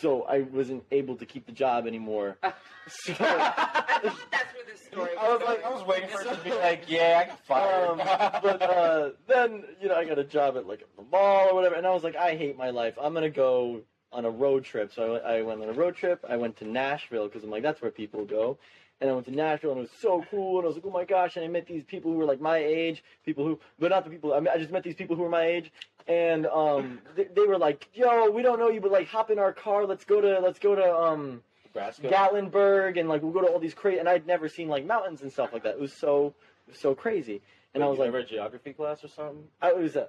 Speaker 4: so I wasn't able to keep the job anymore. So,
Speaker 1: I thought that's where this story was.
Speaker 3: I was like, I was waiting for it to be like, yeah, I got fired.
Speaker 4: um, but uh, then you know I got a job at like the mall or whatever, and I was like, I hate my life. I'm gonna go on a road trip. So I I went on a road trip. I went to Nashville because I'm like that's where people go. And I went to Nashville and it was so cool. And I was like, oh my gosh! And I met these people who were like my age, people who, but not the people. I mean, I just met these people who were my age, and um, they, they were like, yo, we don't know you, but like hop in our car. Let's go to let's go to um
Speaker 3: Nebraska.
Speaker 4: Gatlinburg and like we'll go to all these crazy and I'd never seen like mountains and stuff like that. It was so it was so crazy. And I was like
Speaker 3: a geography class or something.
Speaker 4: I was uh,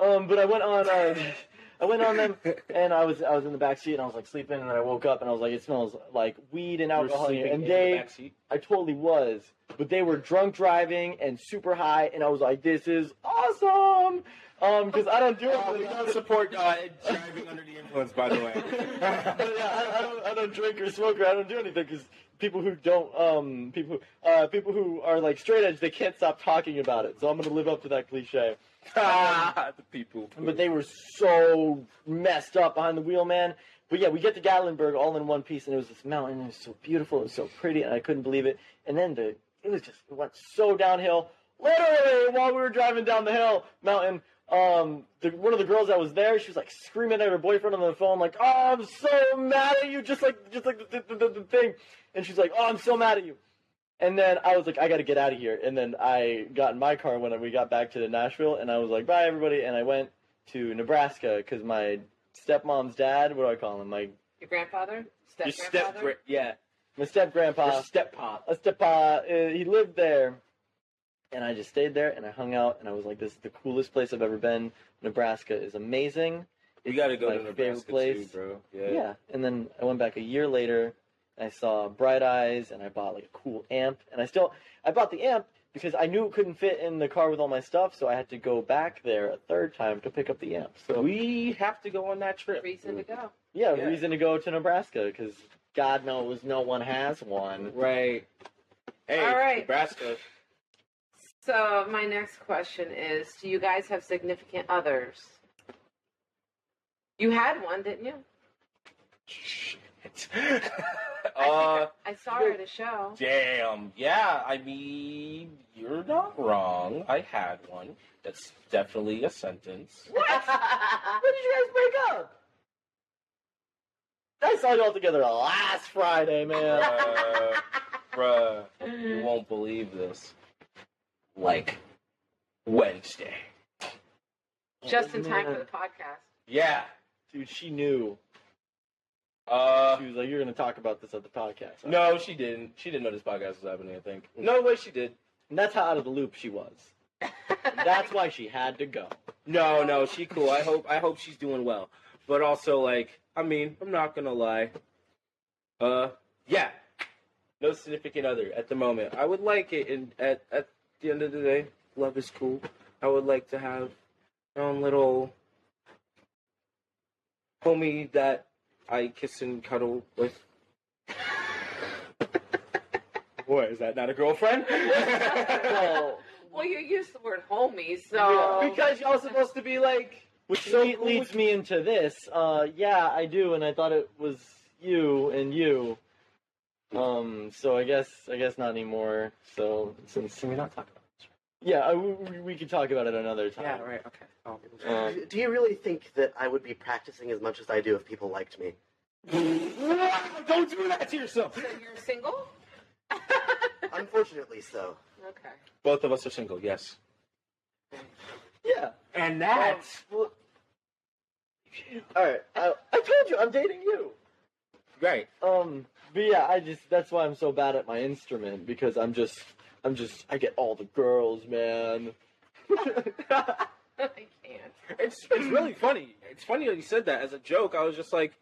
Speaker 4: um but I went on uh I went on them and I was I was in the back seat and I was like sleeping and then I woke up and I was like it smells like weed and
Speaker 3: You were
Speaker 4: alcohol here. and
Speaker 3: in
Speaker 4: they
Speaker 3: the back seat.
Speaker 4: I totally was. But they were drunk driving and super high and I was like this is awesome. Um because I don't do it
Speaker 3: Uh, we don't support uh, driving under the influence, by the way.
Speaker 4: yeah, I, I don't. I don't drink or smoke or I don't do anything because people who don't, um, people, who- uh, people who are like straight edge, they can't stop talking about it. So I'm gonna live up to that cliche.
Speaker 3: the people.
Speaker 4: But they were so messed up behind the wheel, man. But yeah, we get to Gatlinburg all in one piece, and it was this mountain. It was so beautiful. It was so pretty, and I couldn't believe it. And then the, it was just it went so downhill. Literally, while we were driving down the hill mountain, um, the, one of the girls that was there, she was like screaming at her boyfriend on the phone, like, "Oh, I'm so mad at you," just like just like the, the, the, the thing. And she's like, "Oh, I'm so mad at you." And then I was like, I got to get out of here. And then I got in my car when we got back to Nashville, and I was like, bye everybody. And I went to Nebraska because my stepmom's dad, what do I call him? My
Speaker 1: Your grandfather? Step
Speaker 3: Your
Speaker 1: grandfather?
Speaker 3: step, yeah,
Speaker 4: my step grandpa,
Speaker 3: your step pop.
Speaker 4: a step uh, he lived there. And I just stayed there and I hung out and I was like, this is the coolest place I've ever been. Nebraska is amazing.
Speaker 3: You got to go
Speaker 4: my
Speaker 3: to
Speaker 4: favorite
Speaker 3: Nebraska
Speaker 4: place.
Speaker 3: too, bro.
Speaker 4: Yeah. And then I went back a year later. And I saw Bright Eyes, and I bought like a cool amp. And I still, I bought the amp because I knew it couldn't fit in the car with all my stuff, so I had to go back there a third time to pick up the amp. So
Speaker 3: We have to go on that trip.
Speaker 1: Reason to go.
Speaker 4: yeah,
Speaker 3: yeah.
Speaker 4: reason to go to Nebraska because God knows no one has one.
Speaker 3: Right. Hey,
Speaker 1: All right.
Speaker 3: Nebraska.
Speaker 1: So my next question is: Do you guys have significant others? You had one, didn't you?
Speaker 3: Shit.
Speaker 1: I,
Speaker 3: uh,
Speaker 1: I, I saw her at a show.
Speaker 3: damn. Yeah, I mean, you're not wrong. I had one. That's definitely a sentence.
Speaker 4: What? when did you guys break up? I saw you all together last Friday, man.
Speaker 3: Uh, bruh, you won't believe this. Like, Wednesday.
Speaker 1: Just in time for the podcast.
Speaker 3: Yeah.
Speaker 4: Dude, she knew.
Speaker 3: Uh,
Speaker 4: She was like, "You're gonna talk about this at the podcast."
Speaker 3: no, she didn't. She didn't know this podcast was happening, I think. No way she did.
Speaker 4: And that's how out of the loop she was. That's why she had to go.
Speaker 3: No, no, she cool. I hope I hope she's doing well. But also like, I mean, I'm not gonna lie. Uh yeah. No significant other at the moment. I would like it and at at the end of the day, love is cool. I would like to have my own little homie that I kiss and cuddle with. what, is that not a girlfriend?
Speaker 4: Well,
Speaker 1: well, you used the word homie, so
Speaker 4: Yeah,
Speaker 3: because y'all supposed to be like
Speaker 4: which
Speaker 3: So
Speaker 4: le-
Speaker 3: cool
Speaker 4: leads me into this. Uh, yeah, I do, and I thought it was you and you. Um, so I guess I guess not anymore. So since
Speaker 3: Can we not talk about this?
Speaker 4: yeah, I, we, we could talk about it another time.
Speaker 3: Yeah, right, okay. Oh,
Speaker 4: Uh,
Speaker 5: Do you really think that I would be practicing as much as I do if people liked me?
Speaker 3: Don't do that to yourself.
Speaker 1: so you're single?
Speaker 5: Unfortunately, so.
Speaker 1: okay.
Speaker 3: Both of us are single, yes.
Speaker 4: yeah.
Speaker 3: And
Speaker 4: Well, all right. I, I told you I'm dating you.
Speaker 3: right.
Speaker 4: Um, but yeah, I just that's why I'm so bad at my instrument because I'm just I'm just I get all the girls, man.
Speaker 1: I can't.
Speaker 3: It's it's really funny. It's funny that you said that as a joke. I was just like,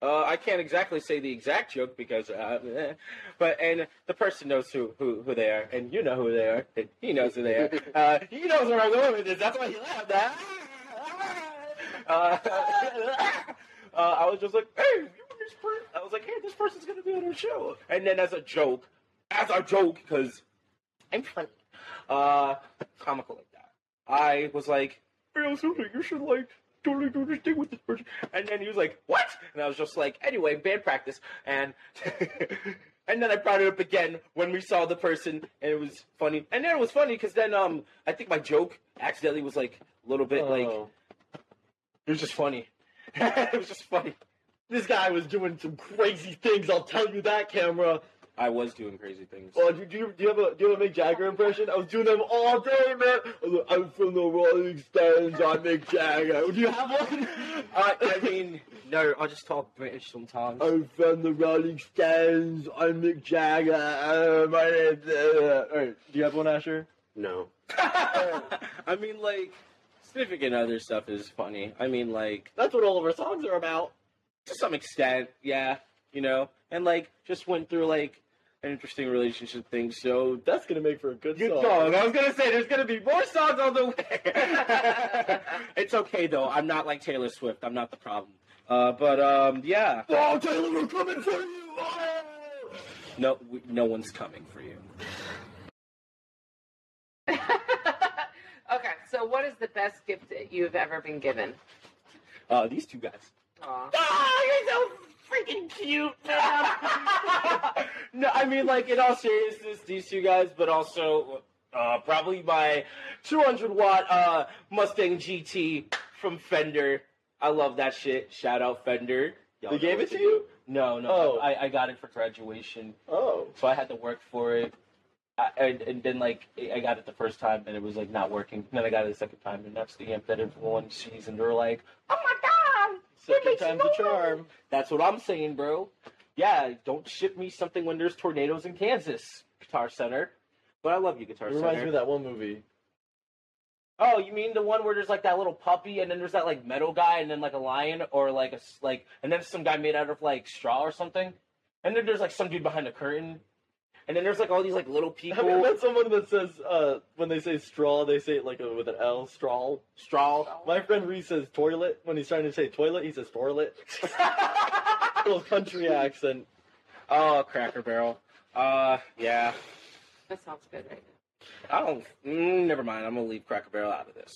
Speaker 3: Uh, I can't exactly say the exact joke because, uh, but and the person knows who, who who they are, and you know who they are, and he knows who they are. Uh, he knows where I'm going with this. That's why he laughed. Uh, uh, I was just like, hey, you this per-" I was like, hey, this person's gonna be on our show, and then as a joke, as a joke, because I'm funny, uh, comical like that. I was like, hey, Susan, you should like totally do this thing with this person. And then he was like, what? And I was just like, anyway, band practice. And and then I brought it up again when we saw the person, and it was funny. And then it was funny because then um I think my joke accidentally was like a little bit like
Speaker 4: Oh.
Speaker 3: it was just funny. it was just funny.
Speaker 4: This guy was doing some crazy things. I'll tell you that, camera.
Speaker 3: I was doing crazy things.
Speaker 4: Oh, do, do, you, do you have a do you have a Mick Jagger impression? I was doing them all day, man. I was like, I'm from the Rolling Stones. I'm Mick Jagger. Do you have one?
Speaker 3: I, I mean, no, I just talk British sometimes.
Speaker 4: I'm from the Rolling Stones. I'm Mick Jagger. Uh, my name's. Uh... All right. Do you have one, Asher?
Speaker 5: No.
Speaker 3: I mean, like, significant other stuff is funny. I mean, like,
Speaker 4: That's what all of our songs are about.
Speaker 3: To some extent, yeah, you know, and like, just went through like an interesting relationship thing. So
Speaker 4: That's gonna make for a good,
Speaker 3: good
Speaker 4: song.
Speaker 3: song. I was gonna say there's gonna be more songs on the way. it's okay though. I'm not like Taylor Swift. I'm not the problem. Uh, but um, yeah,
Speaker 4: Oh, Taylor, we're coming for you. Oh!
Speaker 3: no, we, no one's coming for you.
Speaker 1: okay, so what is the best gift that you've ever been given?
Speaker 3: Uh, these two guys.
Speaker 1: Aw.
Speaker 3: Oh, you're so freaking cute, man. no, I mean, like, in all seriousness, these two guys, but also uh, probably my 200 watt uh, Mustang GT from Fender. I love that shit. Shout out Fender. Y'all
Speaker 4: They gave it to
Speaker 3: do.
Speaker 4: you?
Speaker 3: No, no.
Speaker 4: Oh.
Speaker 3: I, I got it for graduation,
Speaker 4: Oh.
Speaker 3: so I had to work for it. I, and, and then like I got it the first time and it was like not working. And then I got it the second time and that's the amp that everyone sees and they're like, "Oh my god,
Speaker 4: Second time's a charm.
Speaker 3: that's what I'm saying, bro. Yeah, don't ship me something when there's tornadoes in Kansas, Guitar Center. But I love you, Guitar
Speaker 4: It reminds
Speaker 3: Center.
Speaker 4: me of that one movie.
Speaker 3: Oh, you mean the one where there's like that little puppy, and then there's that like metal guy, and then like a lion, or like a like, and then some guy made out of like straw or something, and then there's like some dude behind a curtain, and then there's like all these like little people.
Speaker 4: Have you
Speaker 3: people.
Speaker 4: met someone that says uh, when they say straw, they say it like a, with an L, straw?
Speaker 3: straw.
Speaker 4: My friend Reese says toilet. When he's trying to say toilet, he says toilet. Little country accent.
Speaker 3: oh, Cracker Barrel. Uh, yeah.
Speaker 1: That sounds good right now.
Speaker 3: I don't. Mm, never mind. I'm gonna leave Cracker Barrel out of this.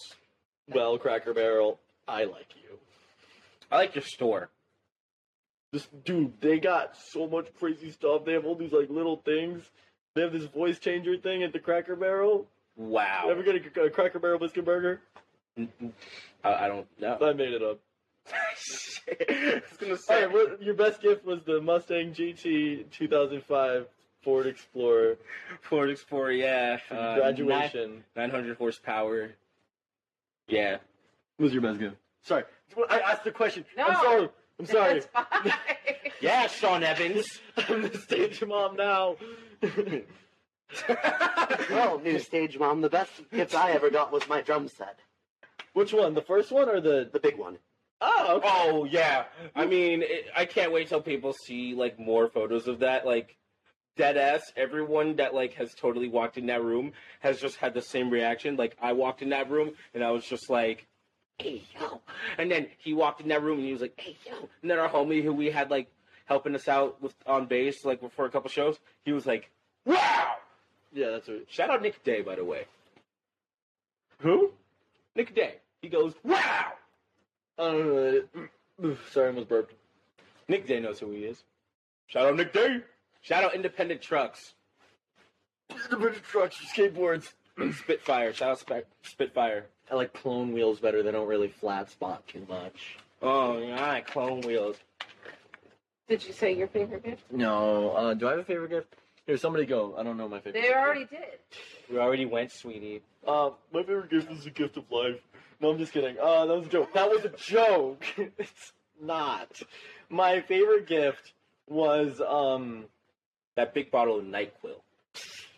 Speaker 4: Well, Cracker Barrel, I like you.
Speaker 3: I like your store.
Speaker 4: This dude, they got so much crazy stuff. They have all these like little things. They have this voice changer thing at the Cracker Barrel.
Speaker 3: Wow.
Speaker 4: You ever get a, a Cracker Barrel biscuit burger?
Speaker 3: I, I don't know.
Speaker 4: I made it up.
Speaker 3: I was gonna say.
Speaker 4: right, what, your best gift was the Mustang GT 2005 Ford Explorer
Speaker 3: Ford Explorer, yeah.
Speaker 4: for
Speaker 3: Uh,
Speaker 4: graduation.
Speaker 3: 900 horsepower. Yeah.
Speaker 4: What was your best gift? Sorry, I asked the question.
Speaker 1: No.
Speaker 4: I'm sorry. I'm sorry.
Speaker 1: It's fine.
Speaker 3: Yeah, Sean Evans.
Speaker 4: I'm the stage mom now.
Speaker 5: Well, new stage mom, the best gift I ever got was my drum set.
Speaker 4: Which one? The first one or the?
Speaker 5: The big one.
Speaker 4: Oh, okay.
Speaker 3: oh, yeah. I mean, it, I can't wait till people see, like, more photos of that. Like, dead ass, everyone that, like, has totally walked in that room has just had the same reaction. Like, I walked in that room and I was just like, hey, yo. And then he walked in that room and he was like, hey, yo. And then our homie who we had, like, helping us out with on bass, like, for a couple shows, he was like, wow.
Speaker 4: Yeah, that's right.
Speaker 3: Shout out Nick Day, by the way.
Speaker 4: Who?
Speaker 3: Nick Day. He goes, wow.
Speaker 4: Know. Uh, sorry, I almost burped.
Speaker 3: Nick Day knows who he is. Shout out Nick Day. Shout out Independent Trucks.
Speaker 4: Independent trucks, skateboards.
Speaker 3: Spitfire. Shout out Spe- Spitfire.
Speaker 4: I like clone wheels better. They don't really flat spot too much.
Speaker 3: Oh, yeah, clone wheels.
Speaker 1: Did you say your favorite gift?
Speaker 4: No. Uh, do I have a favorite gift? Here, somebody go. I don't know my favorite.
Speaker 1: They
Speaker 4: gift.
Speaker 1: already did.
Speaker 3: We already went, sweetie.
Speaker 4: Uh, my favorite gift is the gift of life. No, I'm just kidding. Uh, that was a joke. That was a joke. it's not. My favorite gift was um
Speaker 3: That big bottle of NyQuil.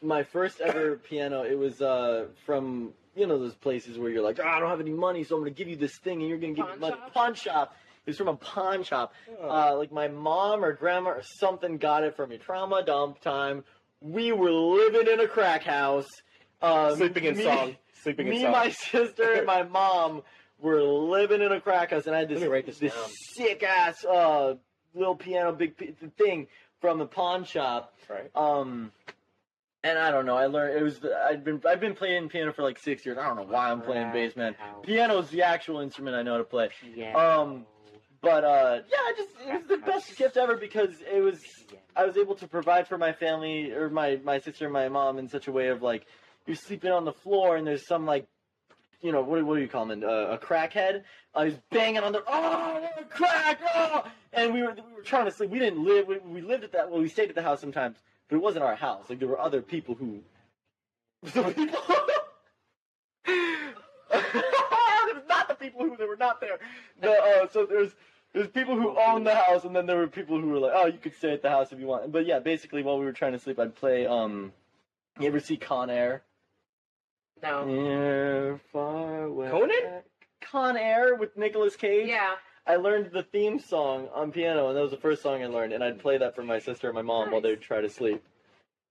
Speaker 4: My first ever piano. It was uh from you know those places where you're like, oh, I don't have any money, so I'm gonna give you this thing, and you're gonna give
Speaker 1: Pawn
Speaker 4: me money.
Speaker 1: shop?
Speaker 4: Pawn shop. It was from a pawn shop. Uh, like my mom or grandma or something got it for me. Trauma dump time. We were living in a crack house. Um,
Speaker 3: Sleeping in
Speaker 4: me-
Speaker 3: song. Sleeping in
Speaker 4: me,
Speaker 3: song.
Speaker 4: my sister, and my mom were living in a crack house, and I had this,
Speaker 3: Let me write this
Speaker 4: this sick ass uh, little piano, big p- thing from the pawn shop.
Speaker 3: Right.
Speaker 4: Um, and I don't know. I learned it was. I've been I've been playing piano for like six years. I don't know why I'm playing bass, man. Piano's the actual instrument I know how to play.
Speaker 1: Yeah.
Speaker 4: Um, but uh, yeah, I just it was the best gift ever because it was I was able to provide for my family or my my sister and my mom in such a way of like you're sleeping on the floor and there's some like you know what what do you call him uh, a crackhead uh, he's banging on the oh crack oh and we were we were trying to sleep we didn't live we, we lived at that well we stayed at the house sometimes but it wasn't our house like there were other people who there were people not the people who they were not there the, uh, so there's there's people who owned the house, and then there were people who were like, "Oh, you could stay at the house if you want." But yeah, basically, while we were trying to sleep, I'd play. Um, you ever see Con Air?
Speaker 1: no.
Speaker 4: Air far away.
Speaker 3: Conan?
Speaker 4: Con Air with Nicolas Cage.
Speaker 1: Yeah.
Speaker 4: I learned the theme song on piano, and that was the first song I learned. And I'd play that for my sister and my mom while they'd try to sleep.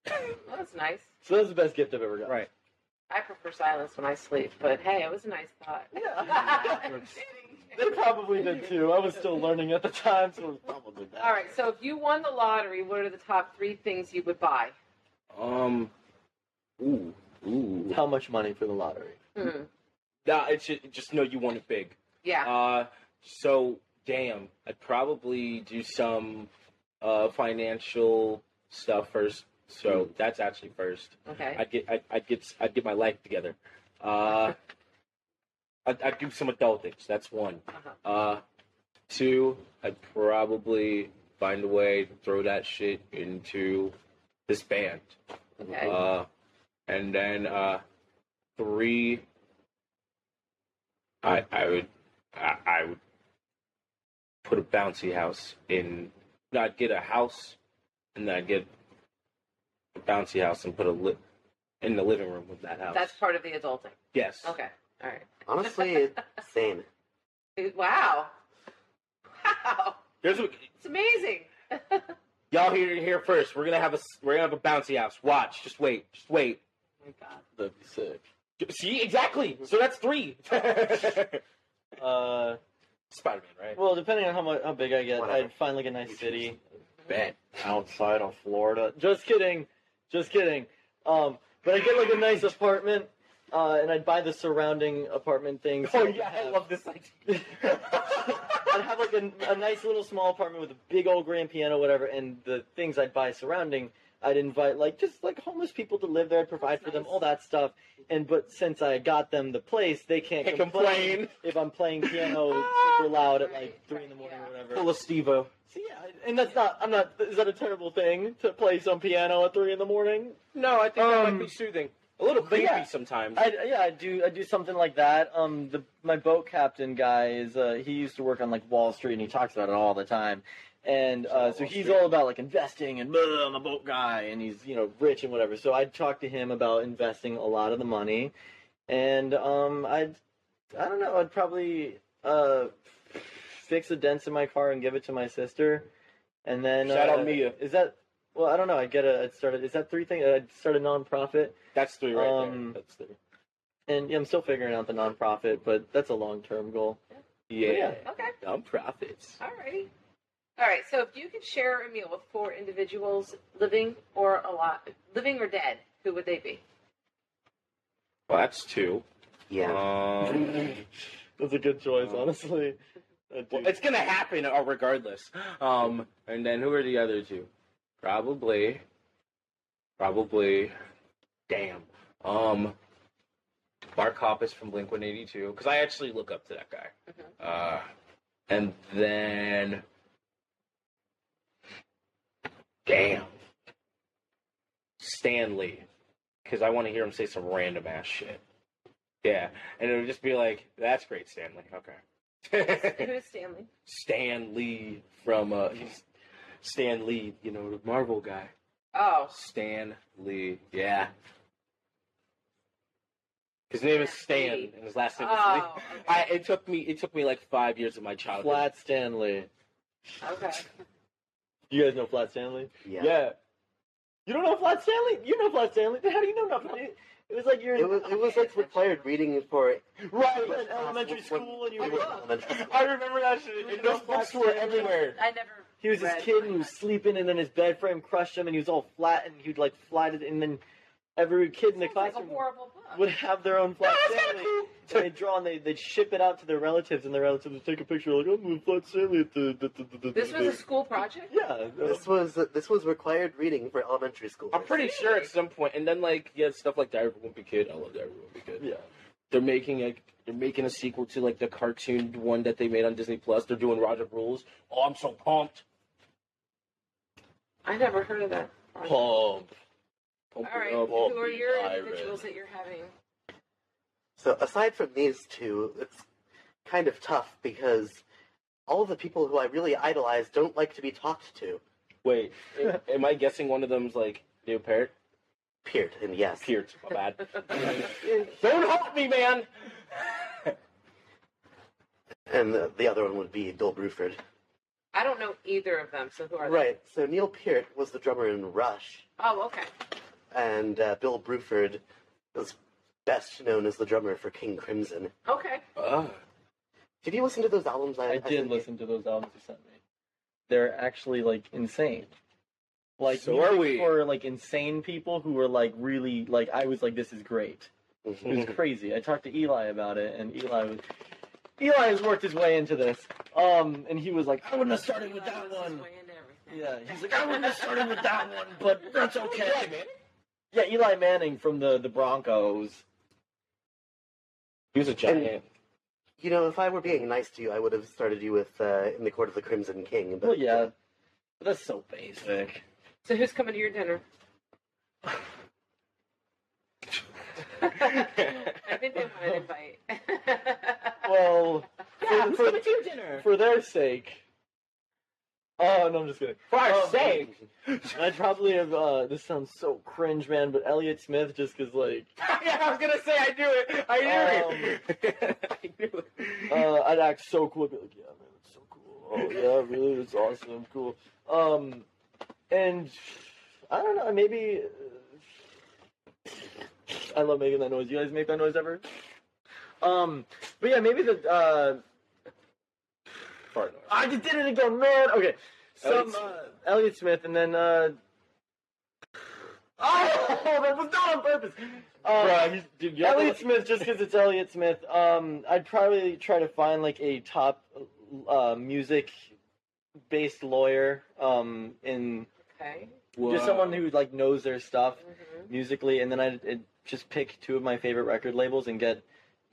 Speaker 1: Well, that's nice.
Speaker 4: So that was the best gift I've ever got.
Speaker 3: Right.
Speaker 1: I prefer silence when I sleep, but hey, it was a nice thought.
Speaker 4: Yeah. they probably did too. I was still learning at the time, so it was probably that.
Speaker 1: All right, so if you won the lottery, what are the top three things you would buy?
Speaker 3: Um. Ooh. Ooh.
Speaker 4: How much money for the lottery?
Speaker 1: Hmm.
Speaker 3: Nah, it's just, just know you want it big.
Speaker 1: Yeah.
Speaker 3: Uh, so damn, I'd probably do some uh financial stuff first. So that's actually first.
Speaker 1: Okay.
Speaker 3: I'd get I'd, I'd get I'd get my life together. Uh, I'd, I'd do some adult things. That's one.
Speaker 1: Uh-huh.
Speaker 3: Uh, two, I'd probably find a way to throw that shit into this band.
Speaker 1: Okay.
Speaker 3: Uh, and then uh, three, I I would I, I would put a bouncy house in. No, I'd get a house, and then I'd get a bouncy house and put a li- in the living room of that house.
Speaker 1: That's part of the adulting.
Speaker 3: yes.
Speaker 1: Okay. All right.
Speaker 5: Honestly, same.
Speaker 1: Wow. Wow.
Speaker 3: Here's what
Speaker 1: It's amazing.
Speaker 3: y'all hear it here first. We're gonna have a s- we're gonna have a bouncy house. Watch. Just wait. Just wait.
Speaker 1: Oh my God.
Speaker 4: That'd be sick.
Speaker 3: See exactly. So that's three.
Speaker 4: Uh,
Speaker 3: Spider Man, right?
Speaker 4: well, depending on how much how big I get,
Speaker 5: Whatever.
Speaker 4: I'd find like a nice city
Speaker 3: Bet.
Speaker 4: outside of Florida. Just kidding, just kidding. Um, but I get like a nice apartment, uh, and I'd buy the surrounding apartment things.
Speaker 3: Oh yeah, I love this idea.
Speaker 4: I'd have like a, a nice little small apartment with a big old grand piano, whatever, and the things I'd buy surrounding. I'd invite like just like homeless people to live there, I'd provide for them, all that stuff. And but since I got them the place, they can't
Speaker 3: Can't
Speaker 4: complain,
Speaker 3: complain.
Speaker 4: if I'm playing piano super loud at like three in the morning or whatever.
Speaker 3: Full of Stevo.
Speaker 4: See, yeah, and that's not. I'm not. Is that a terrible thing to play some piano at three in the morning?
Speaker 3: No, I think that
Speaker 4: Um,
Speaker 3: might be soothing. A little
Speaker 4: but
Speaker 3: creepy
Speaker 4: yeah.
Speaker 3: sometimes.
Speaker 4: I yeah, I do. I do something like that. Um, the my boat captain guy is. Uh, he used to work on like Wall Street, and he talks about it all the time. And uh, so he's all about like investing and blah, I'm a boat guy, and he's you know rich and whatever. So I'd talk to him about investing a lot of the money, and um, I'd I don't know. I'd probably uh fix the dents in my car and give it to my sister, and then
Speaker 3: Shout
Speaker 4: uh,
Speaker 3: out Mia.
Speaker 4: Is that well? I don't know. I'd get a. I'd start. A, is that three things? I'd start a nonprofit.
Speaker 3: That's three right
Speaker 4: Um,
Speaker 3: there. That's three.
Speaker 4: And yeah, I'm still figuring out the nonprofit, but that's a long term goal.
Speaker 3: Yeah.
Speaker 1: Okay.
Speaker 3: Non-profits.
Speaker 1: Alrighty. All right. So if you could share a meal with four individuals, living or alive, living or dead, who would they be?
Speaker 3: Well, that's two.
Speaker 5: Yeah.
Speaker 3: Um,
Speaker 4: That's a good choice, honestly.
Speaker 3: Well, it's gonna happen uh, regardless. Um, and then who are the other two? Probably. Probably. Damn. Um. Mark Hoppus from Blink One Eighty Two, because I actually look up to that guy. Uh, and then. Damn. Stanley, because I want to hear him say some random ass shit. Yeah, and it would just be like, "That's great, Stanley." Okay.
Speaker 1: Who is Stanley?
Speaker 3: Stan Lee from uh, he's Stan Lee, you know, the Marvel guy.
Speaker 1: Oh,
Speaker 3: Stan Lee, yeah. His name is Stan, and his last name is
Speaker 1: Oh,
Speaker 3: Lee.
Speaker 1: okay.
Speaker 3: I, it took me it took me like five years of my childhood.
Speaker 4: Flat Stanley.
Speaker 1: okay.
Speaker 4: You guys know Flat Stanley?
Speaker 5: Yeah. Yeah.
Speaker 4: You don't know Flat Stanley? You know Flat Stanley? Then How do you know nothing? It, it was like you're
Speaker 5: It was it was like required reading for
Speaker 4: right in elementary
Speaker 5: When-
Speaker 4: school, and you were.
Speaker 5: elementary school.
Speaker 3: I remember that shit. And those books were everywhere.
Speaker 1: I never.
Speaker 4: He was this kid who
Speaker 1: mine.
Speaker 4: was sleeping, and then his bed frame crushed him, and he was all flat, and he'd like fly to, and then every kid in the
Speaker 1: Sounds like a
Speaker 4: classroom
Speaker 1: horrible book.
Speaker 4: would have their own Flat
Speaker 3: that's
Speaker 4: Stanley.
Speaker 3: kinda
Speaker 4: And they'd draw and they, they'd ship it out to their relatives, and their relatives would take a picture like, I'm with Flat Stanley at the. the, the, the
Speaker 1: This was a school project.
Speaker 4: Yeah.
Speaker 5: This was this was required reading for elementary school.
Speaker 3: I'm pretty sure at some point, and then like yeah, stuff like Diary of a Wimpy Kid. I love Diary of a Wimpy Kid.
Speaker 4: Yeah.
Speaker 3: They're making like they're making a sequel to like the cartoon one that they made on Disney Plus. They're doing Rodrick Rules. Oh, I'm so pumped.
Speaker 1: I never heard of that. project.
Speaker 4: Pump.
Speaker 3: Pumped
Speaker 1: All right.
Speaker 3: up.
Speaker 1: Who are your
Speaker 4: Iron.
Speaker 1: individuals that you're having?
Speaker 5: So aside from these two, it's kind of tough because all the people who I really idolize don't like to be talked to.
Speaker 3: Wait, am- am I guessing one of them's like Neil Peart?
Speaker 5: Peart, and yes.
Speaker 3: Peart, my bad. Don't help me, man.
Speaker 5: And the, the other one would be Bill Bruford.
Speaker 1: I don't know either of them. So who are they?
Speaker 5: Right. So Neil Peart was the drummer in Rush,
Speaker 1: Oh, okay.
Speaker 5: And uh, Bill Bruford was best known as the drummer for King Crimson.
Speaker 1: Okay.
Speaker 3: Ugh.
Speaker 5: Did you listen to those albums? I,
Speaker 4: I
Speaker 5: sent
Speaker 4: did
Speaker 5: you?
Speaker 4: listen to those albums you sent me. They're actually like insane. Like
Speaker 3: So
Speaker 4: music
Speaker 3: are we.
Speaker 4: for like insane people who were like really like I was like this is great. It was crazy. I talked to Eli about it, and Eli was Eli has worked his way into this. Um, and he was like, I wouldn't have started with that one.
Speaker 1: way into everything.
Speaker 4: Yeah, he's like, I wouldn't have started with that one, but that's okay. Yeah, Eli Manning from the the Broncos.
Speaker 3: He was a giant.
Speaker 5: You know, if I were being nice to you, I would have started you with uh, "In the Court of the Crimson King." But
Speaker 4: Well, yeah, but that's so basic.
Speaker 1: So who's coming to your dinner? I think they want an invite.
Speaker 4: Well,
Speaker 3: Yeah,
Speaker 4: for,
Speaker 3: who's
Speaker 4: for,
Speaker 3: your dinner?
Speaker 4: for their sake. Oh no, I'm just kidding.
Speaker 3: For our
Speaker 4: Um,
Speaker 3: sake.
Speaker 4: I'd probably have. Uh, this sounds so cringe, man. But Elliott Smith, just because like,
Speaker 3: yeah, I was gonna say I knew it. I knew it. I knew it.
Speaker 4: uh, I'd act so cool. I'd be like, yeah, man, that's so cool. Oh yeah, really, that's awesome, cool. Um, and I don't know, maybe. uh, I love making that noise. You guys make that noise ever? Um, but yeah, maybe the. Uh,
Speaker 3: Fart.
Speaker 4: I just did it again, man. Okay, some
Speaker 3: Elliott
Speaker 4: uh, Elliott Smith, and then. Uh, oh, that was not on purpose. Um,
Speaker 3: Bruh, he's- dude, you
Speaker 4: Elliott
Speaker 3: ever-
Speaker 4: Smith, just because it's Elliott Smith. Um, I'd probably try to find like a top uh, music-based lawyer. Um, in
Speaker 1: okay.
Speaker 4: just someone who like knows their stuff
Speaker 1: hmm
Speaker 4: musically, and then I'd, I'd just pick two of my favorite record labels and get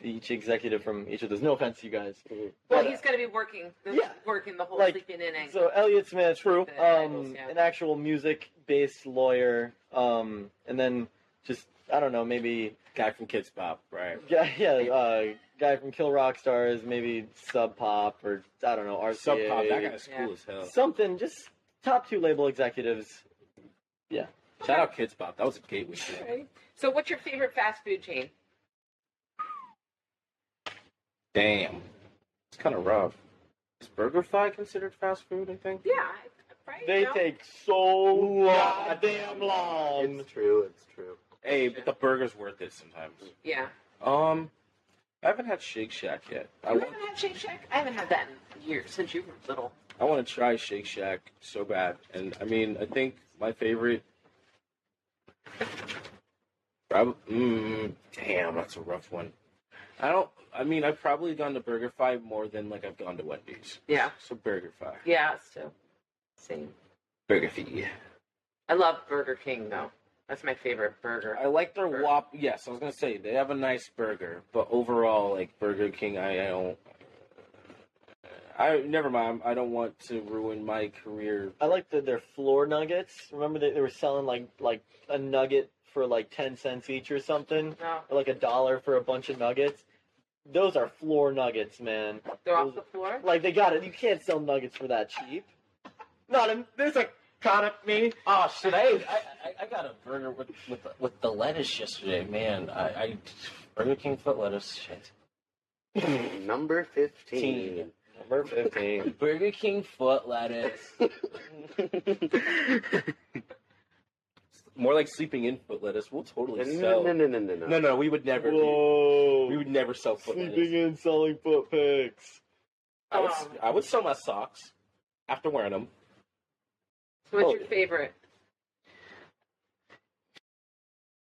Speaker 4: each executive from each of those. No offense you guys.
Speaker 1: Well,
Speaker 4: But,
Speaker 1: he's going to be working. The,
Speaker 4: Yeah.
Speaker 1: Working the whole
Speaker 4: Like,
Speaker 1: sleeping in angle.
Speaker 4: So Elliott Smith,
Speaker 1: True.
Speaker 4: Um,
Speaker 1: angles, yeah.
Speaker 4: an actual music-based lawyer, um, and then just I don't know, maybe
Speaker 3: guy from Kidz Bop, right?
Speaker 4: yeah, yeah, uh, guy from Kill Rock Stars, maybe Sub Pop or I don't know, RCA,
Speaker 3: Sub Pop, that guy's
Speaker 1: Yeah.
Speaker 3: cool as hell.
Speaker 4: something. Just top two label executives. Yeah.
Speaker 3: Shout out Kidz Bop. That was a gateway. to.
Speaker 1: Okay. So, what's your favorite fast food chain?
Speaker 3: Damn, it's kind of rough. Is Burger BurgerFi considered fast food? I think.
Speaker 1: Yeah, right.
Speaker 4: They
Speaker 1: No?
Speaker 4: take so long. goddamn long.
Speaker 5: It's true. It's true.
Speaker 3: Hey, but the burger's worth it sometimes.
Speaker 1: Yeah.
Speaker 3: Um, I haven't had Shake Shack yet. I
Speaker 1: You
Speaker 3: want,
Speaker 1: haven't had Shake Shack? I haven't had that in years since you were little.
Speaker 3: I want to try Shake Shack so bad, and I mean, I think my favorite. Probably, mm, damn, that's a rough one. I don't. I mean, I've probably gone to BurgerFi more than like I've gone to Wendy's.
Speaker 1: Yeah.
Speaker 3: So BurgerFi.
Speaker 1: Yeah, it's too. Same.
Speaker 3: BurgerFi.
Speaker 1: I love Burger King though. That's my favorite burger.
Speaker 3: I like their
Speaker 1: Burger.
Speaker 3: Whop. Yes, I was gonna say they have a nice burger, but overall, like Burger King, I, I don't. I never mind. I don't want to ruin my career.
Speaker 4: I like the, their floor nuggets. Remember they, they were selling like like a nugget for like ten cents each or something,
Speaker 1: No,
Speaker 4: or like a dollar for a bunch of nuggets. Those are floor nuggets, man.
Speaker 1: they're off the floor.
Speaker 4: Like they got it. You can't sell nuggets for that cheap. Not in,
Speaker 3: There's a
Speaker 4: product me.
Speaker 3: Oh shit! I, I I- I got a burger with with the, with the lettuce yesterday. Man, I, I Burger King foot lettuce. Shit.
Speaker 5: Number 15.
Speaker 4: Number 15.
Speaker 3: Burger King foot lettuce. More like sleeping in foot lettuce. We'll totally
Speaker 5: no,
Speaker 3: sell.
Speaker 5: no, no, no, no, no.
Speaker 3: No, no, we would never. be-
Speaker 4: Whoa.
Speaker 3: We would never sell foot
Speaker 4: Sleeping
Speaker 3: lettuce.
Speaker 4: in, selling foot pics.
Speaker 3: I would,
Speaker 1: Um,
Speaker 3: I would sell my socks after wearing them.
Speaker 1: So what's your favorite?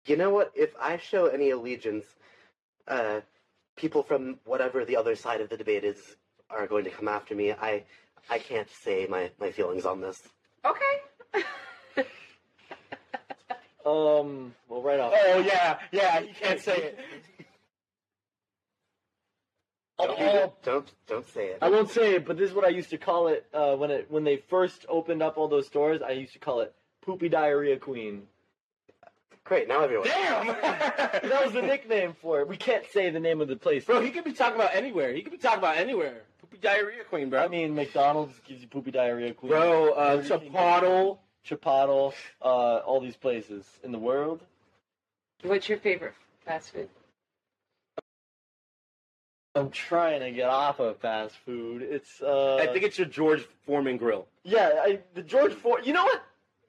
Speaker 5: You know what? If I show any allegiance, uh, people from whatever the other side of the debate is are going to come after me. I, I can't say my, my feelings on this.
Speaker 1: Okay.
Speaker 4: Um, well, right off.
Speaker 3: Oh yeah, yeah. You can't say it.
Speaker 4: Oh,
Speaker 5: Don't don't say it.
Speaker 4: I won't say it, but this is what I used to call it uh, when it when they first opened up all those stores. I used to call it Poopy Diarrhea Queen.
Speaker 5: Great, now everyone.
Speaker 3: Damn.
Speaker 4: That was the nickname for it. We can't say the name of the place.
Speaker 3: Bro, he could be talking about anywhere. He could be talking about anywhere. Poopy diarrhea queen, bro.
Speaker 4: I mean, McDonald's gives you Poopy Diarrhea Queen.
Speaker 3: bro, uh,
Speaker 4: Burger King
Speaker 3: Chipotle.
Speaker 4: Chipotle, uh, all these places in the world.
Speaker 1: What's your favorite fast food?
Speaker 4: I'm trying to get off of fast food. It's uh,
Speaker 3: I think it's your George Foreman grill.
Speaker 4: yeah, I, the George For. You know what?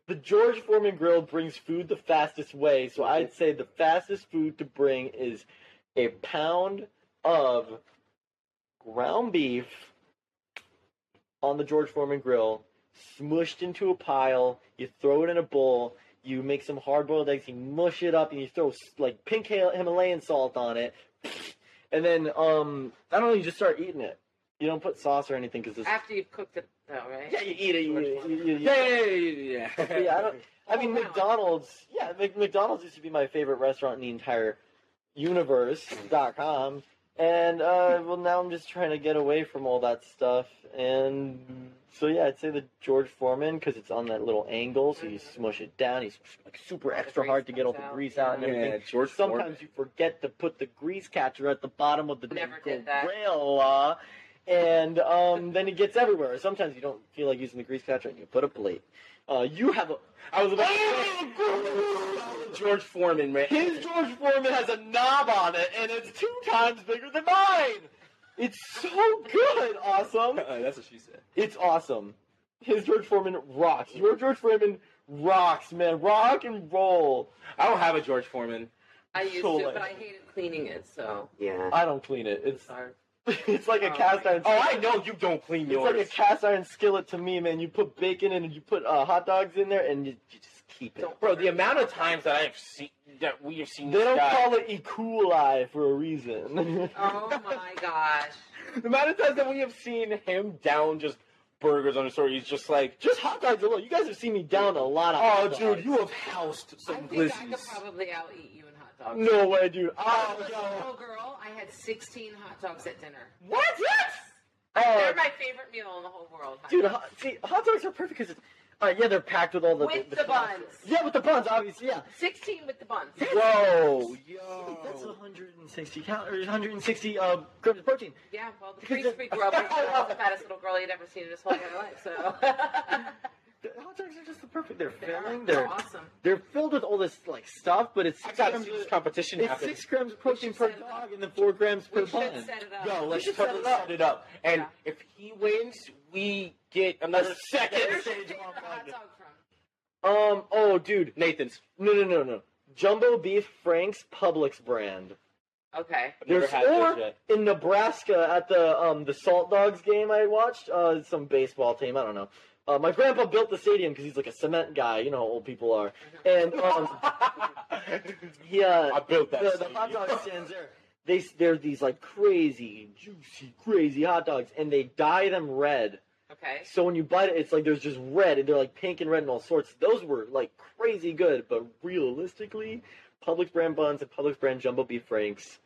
Speaker 4: The George Foreman grill brings food the fastest way. So I'd say the fastest food to bring is a pound of ground beef on the George Foreman grill, smushed into a pile. You throw it in a bowl. You make some hard boiled eggs. You mush it up, and you throw like pink Himalayan salt on it. And then, um, I don't know. You just start eating it. You don't put sauce or anything because
Speaker 1: After you've cooked it, though, right?
Speaker 4: yeah, you eat it. You, you, you,
Speaker 3: Yeah, yeah, yeah, yeah.
Speaker 4: yeah, I don't. I mean,
Speaker 1: Oh, wow.
Speaker 4: McDonald's. Yeah, Mc- McDonald's used to be my favorite restaurant in the entire universe. dot com. And uh, well, now I'm just trying to get away from all that stuff. And so yeah, I'd say the George Foreman because it's on that little angle, so you smush it down. He's like super extra hard to get all the grease out and
Speaker 3: Yeah,
Speaker 4: everything.
Speaker 3: George
Speaker 4: Sometimes
Speaker 3: Foreman.
Speaker 4: you forget to put the grease catcher at the bottom of the
Speaker 1: Never did that.
Speaker 4: grill, uh, and um, then it gets everywhere. Sometimes you don't feel like using the grease catcher, and you put a plate. Uh, you have a. I was about to say,
Speaker 3: George Foreman, man.
Speaker 4: his George Foreman has a knob on it, and it's two times bigger than mine. It's so good, awesome.
Speaker 3: Uh, that's what she said.
Speaker 4: It's awesome. His George Foreman rocks. Your George Foreman rocks, man. Rock and roll.
Speaker 3: I don't have a George Foreman.
Speaker 1: I used
Speaker 4: So
Speaker 1: to,
Speaker 4: like-
Speaker 1: but I hated cleaning it, so
Speaker 5: Yeah.
Speaker 4: I don't clean it. It's
Speaker 1: sorry.
Speaker 4: it's like a
Speaker 1: Oh,
Speaker 4: cast iron.
Speaker 3: Oh, I know you don't clean
Speaker 4: It's
Speaker 3: yours.
Speaker 4: like a cast iron skillet to me, man. You put bacon in and you put uh, hot dogs in there, and you, you just keep it.
Speaker 1: Don't-
Speaker 3: Bro, the amount of times that I've seen that we have seen
Speaker 4: They
Speaker 3: this
Speaker 4: don't
Speaker 3: guy,
Speaker 4: call it E. coli for a reason.
Speaker 1: Oh my gosh.
Speaker 3: the amount of times that we have seen him down just burgers on the store, he's just like,
Speaker 4: Just hot dogs alone. You guys have seen me down a lot of.
Speaker 3: oh,
Speaker 4: hot
Speaker 3: dude, you have housed
Speaker 1: I
Speaker 3: some
Speaker 1: think I could probably out eat you in hot dogs.
Speaker 4: No way, dude.
Speaker 1: Oh,
Speaker 4: Oh, no.
Speaker 1: little girl, I had 16 hot dogs at dinner.
Speaker 3: What? Yes!
Speaker 1: They're
Speaker 4: Oh,
Speaker 1: my favorite meal in the whole world.
Speaker 4: dude,
Speaker 1: dogs.
Speaker 4: hot, see, hot dogs are perfect because, uh, yeah, they're packed with all the
Speaker 1: With the buns.
Speaker 4: Yeah, with the buns, obviously. Yeah.
Speaker 1: 16 with the buns.
Speaker 3: Whoa, yo.
Speaker 4: That's 160 calories, 160 uh, grams of protein.
Speaker 1: Yeah, well, the priest we grew up I was the fattest little girl he'd ever seen in his whole entire life, so.
Speaker 4: The hot dogs are just the perfect. They're
Speaker 1: They're,
Speaker 4: filling.
Speaker 1: they're
Speaker 4: They're
Speaker 1: awesome.
Speaker 4: they're filled with all this like stuff, but it's
Speaker 3: I
Speaker 4: six
Speaker 3: gotta
Speaker 4: grams
Speaker 3: this
Speaker 4: of-
Speaker 3: competition
Speaker 4: It's
Speaker 3: happen.
Speaker 4: six grams of protein per
Speaker 1: set it up.
Speaker 4: dog and then four grams per
Speaker 1: We should
Speaker 4: bun.
Speaker 1: set it up.
Speaker 3: Yo, let's
Speaker 4: should
Speaker 3: totally
Speaker 4: set it up.
Speaker 3: set it up. And
Speaker 1: Yeah.
Speaker 3: if he wins, we get another second.
Speaker 1: Where's your
Speaker 4: Sage
Speaker 1: favorite
Speaker 4: on
Speaker 1: hot
Speaker 4: Friday.
Speaker 1: dog from?
Speaker 4: Um. Oh, dude.
Speaker 3: Nathan's.
Speaker 4: No, no, no, no. Jumbo beef Frank's Publix brand.
Speaker 1: Okay.
Speaker 3: I've never
Speaker 4: There's
Speaker 3: had
Speaker 4: or
Speaker 3: yet.
Speaker 4: in Nebraska at the um the Salt Dogs game I watched. Uh, some baseball team. I don't know. Uh, my grandpa built the stadium because he's like a cement guy. You know how old people are. And um, he uh,
Speaker 3: I built that.
Speaker 4: the, the hot dog stands there. They they're these like crazy, juicy, crazy hot dogs, and they dye them red.
Speaker 1: Okay.
Speaker 4: So when you bite it, it's like there's just red, and they're like pink and red and all sorts. Those were like crazy good, but realistically, Publix brand buns and Publix brand jumbo beef franks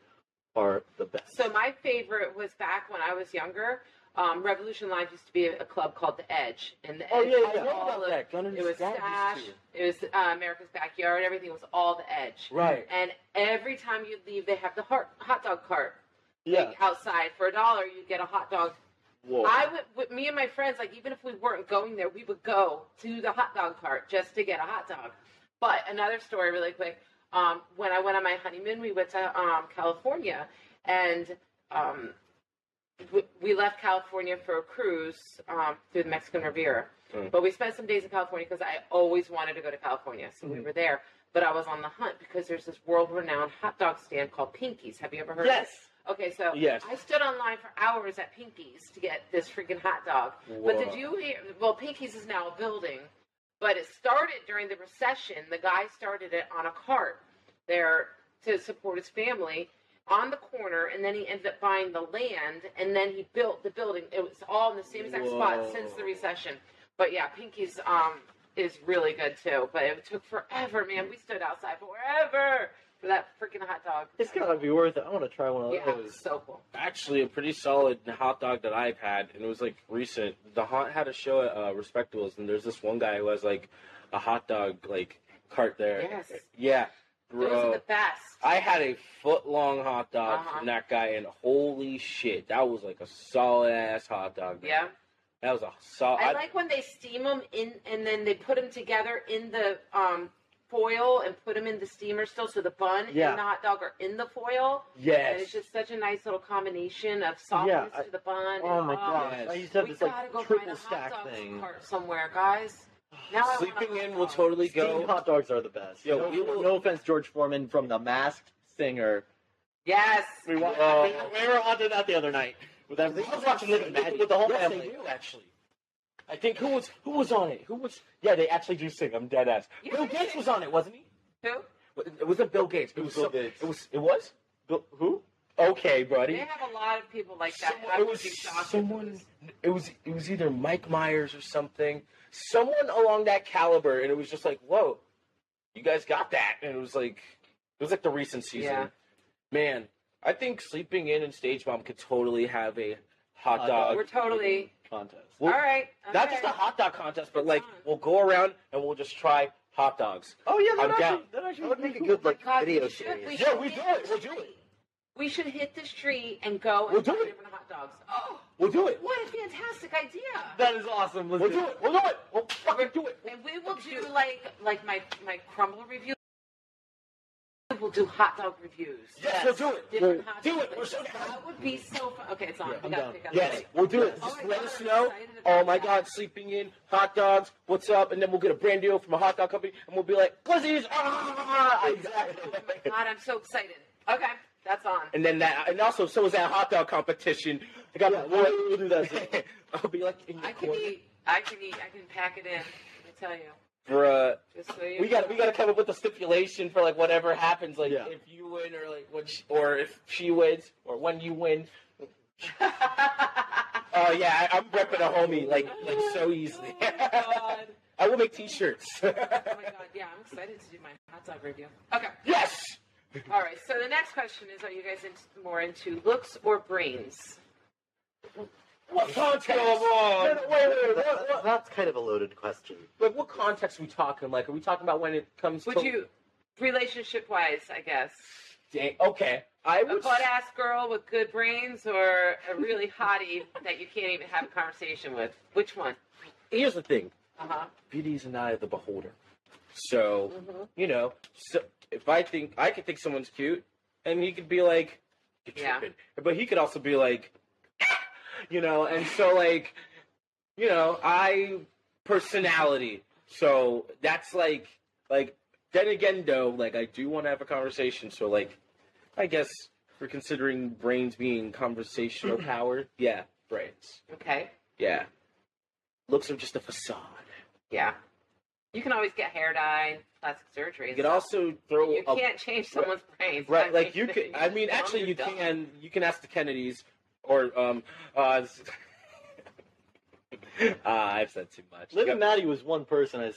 Speaker 4: are the best.
Speaker 1: So my favorite was back when I was younger. Um, Revolution Live used to be a, a club called The Edge, and the
Speaker 4: Oh,
Speaker 1: Edge
Speaker 4: yeah, yeah. I know
Speaker 1: all
Speaker 3: about
Speaker 1: the-
Speaker 3: that. Gunner's
Speaker 1: It was Stash. It was uh, America's Backyard. Everything was all The Edge.
Speaker 3: Right.
Speaker 1: And every time you leave, they have the hot, hot dog cart
Speaker 4: yeah,
Speaker 1: like, outside for a dollar. You get a hot dog
Speaker 4: Whoa.
Speaker 1: I would, with me and my friends, like even if we weren't going there, we would go to the hot dog cart just to get a hot dog. But another story, really quick. Um, when I went on my honeymoon, we went to um, California, and um, we, we left California for a cruise um, through the Mexican Riviera.
Speaker 3: Mm.
Speaker 1: But we spent some days in California because I always wanted to go to California, so we
Speaker 3: Mhm.
Speaker 1: were there. But I was on the hunt because there's this world-renowned hot dog stand called Pinky's. Have you ever heard of
Speaker 4: yes.
Speaker 1: it? Okay, so
Speaker 3: Yes.
Speaker 1: I stood online for hours at Pinky's to get this freaking hot dog. But did you hear? Well, Pinky's is now a building, but it started during the recession. The guy started it on a cart there to support his family on the corner, and then he ended up buying the land, and then he built the building. It was all in the same exact spot since the recession. But yeah, Pinky's um is really good too. But it took forever, man. We stood outside forever for that freaking hot dog.
Speaker 4: It's gotta be worth it. I want to try one of
Speaker 1: yeah,
Speaker 4: those.
Speaker 1: so cool.
Speaker 3: Actually, a pretty solid hot dog that I've had, and it was like recent. The haunt had a show at uh, Respectables, and there's this one guy who has like a hot dog like cart there.
Speaker 1: Yes.
Speaker 3: Yeah,
Speaker 1: Those are
Speaker 3: bro.
Speaker 1: the best.
Speaker 3: I had a foot long hot dog
Speaker 1: Uh-huh.
Speaker 3: from that guy, and holy shit, that was like a solid ass hot dog. man.
Speaker 1: yeah.
Speaker 3: that was a solid.
Speaker 1: I like when they steam them in, and then they put them together in the um, foil and put them in the steamer still, so the bun
Speaker 4: Yeah.
Speaker 1: and the hot dog are in the foil. And it's just such a nice little combination of softness
Speaker 4: I-
Speaker 1: to the bun.
Speaker 4: Oh
Speaker 1: and,
Speaker 4: my gosh.
Speaker 3: Yes.
Speaker 4: I used to have
Speaker 1: we
Speaker 4: this
Speaker 1: gotta
Speaker 4: like
Speaker 1: go
Speaker 4: triple stack thing.
Speaker 1: somewhere, guys. Now I want a
Speaker 3: Sleeping in will
Speaker 1: dog.
Speaker 3: totally
Speaker 4: Steamed
Speaker 3: go.
Speaker 4: hot dogs are the best.
Speaker 3: Yo,
Speaker 4: no,
Speaker 3: we will-
Speaker 4: no offense, George Foreman from The Masked Singer.
Speaker 1: Yes.
Speaker 4: We, wa-
Speaker 3: Oh.
Speaker 4: we, we were onto that the other night. With that, I was watching Liv and Maddie with the whole
Speaker 3: yes,
Speaker 4: family.
Speaker 3: they do actually. I think who was who was on it? Who was? Yeah, they actually do sing. I'm dead ass.
Speaker 1: You
Speaker 3: Bill
Speaker 1: did
Speaker 3: Gates
Speaker 1: it.
Speaker 3: was on it, wasn't he?
Speaker 1: Who?
Speaker 3: It wasn't Bill Gates. It
Speaker 4: It
Speaker 3: was
Speaker 4: was Bill
Speaker 3: some-
Speaker 4: Gates.
Speaker 3: It was. It was. Bill, who? Okay, buddy.
Speaker 1: They have a lot of people like that.
Speaker 3: Someone-
Speaker 1: I
Speaker 3: it
Speaker 1: would
Speaker 3: was
Speaker 1: be shocked
Speaker 3: someone. It was. It was either Mike Myers or something. Someone along that caliber, and it was just like, whoa, you guys got that, and it was like, it was like the recent season.
Speaker 1: Yeah.
Speaker 3: Man, I think sleeping in and stage bomb could totally have a hot
Speaker 4: Hot
Speaker 3: dog.
Speaker 4: dog.
Speaker 1: We're totally.
Speaker 4: contest.
Speaker 3: Well,
Speaker 1: all right.
Speaker 3: Not
Speaker 1: okay.
Speaker 3: just a hot dog contest, but
Speaker 1: It's
Speaker 3: like
Speaker 1: on.
Speaker 3: we'll go around and we'll just try hot dogs.
Speaker 4: Oh yeah,
Speaker 3: I'm
Speaker 4: that
Speaker 3: down.
Speaker 4: actually, that actually
Speaker 5: That would make a good like
Speaker 1: God,
Speaker 5: video
Speaker 1: should-
Speaker 5: series.
Speaker 1: we
Speaker 3: Yeah, we do it. We'll do it.
Speaker 1: Tree. We should hit this tree and go
Speaker 3: We'll do
Speaker 1: try
Speaker 3: it.
Speaker 1: different hot dogs. Oh,
Speaker 3: We'll do it.
Speaker 1: what a fantastic idea!
Speaker 4: That is awesome. Let's
Speaker 3: We'll do it. We'll do it. We'll fucking do it.
Speaker 1: And we will do like like my my crumble review. We'll do hot dog reviews.
Speaker 3: Yes, we'll do it.
Speaker 1: Different hot
Speaker 3: Do
Speaker 1: dog
Speaker 3: it. We're so
Speaker 1: places.
Speaker 3: down.
Speaker 1: That would be so fun. Okay, it's on.
Speaker 4: Yeah, I'm
Speaker 1: gotta
Speaker 4: down.
Speaker 1: pick
Speaker 3: Yes,
Speaker 1: the
Speaker 3: we'll do it.
Speaker 1: Oh
Speaker 3: Just
Speaker 1: my
Speaker 3: let
Speaker 1: God,
Speaker 3: us know. Oh my
Speaker 1: that.
Speaker 3: God, sleeping in hot dogs. What's up? And then we'll get a brand deal from a hot dog company, and we'll be like, Glizzies. Ah, exactly.
Speaker 1: Oh my God, I'm so excited. Okay, that's on.
Speaker 3: And then that, and also, so was that hot dog competition. I got
Speaker 4: Yeah, we'll, we'll do that.
Speaker 3: I'll be like in your
Speaker 1: I can
Speaker 3: corner.
Speaker 1: eat. I can eat. I can pack it in. I tell you.
Speaker 3: For uh,
Speaker 1: Just so you
Speaker 3: we got we got to come up with a stipulation for like whatever happens, like
Speaker 4: Yeah.
Speaker 3: if you win or like when she, or if she wins or when you win. Oh yeah, I, I'm repping a homie like like so easily.
Speaker 1: Oh my god.
Speaker 3: I will make T-shirts.
Speaker 1: Oh my god. Yeah, I'm excited to do my hot dog review. Okay.
Speaker 3: yes.
Speaker 1: All right. So the next question is: Are you guys into, more into looks or brains?
Speaker 3: What context? Come on. Wait, wait, wait.
Speaker 5: That-
Speaker 3: What, what,
Speaker 5: that's kind of a loaded question.
Speaker 3: like, what context are we talking? Like, are we talking about when it comes
Speaker 1: Would
Speaker 3: to?
Speaker 1: you, relationship wise, I guess,
Speaker 3: Dang, okay, I
Speaker 1: a
Speaker 3: would.
Speaker 1: A butt ass girl with good brains or a really hottie that you can't even have a conversation with? Which one?
Speaker 3: Here's the thing:
Speaker 1: Uh huh.
Speaker 3: beauty is an eye of the beholder. So
Speaker 1: Mhm.
Speaker 3: you know, so if I think I could think someone's cute, and he could be like, "You're
Speaker 1: Yeah.
Speaker 3: but he could also be like, you know, and so like, you know, I personality. So that's like, like then again though, like I do want to have a conversation. So like, I guess we're considering brains being conversational power. Yeah, brains.
Speaker 1: Okay.
Speaker 3: Yeah, looks are just a facade.
Speaker 1: Yeah. You can always get hair dye, plastic surgery.
Speaker 3: You could also throw
Speaker 1: You
Speaker 3: a
Speaker 1: can't change someone's brains.
Speaker 3: Right,
Speaker 1: I
Speaker 3: like
Speaker 1: mean,
Speaker 3: you could. I mean, actually,
Speaker 1: you're dumb.
Speaker 3: can. You can ask the Kennedys, or um, uh, s- ah, I've said too much.
Speaker 4: Liv and
Speaker 3: Yep.
Speaker 4: Maddie was one person, as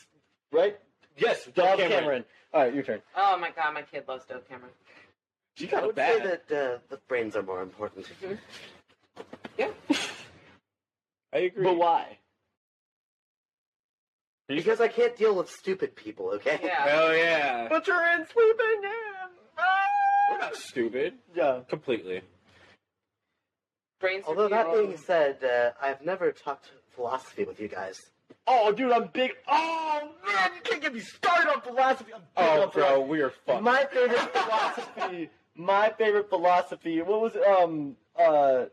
Speaker 4: right?
Speaker 3: Yes,
Speaker 4: Dove
Speaker 3: Cameron.
Speaker 4: Cameron. All right, your turn.
Speaker 1: Oh my god, my kid loves Dove Cameron.
Speaker 3: She
Speaker 5: I
Speaker 3: got a
Speaker 5: would say that uh, the brains are more important.
Speaker 1: Yeah.
Speaker 3: I agree.
Speaker 4: But why?
Speaker 5: Because I can't deal with stupid people, okay?
Speaker 1: Yeah.
Speaker 3: Hell yeah.
Speaker 4: But you're in sleeping in.
Speaker 3: We're not stupid.
Speaker 4: Yeah.
Speaker 3: Completely.
Speaker 1: Brains
Speaker 5: Although that
Speaker 1: beautiful.
Speaker 5: being said, uh, I've never talked philosophy with you guys.
Speaker 4: Oh, dude, I'm big. Oh man, you can't get me started on philosophy. I'm big
Speaker 3: Oh,
Speaker 4: on
Speaker 3: bro,
Speaker 4: philosophy.
Speaker 3: we are fucked.
Speaker 4: My favorite philosophy. My favorite philosophy. What was um uh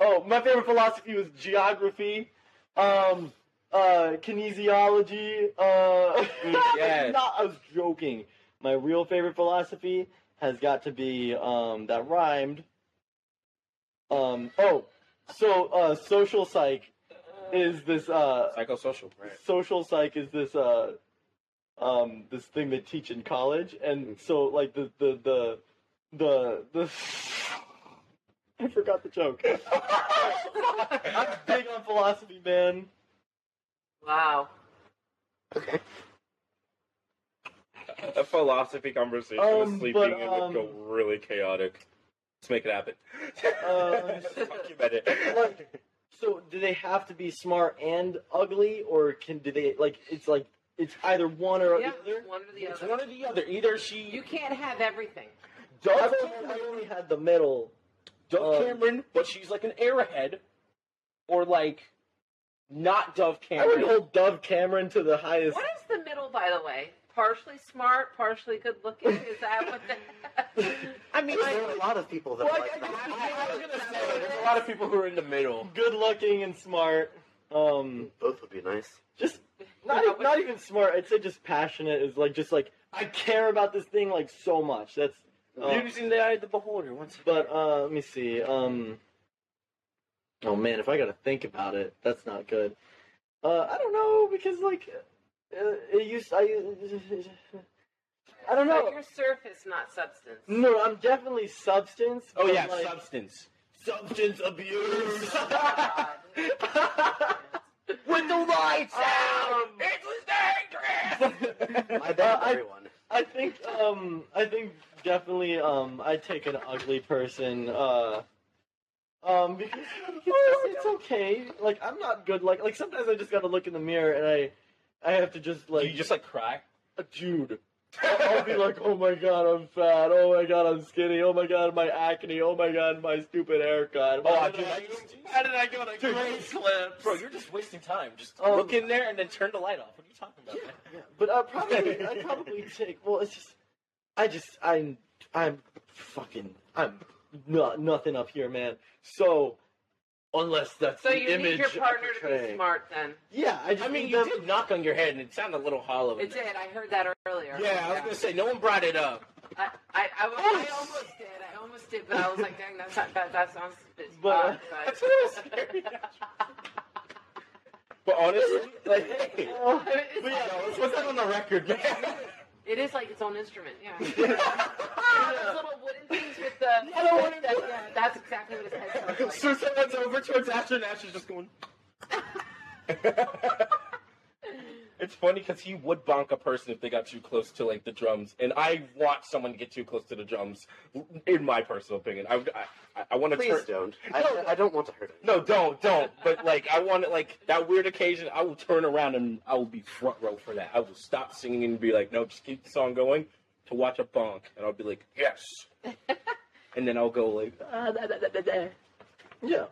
Speaker 4: oh my favorite philosophy was geography, um uh kinesiology. Uh,
Speaker 3: Yes.
Speaker 4: not, I was joking. My real favorite philosophy has got to be um that rhymed. Um oh, so uh social psych is this uh
Speaker 3: Psychosocial, right?
Speaker 4: social psych is this uh um this thing they teach in college and so like the the the the the I forgot the joke. I'm big on philosophy, man.
Speaker 1: Wow.
Speaker 5: Okay.
Speaker 3: A philosophy conversation
Speaker 4: Um,
Speaker 3: with sleeping
Speaker 4: but,
Speaker 3: in
Speaker 4: um,
Speaker 3: would go really chaotic. Let's make it happen.
Speaker 4: Uh,
Speaker 3: Fuck you, Bennett.
Speaker 4: Like, so do they have to be smart and ugly, or can do they like it's like it's either one or
Speaker 1: Yeah,
Speaker 4: the other?
Speaker 1: one or the
Speaker 3: It's
Speaker 1: other.
Speaker 3: one or the other. Either she,
Speaker 1: You can't have everything.
Speaker 4: Dove
Speaker 3: I've
Speaker 4: Cameron, I only had the middle.
Speaker 3: Dove
Speaker 4: um,
Speaker 3: Cameron, but she's like an airhead, or like not Dove Cameron.
Speaker 4: I would
Speaker 3: Cameron.
Speaker 4: hold Dove Cameron to the highest.
Speaker 1: What is the middle, by the way? Partially smart, partially good looking. Is that what the?
Speaker 3: I mean,
Speaker 5: There are a lot of people that
Speaker 3: Well,
Speaker 5: are
Speaker 3: I,
Speaker 5: like
Speaker 3: I,
Speaker 5: that.
Speaker 3: I, I was gonna say there's a lot of people who are in the middle.
Speaker 4: Good looking and smart. Um,
Speaker 5: Both would be nice.
Speaker 4: just not not even smart. I'd say just passionate is like just like I care about this thing like so much. That's. Uh,
Speaker 3: Beauty's in the eye of the beholder. Once
Speaker 4: but uh, let me see. Um. Oh man, if I gotta think about it, that's not good. Uh, I don't know because like, uh, it used I. I don't know.
Speaker 1: Like your surface, not substance.
Speaker 4: No, I'm definitely substance.
Speaker 3: Oh yeah,
Speaker 4: like,
Speaker 3: substance.
Speaker 4: substance abuse.
Speaker 1: God.
Speaker 3: With the lights
Speaker 4: out,
Speaker 3: it was dangerous.
Speaker 5: My
Speaker 4: Uh,
Speaker 5: bad,
Speaker 4: I-
Speaker 5: everyone.
Speaker 4: I think um I think definitely um I'd take an ugly person uh um because it's, it's okay like I'm not good like like sometimes I just gotta look in the mirror and I I have to just like
Speaker 3: you just like cry.
Speaker 4: uh, dude I'll, I'll be like oh my god I'm fat oh my god I'm skinny oh my god my acne oh my god my stupid haircut
Speaker 3: Oh,
Speaker 4: Why
Speaker 3: dude,
Speaker 4: did
Speaker 3: I
Speaker 4: I-
Speaker 3: how did I go to great clips? Bro, you're just wasting time. Just
Speaker 4: Um,
Speaker 3: look in there and then turn the light off. What are you talking about, man?
Speaker 4: Yeah, but I'd probably I'd probably take. Well, it's just I just I'm I'm fucking I'm not nothing up here, man. So unless that's
Speaker 1: So
Speaker 4: the
Speaker 1: you
Speaker 4: image
Speaker 1: need your partner to be smart, then.
Speaker 4: Yeah, I just
Speaker 3: I mean, you
Speaker 4: them-
Speaker 3: did knock on your head and it sounded a little hollow. in
Speaker 1: It
Speaker 3: there.
Speaker 1: did. I heard that earlier.
Speaker 3: Yeah, I was gonna say no one brought it up.
Speaker 1: I, I, I, was- I almost did. I almost did, but I was like, dang, that's not, that, that sounds a bit
Speaker 4: But, uh,
Speaker 1: odd, but-
Speaker 3: That's a little scary. But honestly, like, hey,
Speaker 4: Oh,
Speaker 1: It's
Speaker 4: but yeah,
Speaker 1: like-
Speaker 3: let's put that on the record, man.
Speaker 1: It is like its own instrument, yeah.
Speaker 4: Yeah.
Speaker 1: Those little wooden things with the.
Speaker 3: Yeah, the
Speaker 1: that- yeah, that's exactly what his head sounds like.
Speaker 3: so someone's over towards Asher, and Asher's just going. it's funny because he would bonk a person if they got too close to like the drums, and I want someone to get too close to the drums. In my personal opinion, I I, I want to
Speaker 5: Please
Speaker 3: turn.
Speaker 5: don't. I, I don't want to hurt him.
Speaker 3: No, don't, don't. But like, I want it like that weird occasion. I will turn around and I will be front row for that. I will stop singing and be like, no, just keep the song going to watch a bonk, and I'll be like, yes. and then I'll go like, ah, da, da, da, da, da.
Speaker 4: yeah.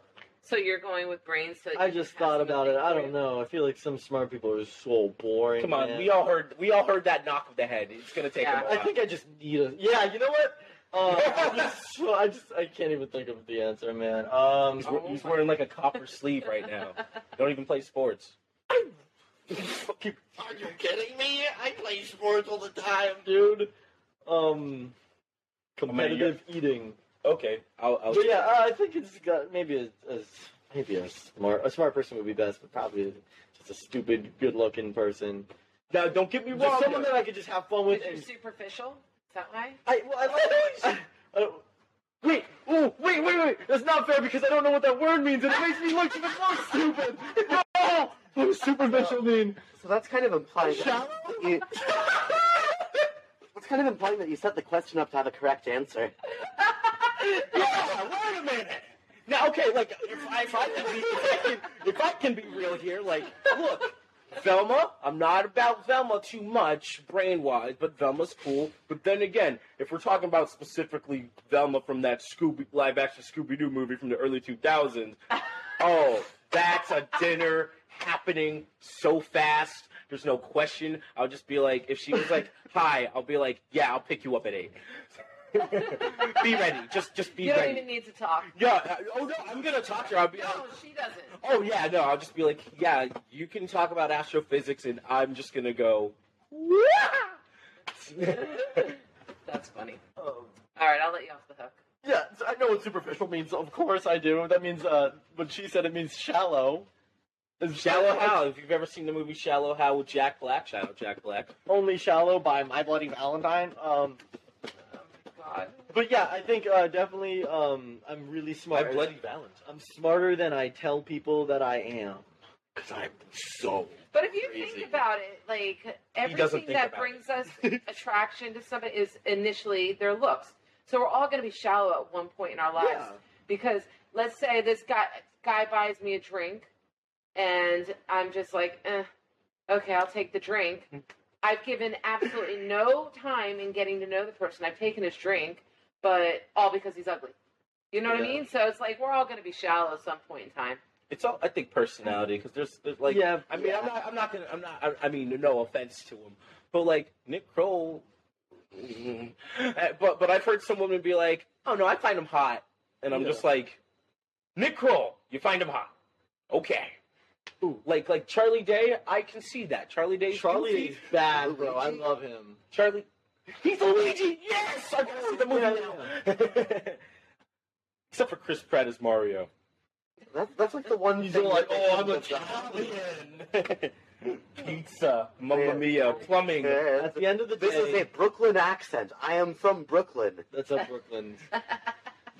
Speaker 1: So you're going with brains to.
Speaker 4: I just thought about it. I don't know. I feel like some smart people are so boring.
Speaker 3: Come on,
Speaker 4: man.
Speaker 3: we all heard we all heard that knock of the head. It's gonna take
Speaker 1: Yeah.
Speaker 3: him a
Speaker 4: I
Speaker 3: while.
Speaker 4: think I just need a. Yeah, you know what? Uh, I'm just- I just I can't even think of the answer, man. Um,
Speaker 3: he's, we- he's wearing like a copper sleeve right now. Don't even play sports.
Speaker 4: Fucking- Are you kidding me? I play sports all the time, dude. Um, competitive eating.
Speaker 3: Okay, I'll. I'll
Speaker 4: But yeah, uh, I think it's got maybe a, a maybe a smart a smart person would be best, but probably just a stupid, good-looking person.
Speaker 3: now don't get me wrong.
Speaker 4: Just someone that I could just have fun with.
Speaker 1: You're
Speaker 4: And,
Speaker 1: superficial? Is that why?
Speaker 4: I, well, I like. I, I, wait, oh, wait, wait, wait! That's not fair because I don't know what that word means, and it makes me look even more stupid. No, what does superficial mean?
Speaker 5: So that's kind of implying that
Speaker 4: Shallow?
Speaker 5: Kind of implying that you set the question up to have a correct answer.
Speaker 3: yeah, wait a minute. Now, okay, like if I, if I can be if I can, if I can be real here, like look, Velma, I'm not about Velma too much brain wise, but Velma's cool. But then again, if we're talking about specifically Velma from that Scooby live action Scooby Doo movie from the early 2000s, oh, that's a dinner happening so fast. There's no question. I'll just be like, if she was like, "Hi," I'll be like, "Yeah, I'll pick you up at 8. be ready. Just, just be ready.
Speaker 1: You don't
Speaker 3: ready.
Speaker 1: even need to talk.
Speaker 3: Yeah. Oh no, I'm gonna talk to her. I'll be like,
Speaker 1: No, she doesn't.
Speaker 3: Oh yeah, no, I'll just be like, yeah, you can talk about astrophysics, and I'm just gonna go.
Speaker 1: That's funny.
Speaker 4: Um,
Speaker 1: All right, I'll let you off the hook.
Speaker 4: yeah, I know what superficial means. Of course I do. That means uh, when she said it means shallow. Is
Speaker 3: Shallow Hal. If you've ever seen the movie Shallow Hal with Jack Black, shout out Jack Black.
Speaker 4: Only shallow by My Bloody Valentine. Um,
Speaker 1: God.
Speaker 4: but yeah, I think uh, definitely um, I'm really smart.
Speaker 3: My Bloody Valentine.
Speaker 4: I'm smarter than I tell people that I am. Cause I'm so.
Speaker 1: But if you
Speaker 4: Crazy.
Speaker 1: think about it, like everything that
Speaker 3: about
Speaker 1: brings us attraction to somebody is initially their looks. So we're all going to be shallow at one point in our lives
Speaker 4: Yeah.
Speaker 1: because let's say this guy guy buys me a drink, and I'm just like, eh, okay, I'll take the drink. I've given absolutely no time in getting to know the person. I've taken his drink, but all because he's ugly. You know what I mean? So it's like we're all going to be shallow at some point in time.
Speaker 3: It's all I think personality because there's, there's like
Speaker 4: Yeah,
Speaker 3: I mean
Speaker 4: yeah.
Speaker 3: I'm not I'm not gonna I'm not I, I mean no offense to him but like Nick Kroll but but I've heard some women be like oh no I find him hot and I'm
Speaker 4: Yeah.
Speaker 3: just like Nick Kroll you find him hot okay Ooh, like like Charlie Day I can see that Charlie Day
Speaker 4: Charlie is bad, bro. I love him.
Speaker 3: Charlie he's Luigi yes I gotta see the movie
Speaker 4: Yeah,
Speaker 3: now except for Chris Pratt as Mario
Speaker 5: That's that's like the one.
Speaker 4: He's
Speaker 5: thing
Speaker 4: all like,
Speaker 3: oh I'm
Speaker 5: comes up-
Speaker 3: Italian pizza Mamma Mia plumbing
Speaker 5: Yeah,
Speaker 4: At the end of the day,
Speaker 5: This is a Brooklyn accent. I am from Brooklyn.
Speaker 4: that's a Brooklyn.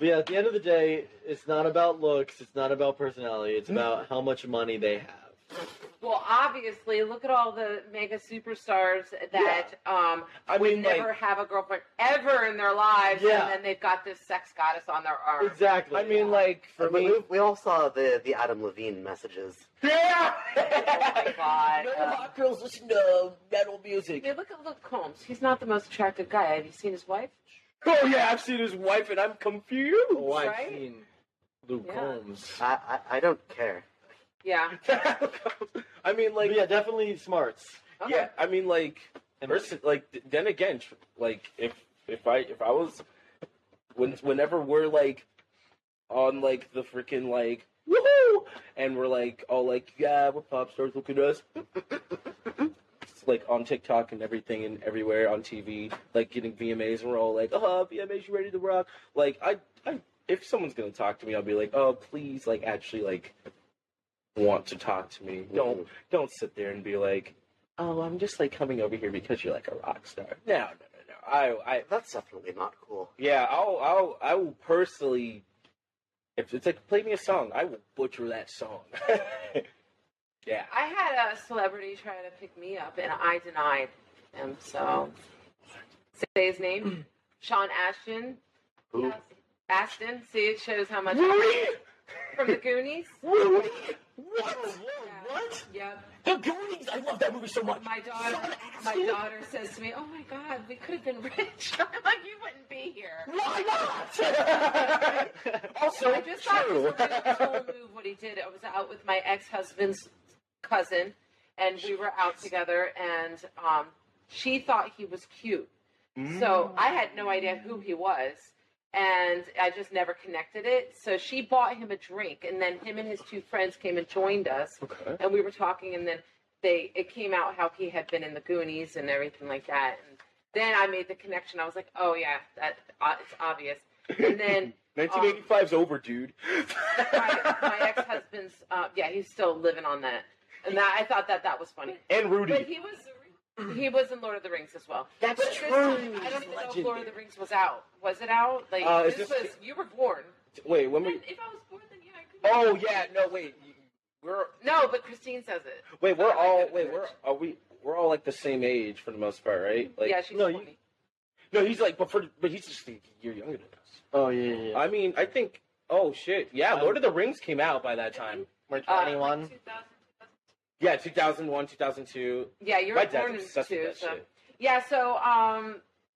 Speaker 4: but yeah, at the end of the day, it's not about looks. It's not about personality. It's about how much money they have.
Speaker 1: Well, obviously, look at all the mega superstars that um,
Speaker 3: I
Speaker 1: would
Speaker 3: mean,
Speaker 1: never
Speaker 3: like-
Speaker 1: have a girlfriend ever in their lives,
Speaker 4: Yeah.
Speaker 1: and then they've got this sex goddess on their arm.
Speaker 4: Exactly.
Speaker 3: I mean, like for
Speaker 5: But
Speaker 3: me,
Speaker 5: we, we all saw the, the Adam Levine messages.
Speaker 3: yeah.
Speaker 1: Oh my God.
Speaker 3: No hot girls listen to metal music.
Speaker 1: Yeah, look at Luke Combs. He's not the most attractive guy. Have you seen his wife?
Speaker 3: Oh yeah, I've seen his wife and I'm confused.
Speaker 4: oh, I've
Speaker 1: right?
Speaker 4: seen Luke
Speaker 1: Yeah.
Speaker 4: Combs.
Speaker 5: I, I, I don't care.
Speaker 1: Yeah.
Speaker 3: I mean, like,
Speaker 4: But yeah, definitely smarts.
Speaker 1: Okay.
Speaker 3: yeah. I mean, like, person, like, th- then again, tr- like, if if I if I was, when whenever we're like, on like the freaking like, woohoo, and we're like, all like, yeah, we're pop stars, look at us. It's like on TikTok and everything and everywhere on TV, like getting VMAs, and we're all like, "Oh, VMAs, you ready to rock?" Like, I, I, if someone's gonna talk to me, I'll be like, "Oh, please, like, actually, like, want to talk to me. Mm-hmm. Don't, don't sit there and be like, oh, I'm just like coming over here because you're like a rock star." No, no, no, no. I, I,
Speaker 5: That's definitely not cool.
Speaker 3: yeah, I'll, I'll, I will personally, if it's like, play me a song, I will butcher that song. yeah.
Speaker 1: I had a celebrity try to pick me up, and I denied him. So, say his name, mm. Sean Astin.
Speaker 5: Who?
Speaker 1: Yes. Astin. See, it shows how much from the Goonies.
Speaker 3: What?
Speaker 1: What? Yep.
Speaker 3: The Goonies! I love that movie so much.
Speaker 1: My daughter, my daughter says to me, "Oh my God, we could have been rich." I'm like, "You wouldn't be here."
Speaker 3: Why not? also,
Speaker 1: I just thought it was a really cool move what he did. I was out with my ex-husband's cousin, and we were out together, and um, she thought he was cute. So I had no idea who he was, and I just never connected it. So she bought him a drink, and then him and his two friends came and joined us,
Speaker 3: Okay.
Speaker 1: and we were talking, and then they it came out how he had been in the Goonies and everything like that, and then I made the connection. I was like, oh yeah, that uh, it's obvious. And then
Speaker 3: 1985's over, dude.
Speaker 1: my, my ex-husband's uh, yeah he's still living on that and that i thought that that was funny
Speaker 3: and Rudy.
Speaker 1: but he was he was in lord of the rings as well
Speaker 3: That's
Speaker 1: but
Speaker 3: true.
Speaker 1: time, i don't even know if lord of the rings was out was it out like
Speaker 3: Uh,
Speaker 1: this,
Speaker 3: this-
Speaker 1: was you were born
Speaker 3: Wait, when we?
Speaker 1: If i was born then yeah I could
Speaker 3: Oh yeah, no wait. We're
Speaker 1: no but christine says it
Speaker 3: wait. We're all wait. We're are we? We're all like the same age for the most part, right? Like,
Speaker 1: yeah she's
Speaker 4: no, you-
Speaker 1: 20
Speaker 3: No, he's like, but for but he's just a year younger than us.
Speaker 4: Oh yeah, yeah. yeah.
Speaker 3: I mean, I think. Oh shit! Yeah,
Speaker 4: Um,
Speaker 3: Lord of the Rings came out by that time.
Speaker 4: We're
Speaker 1: Uh,
Speaker 4: 21.
Speaker 1: like 2000,
Speaker 3: Yeah, 2001, 2002.
Speaker 1: Yeah, you were born in two. So
Speaker 3: shit.
Speaker 1: yeah, so um,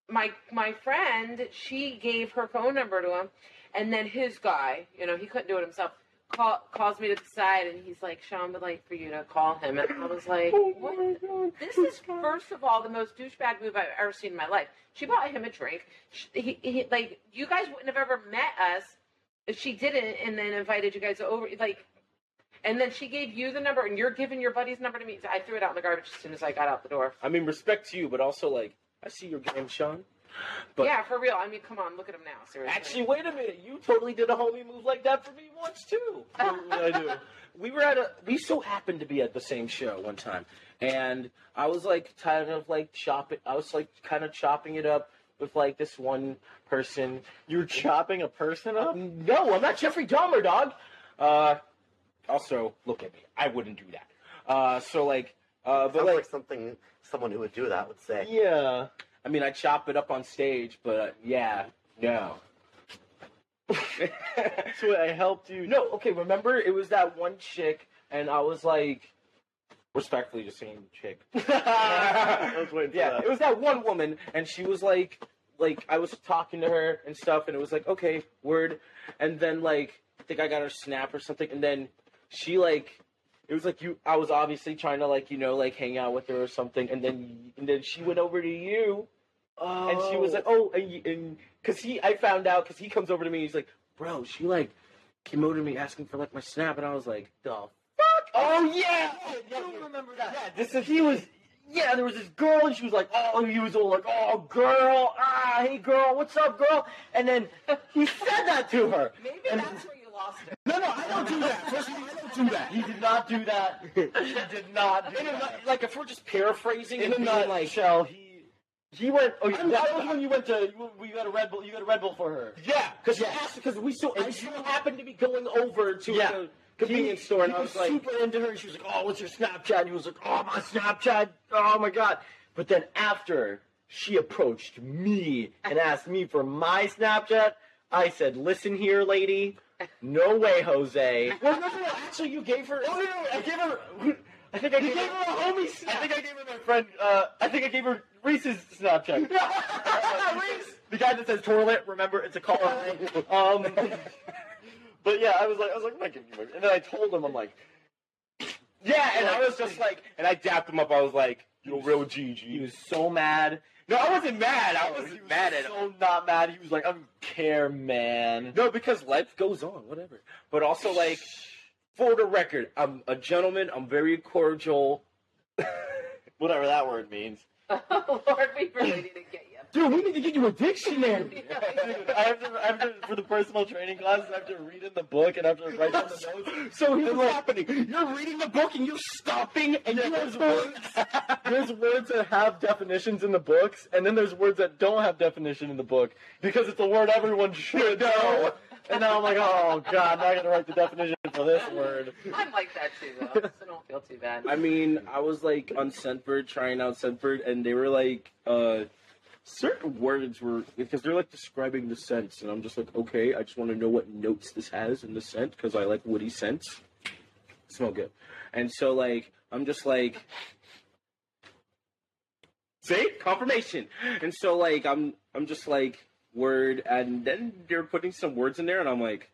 Speaker 1: my my friend, she gave her phone number to him, and then his guy, you know, he couldn't do it himself. Call, calls me to the side and he's like, Sean would like for you to call him. And I was like,
Speaker 3: Oh
Speaker 1: what? This is, first of all, the most douchebag move I've ever seen in my life. She bought him a drink. She, he, he, like, you guys wouldn't have ever met us if she didn't and then invited you guys over. Like, and then she gave you the number and you're giving your buddy's number to me. I threw it out in the garbage as soon as I got out the door.
Speaker 3: I mean, respect to you, but also like, I see your game, Sean. But-
Speaker 1: yeah, for real. I mean, come on, look at him now. Seriously.
Speaker 3: Actually, wait a minute. You totally did a homie move like that for me once too.
Speaker 4: I do?
Speaker 3: we were at a. We so happened to be at the same show one time, and I was like kind of like chopping. I was like kind of chopping it up with like this one person.
Speaker 4: You were chopping a person up?
Speaker 3: No, I'm not Jeffrey Dahmer, dog. Uh, also, look at me. I wouldn't do that. Uh, so like, uh, but
Speaker 5: Sounds
Speaker 3: like,
Speaker 5: like something someone who would do that would say.
Speaker 4: Yeah.
Speaker 3: I mean, I chop it up on stage, but yeah, no.
Speaker 4: So I helped you.
Speaker 3: No, okay, remember it was that one chick, and I was like, respectfully, the same chick.
Speaker 4: I was waiting for
Speaker 3: yeah,
Speaker 4: that.
Speaker 3: it was that one woman, and she was like, like I was talking to her and stuff, and it was like, okay, word, and then like I think I got her snap or something, and then she like. It was like you. I was obviously trying to like you know like hang out with her or something, and then and then she went over to you,
Speaker 4: Oh.
Speaker 3: and she was like, "Oh," and, cause he, I found out because he comes over to me. He's like, "Bro, she like came over to me asking for like my snap," and I was like, "The fuck?"
Speaker 4: Oh yeah, I do remember that. Yeah, this is he was. Yeah, there was this girl, and she was like, "Oh," he was all like, "Oh, girl, ah, hey, girl, what's up, girl?" And then he said that to her.
Speaker 1: Maybe
Speaker 4: And-
Speaker 1: that's where you lost it.
Speaker 4: No, no, I don't do that. First of all, I don't do that. He did not do that. He did not do
Speaker 3: In a
Speaker 4: that.
Speaker 3: nut- like if we're just paraphrasing
Speaker 4: In
Speaker 3: and
Speaker 4: a
Speaker 3: being like,
Speaker 4: nutshell, he he went. Oh, yeah, that was when you went to. You, we got a Red Bull. You got a Red Bull for her.
Speaker 3: yeah, because
Speaker 4: Yeah.
Speaker 3: she asked because we so I
Speaker 4: And
Speaker 3: so happened to be going over to
Speaker 4: Yeah.
Speaker 3: the convenience store, and
Speaker 4: he
Speaker 3: I was like,
Speaker 4: super into her. and She was like, "Oh, what's your Snapchat?" And he was like, "Oh, my Snapchat. Oh my god!" But then after she approached me and asked me for my Snapchat, I said, "Listen here, lady. No way, Jose."
Speaker 3: "Well, no, no, no, actually, you gave her."
Speaker 4: Oh no, no, I gave her. I think I gave,
Speaker 3: gave her a homie
Speaker 4: I think I gave her my friend. Uh, I think I gave her Reese's Snapchat.
Speaker 3: Reese.
Speaker 4: the guy that says toilet. Remember, it's a car. um, but yeah, I was like, I was like, I'm not giving you my. And then I told him, I'm like,
Speaker 3: Yeah, and I was just like, and I dapped him up. I was like, "You're real GG."
Speaker 4: he was so mad.
Speaker 3: No, I wasn't mad. I wasn't
Speaker 4: was
Speaker 3: mad at him.
Speaker 4: So not mad. He was like, I don't care, man.
Speaker 3: No, because life goes on, whatever. But also, like, for the record, I'm a gentleman. I'm very cordial.
Speaker 4: Whatever that word means.
Speaker 1: Oh, Lord, we really need to get you.
Speaker 3: Dude, we need to get you a dictionary.
Speaker 4: Dude, I have to, I have to, for the personal training classes, I have to read in the book and I have to write down the notes.
Speaker 3: So here's what's happening. You're reading the book and you're stopping, and
Speaker 4: Yeah,
Speaker 3: you
Speaker 4: there's
Speaker 3: have
Speaker 4: words, there's words that have definitions in the books, and then there's words that don't have definition in the book because it's a word everyone should know. And now I'm like, oh god, now I gotta write the definition for this word.
Speaker 1: I'm like that too, though, so don't feel too bad.
Speaker 3: I mean, I was like on Scentbird, trying out Scentbird, and they were like, uh, certain words were because they're like describing the scents, and I'm just like, okay, I just want to know what notes this has in the scent because I like woody scents. Smell good, and so like I'm just like, see confirmation, and so like I'm I'm just like word, and then they're putting some words in there, and I'm like.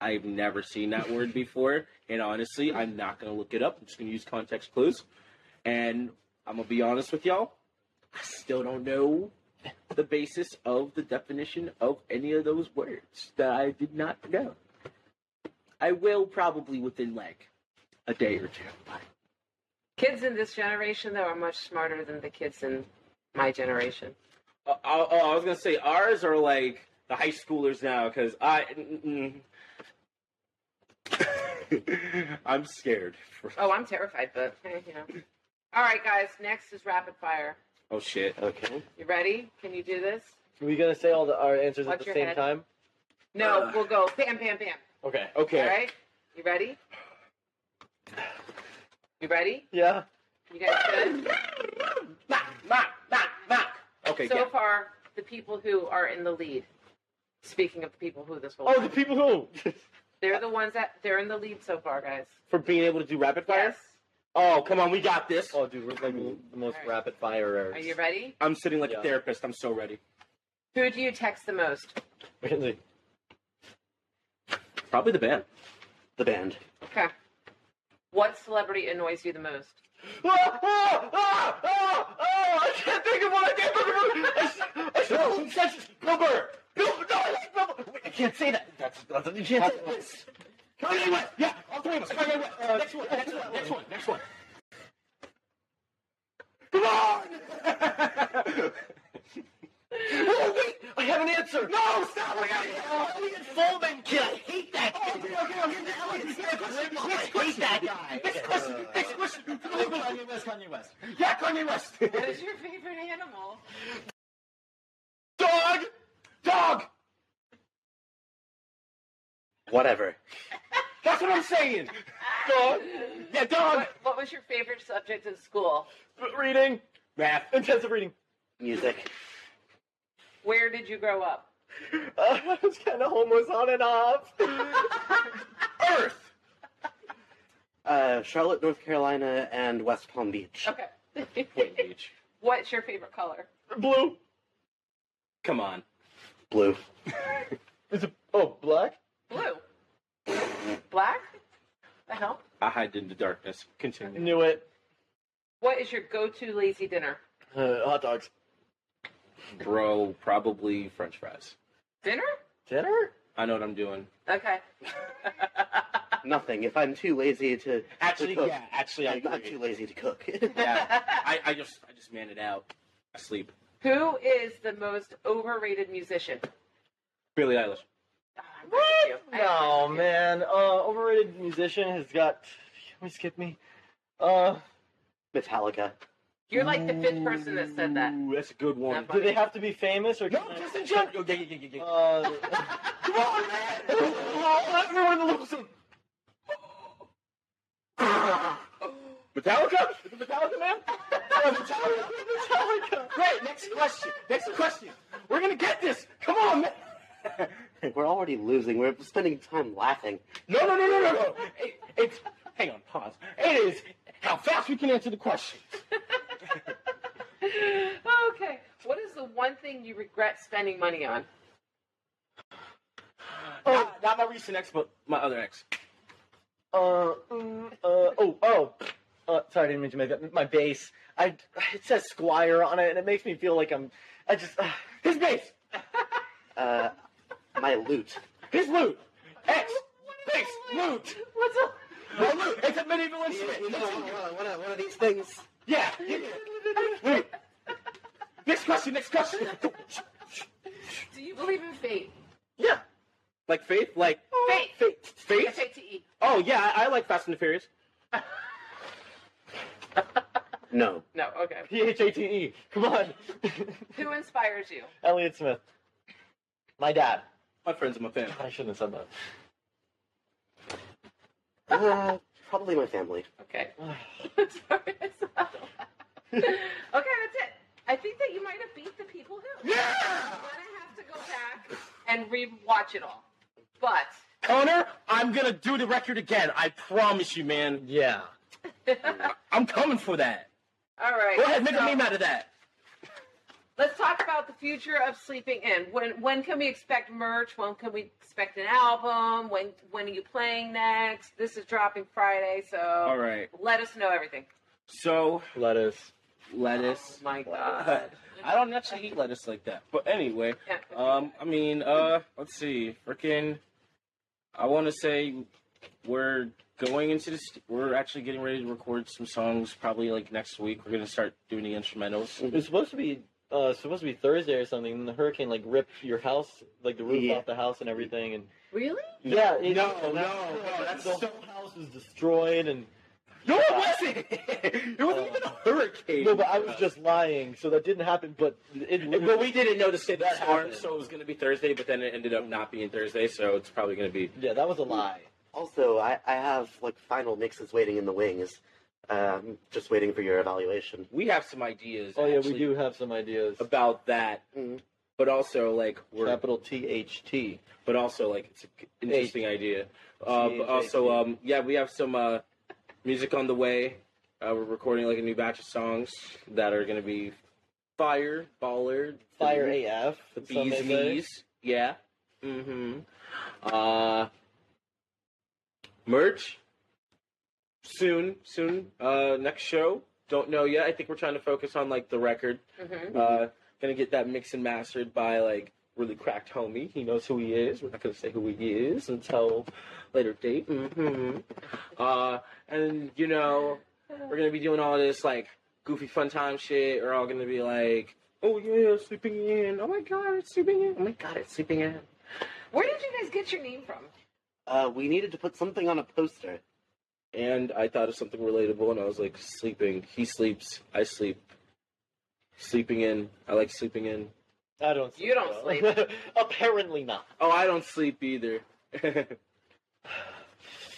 Speaker 3: I've never seen that word before, and honestly, I'm not gonna look it up. I'm just gonna use context clues, and I'm gonna be honest with y'all. I still don't know the basis of the definition of any of those words that I did not know. I will probably within like a day or two.
Speaker 1: Kids in this generation, though, are much smarter than the kids in my generation.
Speaker 3: Uh, I, I was gonna say ours are like the high schoolers now because I. I'm scared.
Speaker 1: Oh, I'm terrified, but you know. All right, guys. Next is rapid fire.
Speaker 3: Oh shit.
Speaker 5: Okay.
Speaker 1: You ready? Can you do this?
Speaker 4: Are we gonna say all the, our answers
Speaker 1: Watch
Speaker 4: at the
Speaker 1: your
Speaker 4: same
Speaker 1: head.
Speaker 4: time?
Speaker 1: No,
Speaker 3: Uh.
Speaker 1: we'll go bam, bam, bam.
Speaker 4: Okay.
Speaker 3: Okay.
Speaker 1: All right. You ready? You ready?
Speaker 4: Yeah.
Speaker 1: You guys good?
Speaker 3: Knock, knock, knock, knock. Okay,
Speaker 1: so
Speaker 3: yeah.
Speaker 1: far, the people who are in the lead. Speaking of the people who this will,
Speaker 4: Oh, the people who
Speaker 1: they're the ones that they're in the lead so far, guys.
Speaker 3: For being able to do rapid fire?
Speaker 1: Yes.
Speaker 3: Oh, come on, we got this.
Speaker 4: Oh, dude, we're like the most
Speaker 1: Alright.
Speaker 4: rapid fire.
Speaker 1: Are you ready?
Speaker 3: I'm sitting like
Speaker 4: Yeah.
Speaker 3: a therapist. I'm so ready.
Speaker 1: Who do you text the most?
Speaker 4: Mackenzie.
Speaker 3: Probably the band.
Speaker 5: The band.
Speaker 1: Okay. What celebrity annoys you the most?
Speaker 4: Ah, ah, ah, ah, ah, I can't think of one. I can't think of one. I, s- I s- that's Bill Burr. Bill, no, it's Bill Burr. Wait, I can't say that. That's, that's you can't say that.
Speaker 3: Kanye West. Yeah, all three of us. Kanye West. Uh, next one. Next one. Next one. Next one.
Speaker 4: Come on! oh, wait, I have an answer. No, stop! I got. Oh, Elliot Fullman kid. I hate that oh, kid. Okay, okay, okay. Elliot, I hate that guy. Next question. Next question. Kanye West. Kanye West.
Speaker 3: Yeah, Kanye West.
Speaker 1: What is your favorite animal?
Speaker 3: Dog. Dog.
Speaker 5: Whatever.
Speaker 3: That's what I'm saying. Dog. Yeah, dog.
Speaker 1: What, what was your favorite subject in school?
Speaker 4: Reading.
Speaker 3: Math.
Speaker 4: Intensive reading.
Speaker 5: Music.
Speaker 1: Where did you grow up?
Speaker 4: Uh, I was kind of homeless on and off.
Speaker 3: Earth.
Speaker 5: Uh, Charlotte, North Carolina, and West Palm Beach.
Speaker 1: Okay.
Speaker 3: Point Beach.
Speaker 1: What's your favorite color?
Speaker 4: Blue.
Speaker 3: Come on.
Speaker 5: Blue.
Speaker 4: Is it? Oh, black.
Speaker 1: Blue. Black? The hell?
Speaker 3: I hide in the darkness. Continue.
Speaker 4: Knew it.
Speaker 1: What is your go-to lazy dinner?
Speaker 4: Uh, hot dogs.
Speaker 3: Bro, probably French fries.
Speaker 1: Dinner?
Speaker 4: Dinner?
Speaker 3: I know what I'm doing.
Speaker 1: Okay.
Speaker 5: Nothing. If I'm too lazy to
Speaker 3: Actually,
Speaker 5: to cook,
Speaker 3: yeah. Actually, I
Speaker 5: I'm not too lazy to cook.
Speaker 3: Yeah. I, I just I just man it out. I sleep.
Speaker 1: Who is the most overrated musician?
Speaker 3: Billie Eilish.
Speaker 1: Oh, I'm right with you. I am
Speaker 4: No,
Speaker 1: right with you.
Speaker 4: man. Uh, overrated musician has got. Can we skip me? Uh,
Speaker 5: Metallica.
Speaker 1: You're like the fifth person that said that.
Speaker 3: Ooh, that's a good one.
Speaker 4: Do they have to be famous or?
Speaker 3: No,
Speaker 4: can I-
Speaker 3: just in general. Yeah, yeah, yeah, yeah.
Speaker 4: Uh,
Speaker 3: Come on, man. Oh, everyone losing. Metallica? Is it Metallica, man? Yeah, Metallica. Metallica. Great. Next question. Next question. We're gonna get this. Come on, man.
Speaker 5: We're already losing. We're spending time laughing.
Speaker 3: No, no, no, no, no, no. It, it's. Hang on. Pause. It is how fast we can answer the questions.
Speaker 1: okay. What is the one thing you regret spending money on?
Speaker 3: Not, not my recent ex, but my other ex.
Speaker 4: uh, mm, uh, oh, oh. Uh, sorry, I didn't mean to make that. My bass. I. It says Squier on it, and it makes me feel like I'm. I just. Uh,
Speaker 3: His bass.
Speaker 5: Uh, my lute.
Speaker 3: His lute. X. Bass. Lute.
Speaker 1: What's up?
Speaker 3: No lute. It's a medieval instrument.
Speaker 5: You know, one, one, of- one of these things.
Speaker 3: Yeah. yeah, yeah. Wait. Next question. Next question.
Speaker 1: Do you believe in fate?
Speaker 3: Yeah. Like faith? Like
Speaker 1: Fate.
Speaker 3: faith? Faith?
Speaker 1: F-A-T-E.
Speaker 3: Oh yeah, I, I like Fast and the Furious.
Speaker 5: No.
Speaker 1: No, okay.
Speaker 4: P H A T E. Come on.
Speaker 1: Who inspires you?
Speaker 4: Elliott Smith. My dad.
Speaker 3: My friends and my family.
Speaker 4: I shouldn't have said that.
Speaker 5: Uh, probably my family.
Speaker 1: Okay. Sorry, I saw that. okay, that's it. I think that you might have beat the people who.
Speaker 3: Yeah.
Speaker 1: I'm gonna have to go back and re-watch it all. But
Speaker 3: Connor, I'm gonna do the record again. I promise you, man.
Speaker 4: Yeah.
Speaker 3: I'm coming for that.
Speaker 1: all right.
Speaker 3: Go ahead, make a
Speaker 1: so
Speaker 3: meme out of that.
Speaker 1: Let's talk about the future of sleeping in. When when can we expect merch? When can we expect an album? When when are you playing next? This is dropping Friday, so
Speaker 3: All right.
Speaker 1: let us know everything.
Speaker 3: So
Speaker 4: Lettuce.
Speaker 3: lettuce.
Speaker 1: Oh my God.
Speaker 3: I don't actually eat lettuce like that. But anyway,
Speaker 1: Yeah.
Speaker 3: um, I mean, uh, let's see, freaking, I want to say we're going into this. We're actually getting ready to record some songs. Probably like next week. We're gonna start doing the instrumentals.
Speaker 4: It's supposed to be uh supposed to be Thursday or something, and the hurricane like ripped your house, like the roof
Speaker 5: Yeah.
Speaker 4: off the house and everything, and
Speaker 1: Really?
Speaker 4: yeah, it,
Speaker 3: No, no,
Speaker 4: whole-
Speaker 3: no, that's
Speaker 4: the
Speaker 3: so-
Speaker 4: whole house was destroyed, and
Speaker 3: No, it wasn't. it wasn't even a hurricane.
Speaker 4: no, but I was just lying, so that didn't happen. But it, it
Speaker 3: But we didn't know the state
Speaker 4: That
Speaker 3: storm,
Speaker 4: happened.
Speaker 3: so it was going to be Thursday. But then it ended up not being Thursday, so it's probably going to be.
Speaker 4: yeah, that was a lie.
Speaker 5: Also, I, I have like final mixes waiting in the wings. Um, just waiting for your evaluation.
Speaker 3: We have some ideas.
Speaker 4: Oh yeah, we
Speaker 3: actually,
Speaker 4: do have some ideas.
Speaker 3: about that,
Speaker 5: Mhm.
Speaker 3: but also like we're
Speaker 4: Capital T H T.
Speaker 3: but also like it's an interesting idea. Uh, but also, um, yeah, we have some uh, music on the way. Uh, we're recording like a new batch of songs that are gonna be fire, baller,
Speaker 4: Fire
Speaker 3: the,
Speaker 4: AF.
Speaker 3: the
Speaker 4: some
Speaker 3: bees
Speaker 4: may say.
Speaker 3: knees. Yeah. Mm-hmm. Uh, merch soon, soon. Uh, next show. Don't know yet. I think we're trying to focus on like the record.
Speaker 1: hmm
Speaker 3: Uh, gonna get that mixed and mastered by like really cracked homie. He knows who he is. We're not gonna say who he is until later date. hmm Uh, and you know, we're gonna be doing all this like goofy fun time shit. We're all gonna be like, oh yeah, sleeping in. Oh my god, it's sleeping in. Oh my god, it's sleeping in.
Speaker 1: Where did you guys get your name from?
Speaker 5: Uh, we needed to put something on a poster.
Speaker 3: And I thought of something relatable, and I was like, sleeping. He sleeps. I sleep. Sleeping in. I like sleeping in.
Speaker 4: I don't.
Speaker 1: You don't
Speaker 4: so.
Speaker 1: sleep.
Speaker 4: Apparently not.
Speaker 3: Oh, I don't sleep either.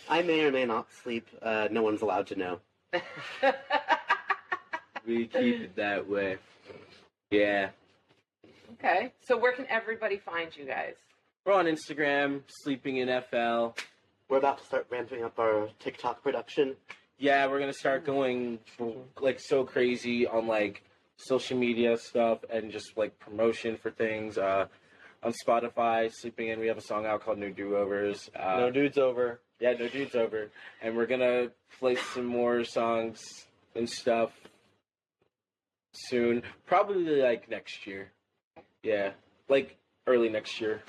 Speaker 5: I may or may not sleep. Uh, no one's allowed to know.
Speaker 3: we keep it that way. Yeah.
Speaker 1: okay. So where can everybody find you guys?
Speaker 3: We're on Instagram, sleeping in FL.
Speaker 5: We're about to start ramping up our TikTok production.
Speaker 3: Yeah, we're gonna start going like so crazy on like social media stuff and just like promotion for things. Uh, on Spotify, sleeping in, we have a song out called No Do Overs. Uh,
Speaker 4: no dude's over.
Speaker 3: Yeah, no dude's over, and we're gonna play some more songs and stuff soon. Probably like next year. Yeah, like early next year.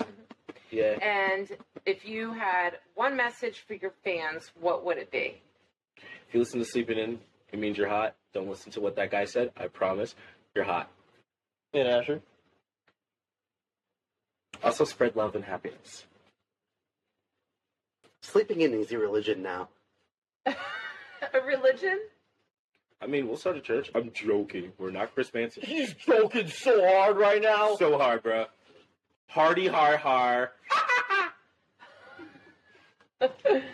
Speaker 3: Yeah.
Speaker 1: And if you had one message for your fans, what would it be?
Speaker 3: If you listen to Sleeping In, it means you're hot. Don't listen to what that guy said. I promise, you're hot.
Speaker 4: And Asher.
Speaker 3: Also, spread love and happiness.
Speaker 5: Sleeping in is your religion now.
Speaker 1: A religion?
Speaker 3: I mean, we'll start a church. I'm joking. We're not Chris Manson.
Speaker 4: He's joking so hard right now.
Speaker 3: So hard, bro. Hardy har har.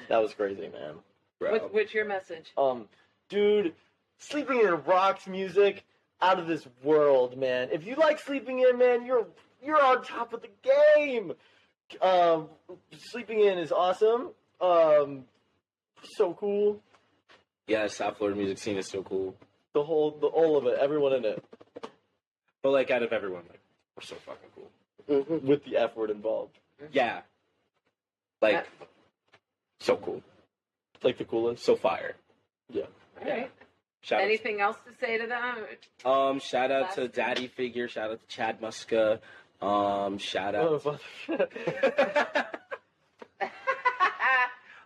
Speaker 4: That was crazy, man.
Speaker 3: Bro.
Speaker 1: What, what's your message?
Speaker 4: Um, dude, sleeping in rocks music out of this world, man. If you like sleeping in, man, you're you're on top of the game. Um, sleeping in is awesome. Um, so cool.
Speaker 3: Yeah, South Florida music scene is so cool.
Speaker 4: The whole, the all of it, everyone in it,
Speaker 3: But like, out of everyone, like, we're so fucking cool.
Speaker 5: Hmm
Speaker 4: with the F word involved.
Speaker 3: Yeah. Like, so cool.
Speaker 4: Like the coolest.
Speaker 3: So fire.
Speaker 1: All right.
Speaker 3: Shout
Speaker 1: Anything else to say to them?
Speaker 3: Um, shout out to
Speaker 1: Last-
Speaker 3: Daddy Figure. Shout out to Chad Muska. Um, shout out. Oh,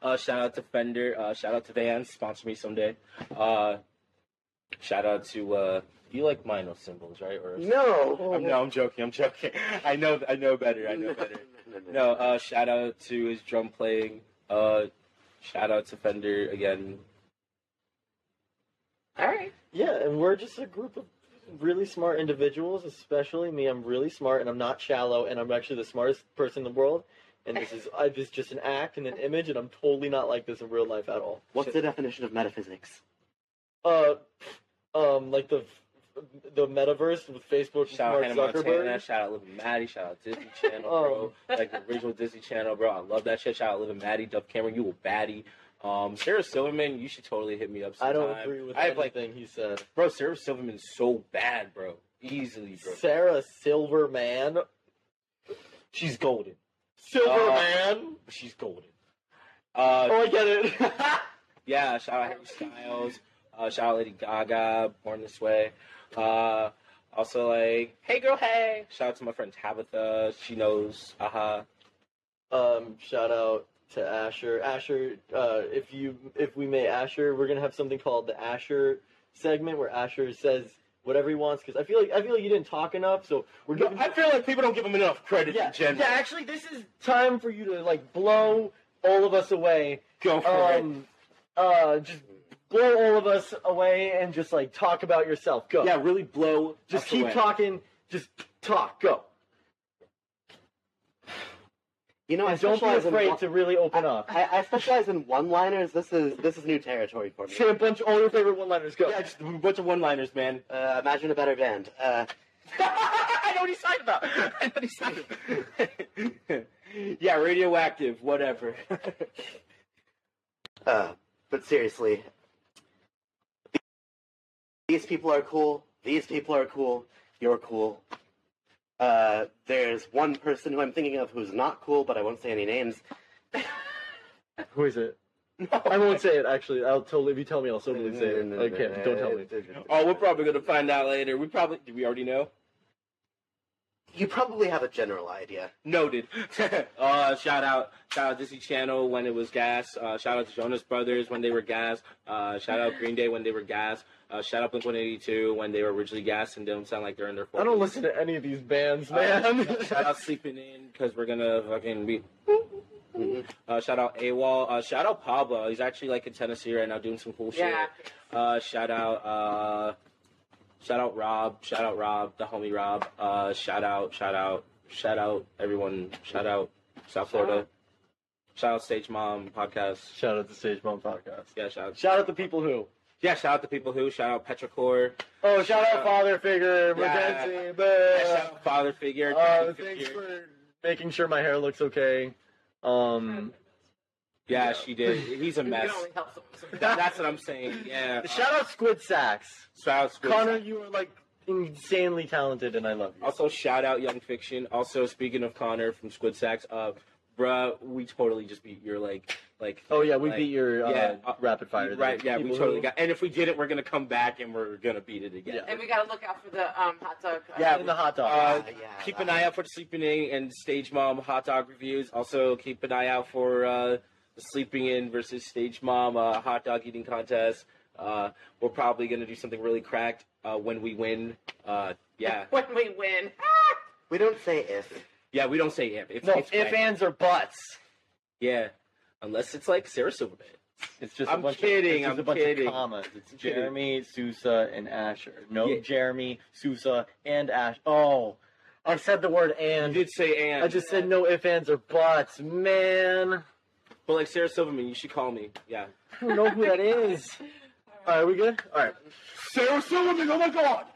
Speaker 3: uh, shout out to Fender. Uh, shout out to Vans. Sponsor me someday. Uh, shout out to. You like minor cymbals, right? Or
Speaker 5: No.
Speaker 3: I'm, no, I'm joking. I'm joking. I know. I know better. I know better. No. Uh, shout out to his drum playing. Uh, shout out to Fender again.
Speaker 1: All right.
Speaker 4: Yeah, and we're just a group of really smart individuals, especially me. I'm really smart and I'm not shallow and I'm actually the smartest person in the world. And this is I, this is just an act and an image, and I'm totally not like this in real life at all.
Speaker 5: What's the definition of metaphysics?
Speaker 4: Uh, um, like the the metaverse with Facebook,
Speaker 3: Shout out Hannah Montana. Shout out Liv and Maddie. Shout out Disney Channel, bro. like the original Disney Channel, bro. I love that shit. Shout out Liv and Maddie. Dove Cameron, you a baddie. Um, Sarah Silverman, you should totally hit me up
Speaker 4: I don't agree with
Speaker 3: I have like,
Speaker 4: anything he said.
Speaker 3: bro, Sarah Silverman's so bad, bro. Easily, bro.
Speaker 4: Sarah Silverman,
Speaker 3: She's golden.
Speaker 4: Silverman.
Speaker 3: She's golden. Uh,
Speaker 4: oh, I get it.
Speaker 3: yeah. Shout out Harry Styles. Uh, shout out Lady Gaga. Born This Way. Uh, also like, hey girl, hey. Shout out to my friend Tabitha. She knows. Aha.
Speaker 4: Um, shout out to Asher. Asher, uh, if you if we may Asher, we're gonna have something called the Asher segment where Asher says whatever he wants because I feel like I feel like you didn't talk enough, so we're
Speaker 3: No,
Speaker 4: giving.
Speaker 3: I feel like people don't give him enough credit
Speaker 4: yeah,
Speaker 3: in general.
Speaker 4: yeah. Actually, this is time for you to like blow all of us away.
Speaker 3: Go for it.
Speaker 4: Um, uh, just blow all of us away and just like talk about yourself. Go.
Speaker 3: Yeah, really blow.
Speaker 4: Just keep
Speaker 3: away.
Speaker 4: talking. Just talk. Go.
Speaker 5: You know, I
Speaker 4: don't be
Speaker 5: specialize in
Speaker 4: afraid
Speaker 5: one-
Speaker 4: to really open up.
Speaker 5: I, I specialize in one-liners. This is this is new territory for me.
Speaker 4: Say a bunch all your favorite one-liners. Go.
Speaker 3: Yeah, just a bunch of one-liners, man.
Speaker 5: Uh, imagine a better band. Uh,
Speaker 3: I know what he's talking about. I know what he's talking about. yeah, radioactive, whatever.
Speaker 5: uh, but seriously, These people are cool. These people are cool. You're cool. Uh, there's one person who I'm thinking of who's not cool, but I won't say any names.
Speaker 4: Who is it? I won't say it. Actually, I'll totally. If you tell me, I'll totally say it.
Speaker 5: No, no,
Speaker 4: Okay,
Speaker 5: no,
Speaker 4: don't tell me.
Speaker 3: Oh, we're probably gonna find out later. We probably do. We already know.
Speaker 5: You probably have a general idea.
Speaker 3: Noted. uh, shout out, shout out Disney Channel when it was gas. Uh, shout out to Jonas Brothers when they were gas. Uh, shout out Green Day when they were gas. Uh, shout out Blink 182 when they were originally gas and don't sound like they're in their. 40s.
Speaker 4: I don't listen to any of these bands,
Speaker 3: Uh,
Speaker 4: man.
Speaker 3: shout out Sleeping In because we're gonna fucking be.
Speaker 5: Mhm.
Speaker 3: Uh, shout out AWOL. Uh, shout out Pablo. He's actually like in Tennessee right now doing some cool shit.
Speaker 1: Yeah.
Speaker 3: Uh, shout out, uh, shout out Rob. Shout out Rob, the homie Rob. Uh, shout out, shout out, shout out everyone. Shout out South Florida. Shout out Stage Mom podcast.
Speaker 4: Shout out to Stage Mom Podcast.
Speaker 3: Yeah, shout out.
Speaker 4: Shout out to people who.
Speaker 3: Yeah, shout out the people who. Shout out Petrichor.
Speaker 4: Oh, shout out Father Figure,
Speaker 3: Yeah.
Speaker 4: Mackenzie.
Speaker 3: Yeah, shout out Father Figure.
Speaker 4: Uh,
Speaker 3: Figure.
Speaker 4: thanks for making sure my hair looks okay. Um,
Speaker 3: Yeah, she did. He's a mess.
Speaker 1: only help.
Speaker 3: That- that's what I'm saying. Yeah.
Speaker 4: shout out Squid Sacks.
Speaker 3: Shout out Squid
Speaker 4: Connor, you are like insanely talented, and I love you.
Speaker 3: Also, shout out Young Fiction. Also, speaking of Connor from Squid Sacks, uh, bruh, we totally just beat your like, like.
Speaker 4: Oh yeah, we
Speaker 3: like-
Speaker 4: beat your uh,
Speaker 3: yeah, uh,
Speaker 4: rapid fire.
Speaker 3: Right,
Speaker 4: there.
Speaker 3: yeah, we totally
Speaker 4: who-
Speaker 3: got. And if we didn't, we're gonna come back and we're gonna beat it again.
Speaker 4: Yeah.
Speaker 1: And we gotta look out for the um, hot dog. uh,
Speaker 3: Yeah,
Speaker 4: in the hot dog.
Speaker 3: Uh,
Speaker 5: Ah, yeah,
Speaker 3: keep an eye out for the Sleeping In and Stage Mom hot dog reviews. Also, keep an eye out for uh, the Sleeping In versus Stage Mom uh, hot dog eating contest. Uh, we're probably gonna do something really cracked uh, when we win. Uh, yeah,
Speaker 1: When we win.
Speaker 5: We don't say if.
Speaker 3: yeah. We don't say if. It's,
Speaker 4: no,
Speaker 3: it's
Speaker 4: if
Speaker 3: cracked.
Speaker 4: ands or buts.
Speaker 3: Yeah, unless it's like Sarah Silverman.
Speaker 4: It's just
Speaker 3: I'm
Speaker 4: a bunch
Speaker 3: kidding,
Speaker 4: Of, it's
Speaker 3: I'm
Speaker 4: a bunch
Speaker 3: kidding.
Speaker 4: of commas. It's
Speaker 3: kidding.
Speaker 4: Jeremy, Sousa, and Asher. No,
Speaker 3: Yeah.
Speaker 4: Jeremy, Sousa, and Ash. Oh, I said the word and.
Speaker 3: You did say and.
Speaker 4: I just said no if ands or buts. Man,
Speaker 3: But like Sarah Silverman, you should call me. Yeah.
Speaker 4: I don't know who that is. All right, we good? All right.
Speaker 3: Sarah Silverman. Oh my God.